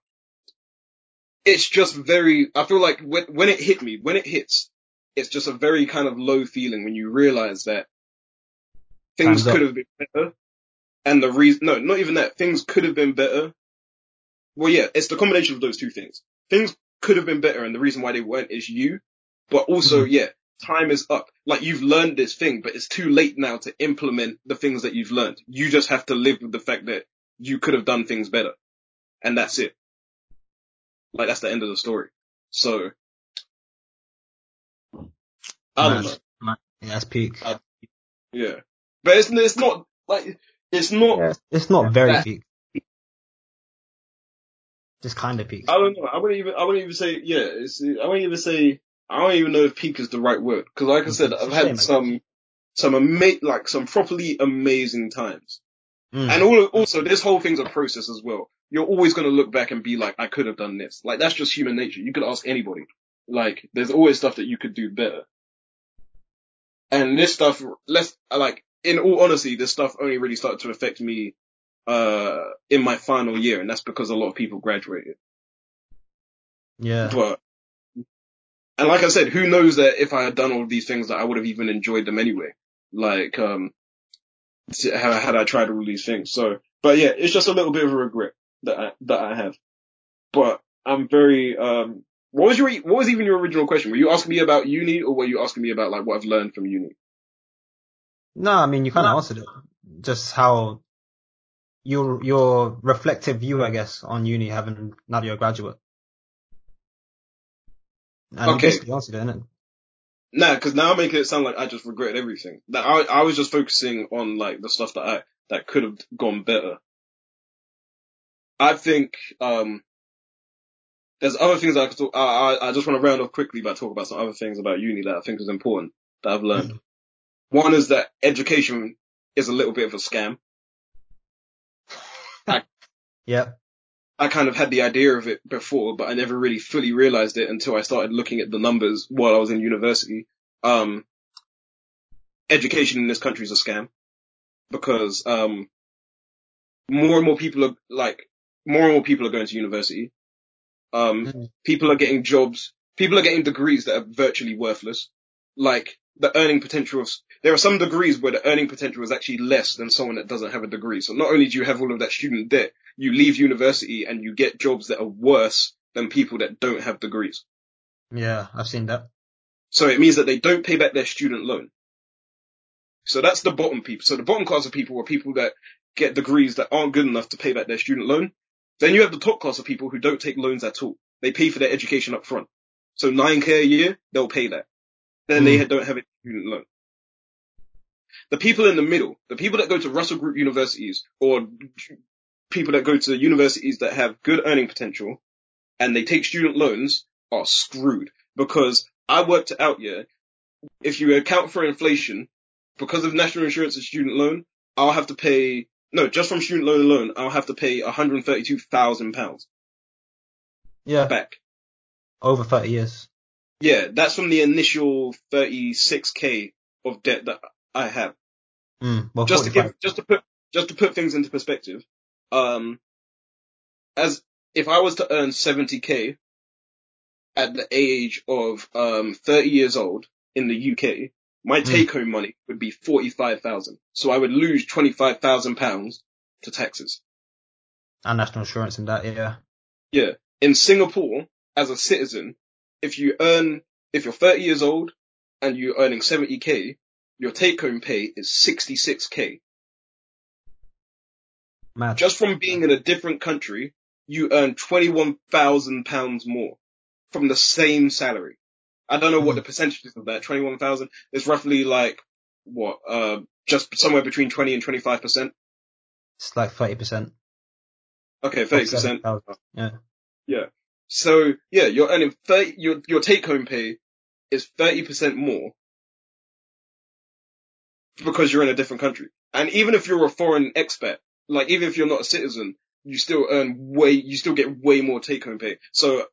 it's just very, I feel like when, when it hit me, when it hits, it's just a very kind of low feeling when you realize that things could have been better. And the reason, no, not even that, things could have been better. Well, yeah, it's the combination of those two things. Things could have been better and the reason why they weren't is you, but also, mm-hmm. yeah, time is up. Like you've learned this thing, but it's too late now to implement the things that you've learned. You just have to live with the fact that you could have done things better. And that's it. Like that's the end of the story. So, I don't know. Yeah, that's peak. I, yeah. But it's, it's not, like, it's not. Yeah, it's not very that, peak. Just kind of peak. I don't know. I wouldn't even. I wouldn't even say. Yeah. It's. I wouldn't even say. I don't even know if peak is the right word because, like I said, I've had some some ama- like some properly amazing times. Mm. And all, also, this whole thing's a process as well. You're always going to look back and be like, I could have done this. Like, that's just human nature. You could ask anybody. Like, there's always stuff that you could do better. And this stuff, let's, like, in all honesty, this stuff only really started to affect me uh, in my final year, and that's because a lot of people graduated. Yeah. But, and like I said, who knows that if I had done all of these things that I would have even enjoyed them anyway. Like, um, had I tried all these things. So, but yeah, it's just a little bit of a regret that I, that I have. But I'm very, um, what was your, what was even your original question? Were you asking me about uni or were you asking me about like what I've learned from uni? No, I mean, you kind of no. answered it. Just how your your reflective view, I guess, on uni having now that you're a graduate. And okay. you basically answered it, innit? Nah, because now I'm making it sound like I just regret everything. That I I was just focusing on like the stuff that I that could have gone better. I think um there's other things I could talk. I I, I just want to round off quickly by talk about some other things about uni that I think is important that I've learned. Mm-hmm. One is that education is a little bit of a scam. Yeah. I kind of had the idea of it before, but I never really fully realized it until I started looking at the numbers while I was in university. Um, education in this country is a scam because, um, more and more people are like, more and more people are going to university. Um, mm-hmm. people are getting jobs, people are getting degrees that are virtually worthless. Like, the earning potential of, there are some degrees where the earning potential is actually less than someone that doesn't have a degree. So not only do you have all of that student debt, you leave university and you get jobs that are worse than people that don't have degrees. Yeah, I've seen that. So it means that they don't pay back their student loan. So that's the bottom people. So the bottom class of people are people that get degrees that aren't good enough to pay back their student loan. Then you have the top class of people who don't take loans at all. They pay for their education up front. So 9k a year, they'll pay that then mm. they hmm. don't have a student loan. The people in the middle, the people that go to Russell Group universities or people that go to universities that have good earning potential and they take student loans are screwed because I worked it out, yeah. If you account for inflation, because of national insurance and student loan, I'll have to pay, no, just from student loan alone, I'll have to pay £132,000. Yeah. Back. Over 30 years. Yeah, that's from the initial 36k of debt that I have. Mm, well, just 45. to give, just to put, just to put things into perspective, um, as if I was to earn 70k at the age of um 30 years old in the UK, my mm. take home money would be 45,000. So I would lose 25,000 pounds to taxes. And national insurance and that, yeah. Yeah. In Singapore, as a citizen, if you earn, if you're 30 years old and you're earning 70k, your take home pay is 66k. Mad. Just from being in a different country, you earn £21,000 more from the same salary. I don't know what Hmm. the percentage is of that. 21,000 is roughly like, what, uh, just somewhere between 20 and 25%. It's like 30%. Okay, of 30%. 7,000. Yeah. Yeah. So, yeah, you're earning 30, your, your take home pay is 30% more because you're in a different country. And even if you're a foreign expat, like even if you're not a citizen, you still earn way, you still get way more take home pay. So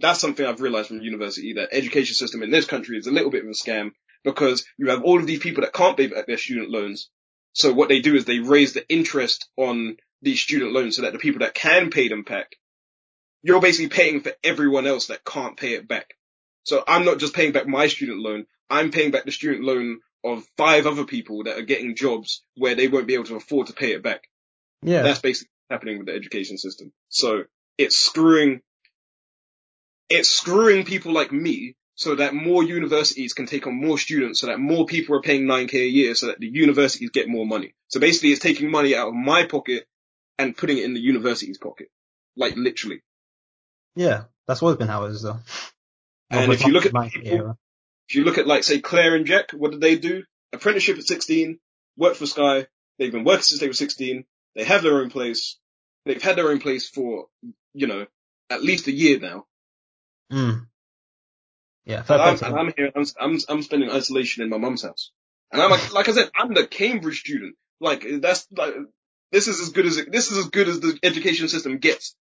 that's something I've realized from university that education system in this country is a little bit of a scam because you have all of these people that can't pay back their student loans. So what they do is they raise the interest on these student loans so that the people that can pay them back, you're basically paying for everyone else that can't pay it back. So I'm not just paying back my student loan, I'm paying back the student loan of five other people that are getting jobs where they won't be able to afford to pay it back. Yeah. That's basically happening with the education system. So it's screwing, it's screwing people like me so that more universities can take on more students so that more people are paying 9k a year so that the universities get more money. So basically it's taking money out of my pocket and putting it in the university's pocket. Like literally. yeah. That's always been how it is though. And if you look at my people-. If you look at like say Claire and Jack, what did they do? Apprenticeship at 16, worked for Sky. They've been working since they were 16. They have their own place. They've had their own place for, you know, at least a year now. Mm. Yeah. Fair And I'm. I'm here, I'm, I'm, I'm spending isolation in my mum's house. And I'm like, like I said, I'm the Cambridge student. Like, that's like, this is as good as it, this is as good as the education system gets.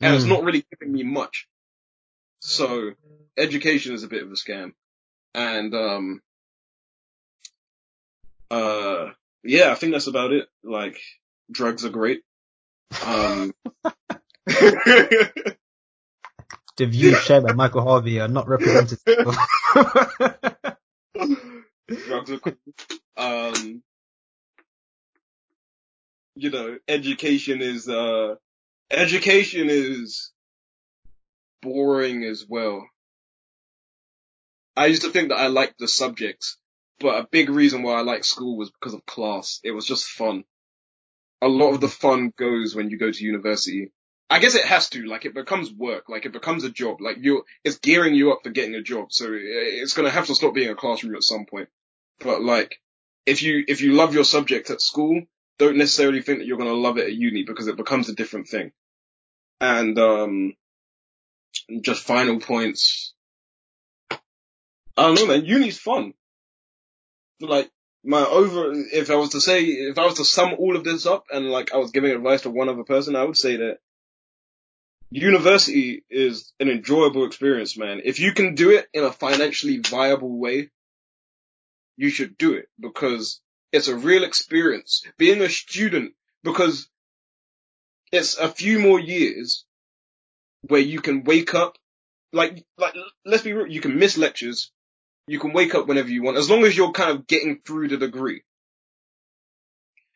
And it's Mm. not really giving me much. So, education is a bit of a scam. And, um, uh, yeah, I think that's about it. Like, drugs are great. Um, The views shared by Michael Harvey are not representative. drugs are cool. Um, you know, education is, uh, education is boring as well. I used to think that I liked the subjects, but a big reason why I liked school was because of class. It was just fun. A lot of the fun goes when you go to university. I guess it has to, like it becomes work, like it becomes a job, like you, it's gearing you up for getting a job, so it's gonna have to stop being a classroom at some point. But like, if you, if you love your subject at school, don't necessarily think that you're gonna love it at uni because it becomes a different thing. And, um, just final points. I don't know, man. Uni's fun. Like my over, if I was to say, if I was to sum all of this up and like I was giving advice to one other person, I would say that university is an enjoyable experience, man. If you can do it in a financially viable way, you should do it because it's a real experience. Being a student, because it's a few more years where you can wake up, like, like, let's be real, you can miss lectures, you can wake up whenever you want, as long as you're kind of getting through the degree.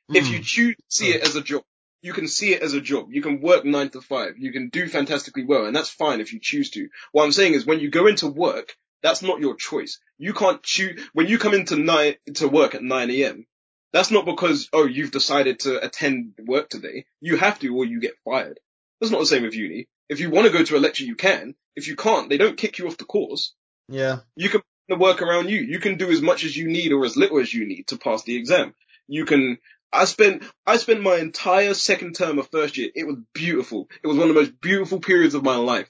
If you Mm. choose to see it as a job, you can see it as a job. You can work nine to five. You can do fantastically well, and that's fine if you choose to. What I'm saying is when you go into work, that's not your choice. You can't choose, when you come into nine, to work at 9 a.m., that's not because, oh, you've decided to attend work today. You have to or you get fired. That's not the same with uni. If you want to go to a lecture, you can. If you can't, they don't kick you off the course. Yeah. You can the work around you. You can do as much as you need or as little as you need to pass the exam. You can, I spent, I spent my entire second term of first year. It was beautiful. It was one of the most beautiful periods of my life.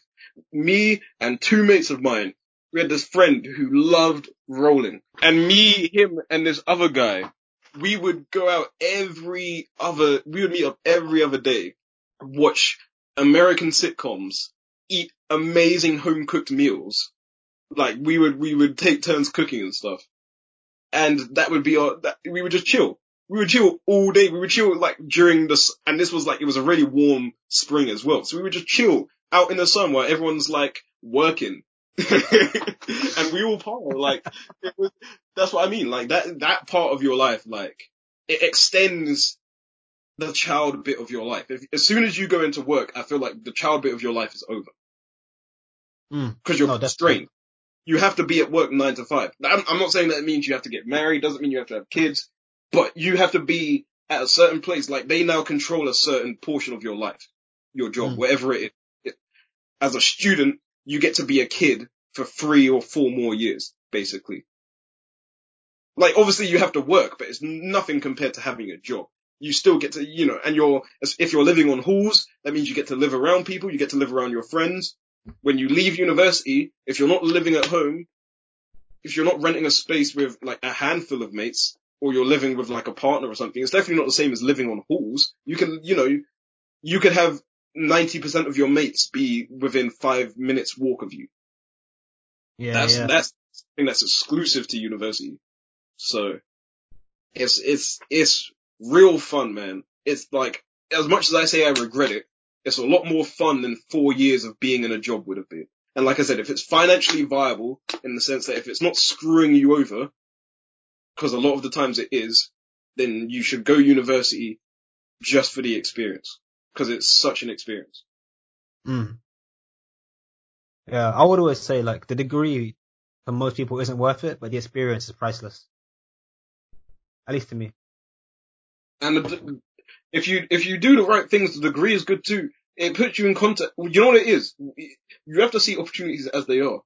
Me and two mates of mine, we had this friend who loved rolling. And me, him, and this other guy, we would go out every other, we would meet up every other day, watch American sitcoms, eat amazing home cooked meals. Like we would, we would take turns cooking and stuff. And that would be our, that, we would just chill. We would chill all day. We would chill like during this, and this was like, it was a really warm spring as well. So we would just chill out in the sun while everyone's like working. and we all party. Like, was, that's what I mean. Like that, that part of your life, like, it extends the child bit of your life. If, as soon as you go into work, I feel like the child bit of your life is over. Mm. Cause you're No, constrained. you have to be at work nine to five. I'm, I'm not saying that it means you have to get married, doesn't mean you have to have kids, but you have to be at a certain place. Like they now control a certain portion of your life, your job, Mm. wherever it is. As a student, you get to be a kid for three or four more years, basically. Like obviously you have to work, but it's nothing compared to having a job. You still get to, you know, and you're, if you're living on halls, that means you get to live around people, you get to live around your friends. When you leave university, if you're not living at home, if you're not renting a space with like a handful of mates, or you're living with like a partner or something, it's definitely not the same as living on halls. You can, you know, you could have 90% of your mates be within five minutes walk of you. Yeah, That's, yeah. that's something that's exclusive to university. So it's, it's, it's real fun, man. It's like, as much as I say I regret it, it's a lot more fun than four years of being in a job would have been. And like I said, if it's financially viable in the sense that if it's not screwing you over, because a lot of the times it is, then you should go university just for the experience. Because it's such an experience. Mm. Yeah, I would always say like the degree for most people isn't worth it, but the experience is priceless. At least to me. And if you, if you do the right things, the degree is good too. It puts you in contact. You know what it is? You have to see opportunities as they are.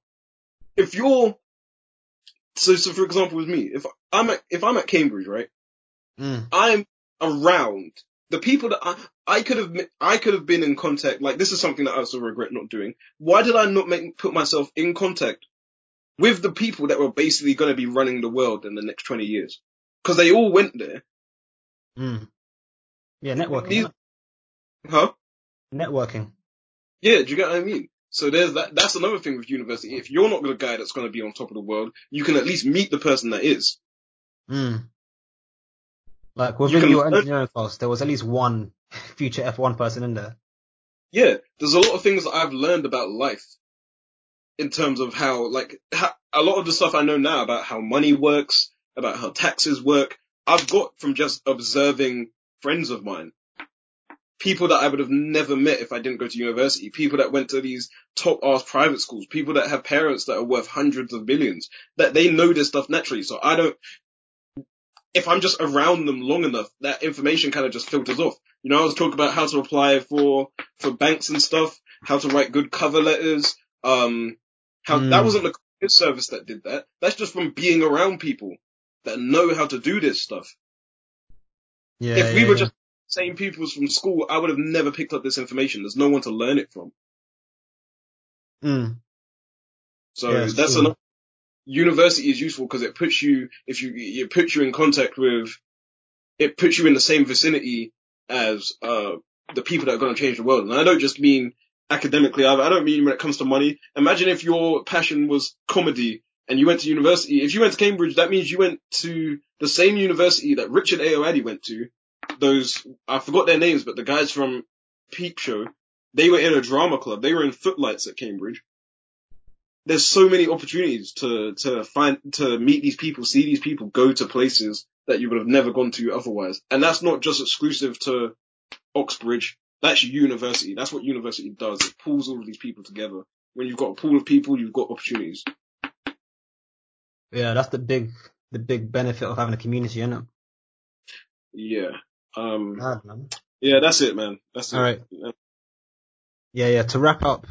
If you're, so, so for example with me, if I'm at, if I'm at Cambridge, right? Mm. I'm around the people that I, I could have, I could have been in contact. Like this is something that I also regret not doing. Why did I not make, put myself in contact with the people that were basically going to be running the world in the next 20 years? Cause they all went there. Mm. Yeah, networking. These- Huh? Networking. Yeah, do you get what I mean? So there's that, that's another thing with university. If you're not the guy that's going to be on top of the world, you can at least meet the person that is. Mm. Like within can your engineering class, there was at least one future F1 person in there. Yeah, there's a lot of things that I've learned about life in terms of how, like, how, a lot of the stuff I know now about how money works, about how taxes work, I've got from just observing friends of mine. People that I would have never met if I didn't go to university. People that went to these top ass private schools. People that have parents that are worth hundreds of billions. That they know this stuff naturally. So I don't, if I'm just around them long enough, that information kind of just filters off. You know, I was talking about how to apply for, for banks and stuff, how to write good cover letters, um, how, that Mm. wasn't the career service that did that. That's just from being around people that know how to do this stuff. Yeah. if we yeah, were yeah. just same people from school, I would have never picked up this information. There's no one to learn it from. Mm. So Yeah, that's true. another. University is useful because it puts you, if you, it puts you in contact with, it puts you in the same vicinity as, uh, the people that are going to change the world. And I don't just mean academically, I I don't mean when it comes to money. Imagine if your passion was comedy and you went to university. If you went to Cambridge, that means you went to the same university that Richard Ayoade went to. Those, I forgot their names, but the guys from Peep Show, they were in a drama club. They were in Footlights at Cambridge. There's so many opportunities to, to find, to meet these people, see these people, go to places that you would have never gone to otherwise. And that's not just exclusive to Oxbridge. That's university. That's what university does. It pulls all of these people together. When you've got a pool of people, you've got opportunities. Yeah, that's the big, the big benefit of having a community, isn't it? Yeah. Um, yeah, that's it, man. That's it. All right. Yeah, yeah. To wrap up,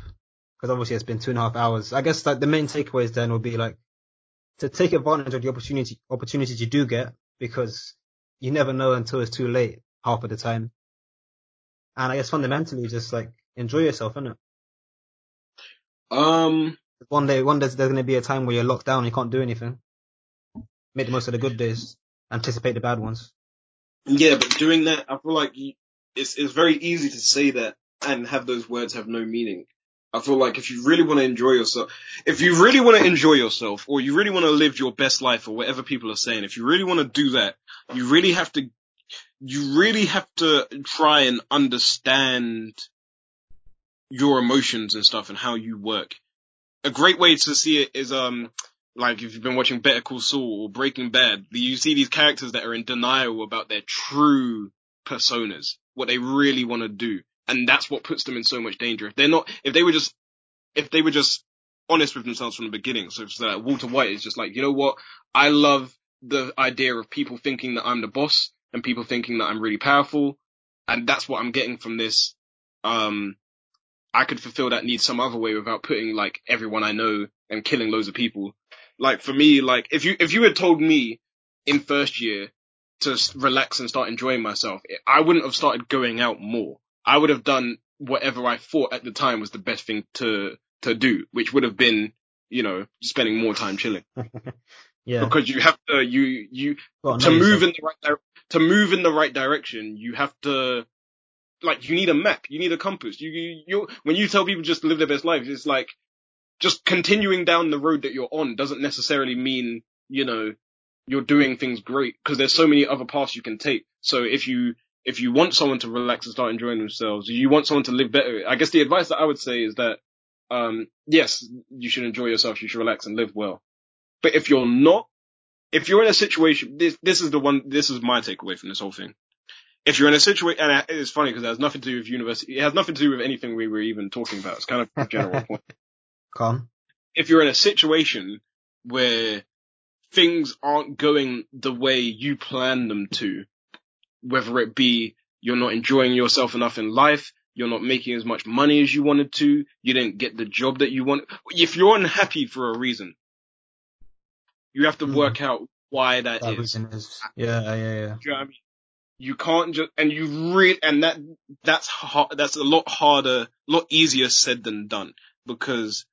because obviously it's been two and a half hours. I guess like the main takeaways then will be like to take advantage of the opportunity opportunities you do get because you never know until it's too late half of the time. And I guess fundamentally just like enjoy yourself, innit? Um, One day, one day there's going to be a time where you're locked down and you can't do anything. Make the most of the good days. Anticipate the bad ones. yeah, but doing that, I feel like you, it's, it's very easy to say that and have those words have no meaning. I feel like if you really want to enjoy yourself, if you really want to enjoy yourself or you really want to live your best life or whatever people are saying, if you really want to do that, you really have to, you really have to try and understand your emotions and stuff and how you work. A great way to see it is, um, like if you've been watching Better Call Saul or Breaking Bad, you see these characters that are in denial about their true personas, what they really want to do. And that's what puts them in so much danger. If they're not, if they were just, if they were just honest with themselves from the beginning. So it's like Walter White is just like, you know what? I love the idea of people thinking that I'm the boss and people thinking that I'm really powerful. And that's what I'm getting from this. Um, I could fulfill that need some other way without putting like everyone I know and killing loads of people. Like for me, like if you, if you had told me in first year to relax and start enjoying myself, I wouldn't have started going out more. I would have done whatever I thought at the time was the best thing to, to do, which would have been, you know, spending more time chilling. yeah. Because you have to, you, you, well, to move in the right, to move in the right direction, you have to, like, you need a map, you need a compass. You, you, you, when you tell people just live their best life, it's like, just continuing down the road that you're on doesn't necessarily mean, you know, you're doing things great because there's so many other paths you can take. So if you, if you want someone to relax and start enjoying themselves, you want someone to live better. I guess the advice that I would say is that, um, yes, you should enjoy yourself. You should relax and live well. But if you're not, if you're in a situation, this, this is the one, this is my takeaway from this whole thing. If you're in a situation, and it's funny because it has nothing to do with university, it has nothing to do with anything we were even talking about. It's kind of a general point. Come. If you're in a situation where things aren't going the way you plan them to, whether it be you're not enjoying yourself enough in life, you're not making as much money as you wanted to, you didn't get the job that you want. If you're unhappy for a reason, you have to mm. work out why that, that is. Is. Yeah, yeah, yeah. You know I mean? You can't just, and you really, and that, that's hard, that's a lot harder, a lot easier said than done because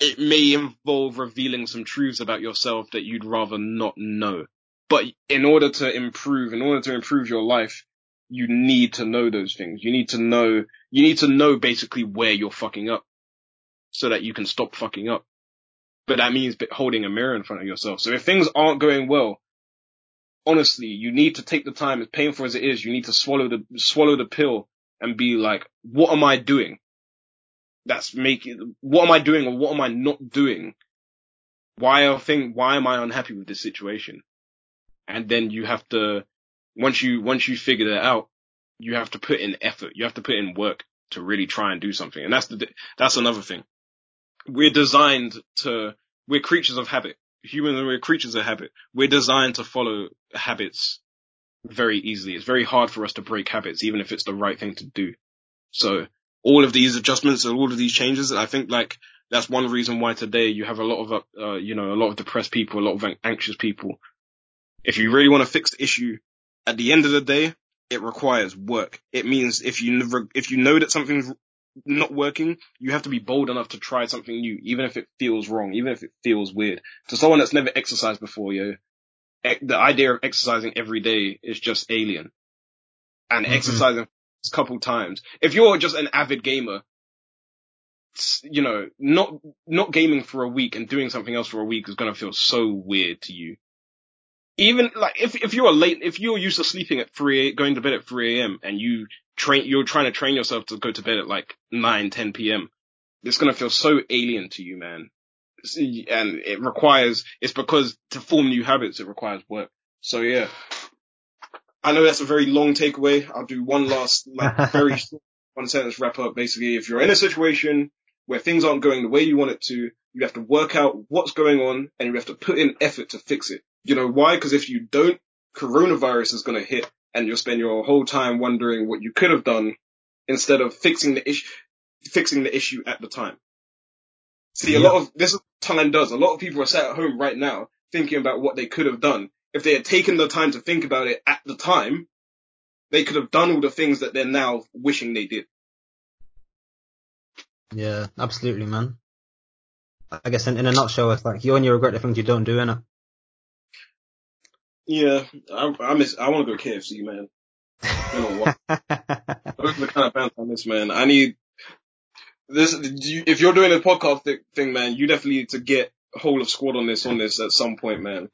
it may involve revealing some truths about yourself that you'd rather not know. But in order to improve, in order to improve your life, you need to know those things. You need to know, you need to know basically where you're fucking up so that you can stop fucking up. But that means holding a mirror in front of yourself. So if things aren't going well, honestly, you need to take the time, as painful as it is, you need to swallow the, swallow the pill and be like, what am I doing? That's making, what am I doing or what am I not doing? Why I think, why am I unhappy with this situation? And then you have to, once you, once you figure that out, you have to put in effort. You have to put in work to really try and do something. And that's the, that's another thing. We're designed to, we're creatures of habit. Humans, we're creatures of habit. We're designed to follow habits very easily. It's very hard for us to break habits, even if it's the right thing to do. So all of these adjustments and all of these changes, I think like that's one reason why today you have a lot of, uh, you know, a lot of depressed people, a lot of anxious people. If you really want to fix the issue, at the end of the day, it requires work. It means if you if you know that something's not working, you have to be bold enough to try something new, even if it feels wrong, even if it feels weird. To someone that's never exercised before, yo, the idea of exercising every day is just alien. And mm-hmm. exercising a couple times. If you're just an avid gamer, you know, not, not gaming for a week and doing something else for a week is gonna feel so weird to you even like if if you're late, if you're used to sleeping at three, going to bed at three a.m. and you train, you're trying to train yourself to go to bed at like nine, 10 p.m. It's gonna feel so alien to you, man. And it requires, it's because to form new habits, it requires work. So yeah. I know that's a very long takeaway. I'll do one last, like, very short one sentence wrap up. Basically, if you're in a situation where things aren't going the way you want it to, you have to work out what's going on and you have to put in effort to fix it. You know why? Because if you don't, coronavirus is going to hit and you'll spend your whole time wondering what you could have done instead of fixing the issue, fixing the issue at the time. See, a lot of, this time does. A lot of people are sat at home right now thinking about what they could have done. If they had taken the time to think about it at the time, they could have done all the things that they're now wishing they did. Yeah, absolutely, man. I guess in, in a nutshell, it's like you only regret the things you don't do, innit? Yeah, I, I miss. I want to go KFC, man. You know? Those are the kind of bands I miss, man. I need this. If you're doing a podcast thing, man, you definitely need to get hold of squad on this on this at some point, man.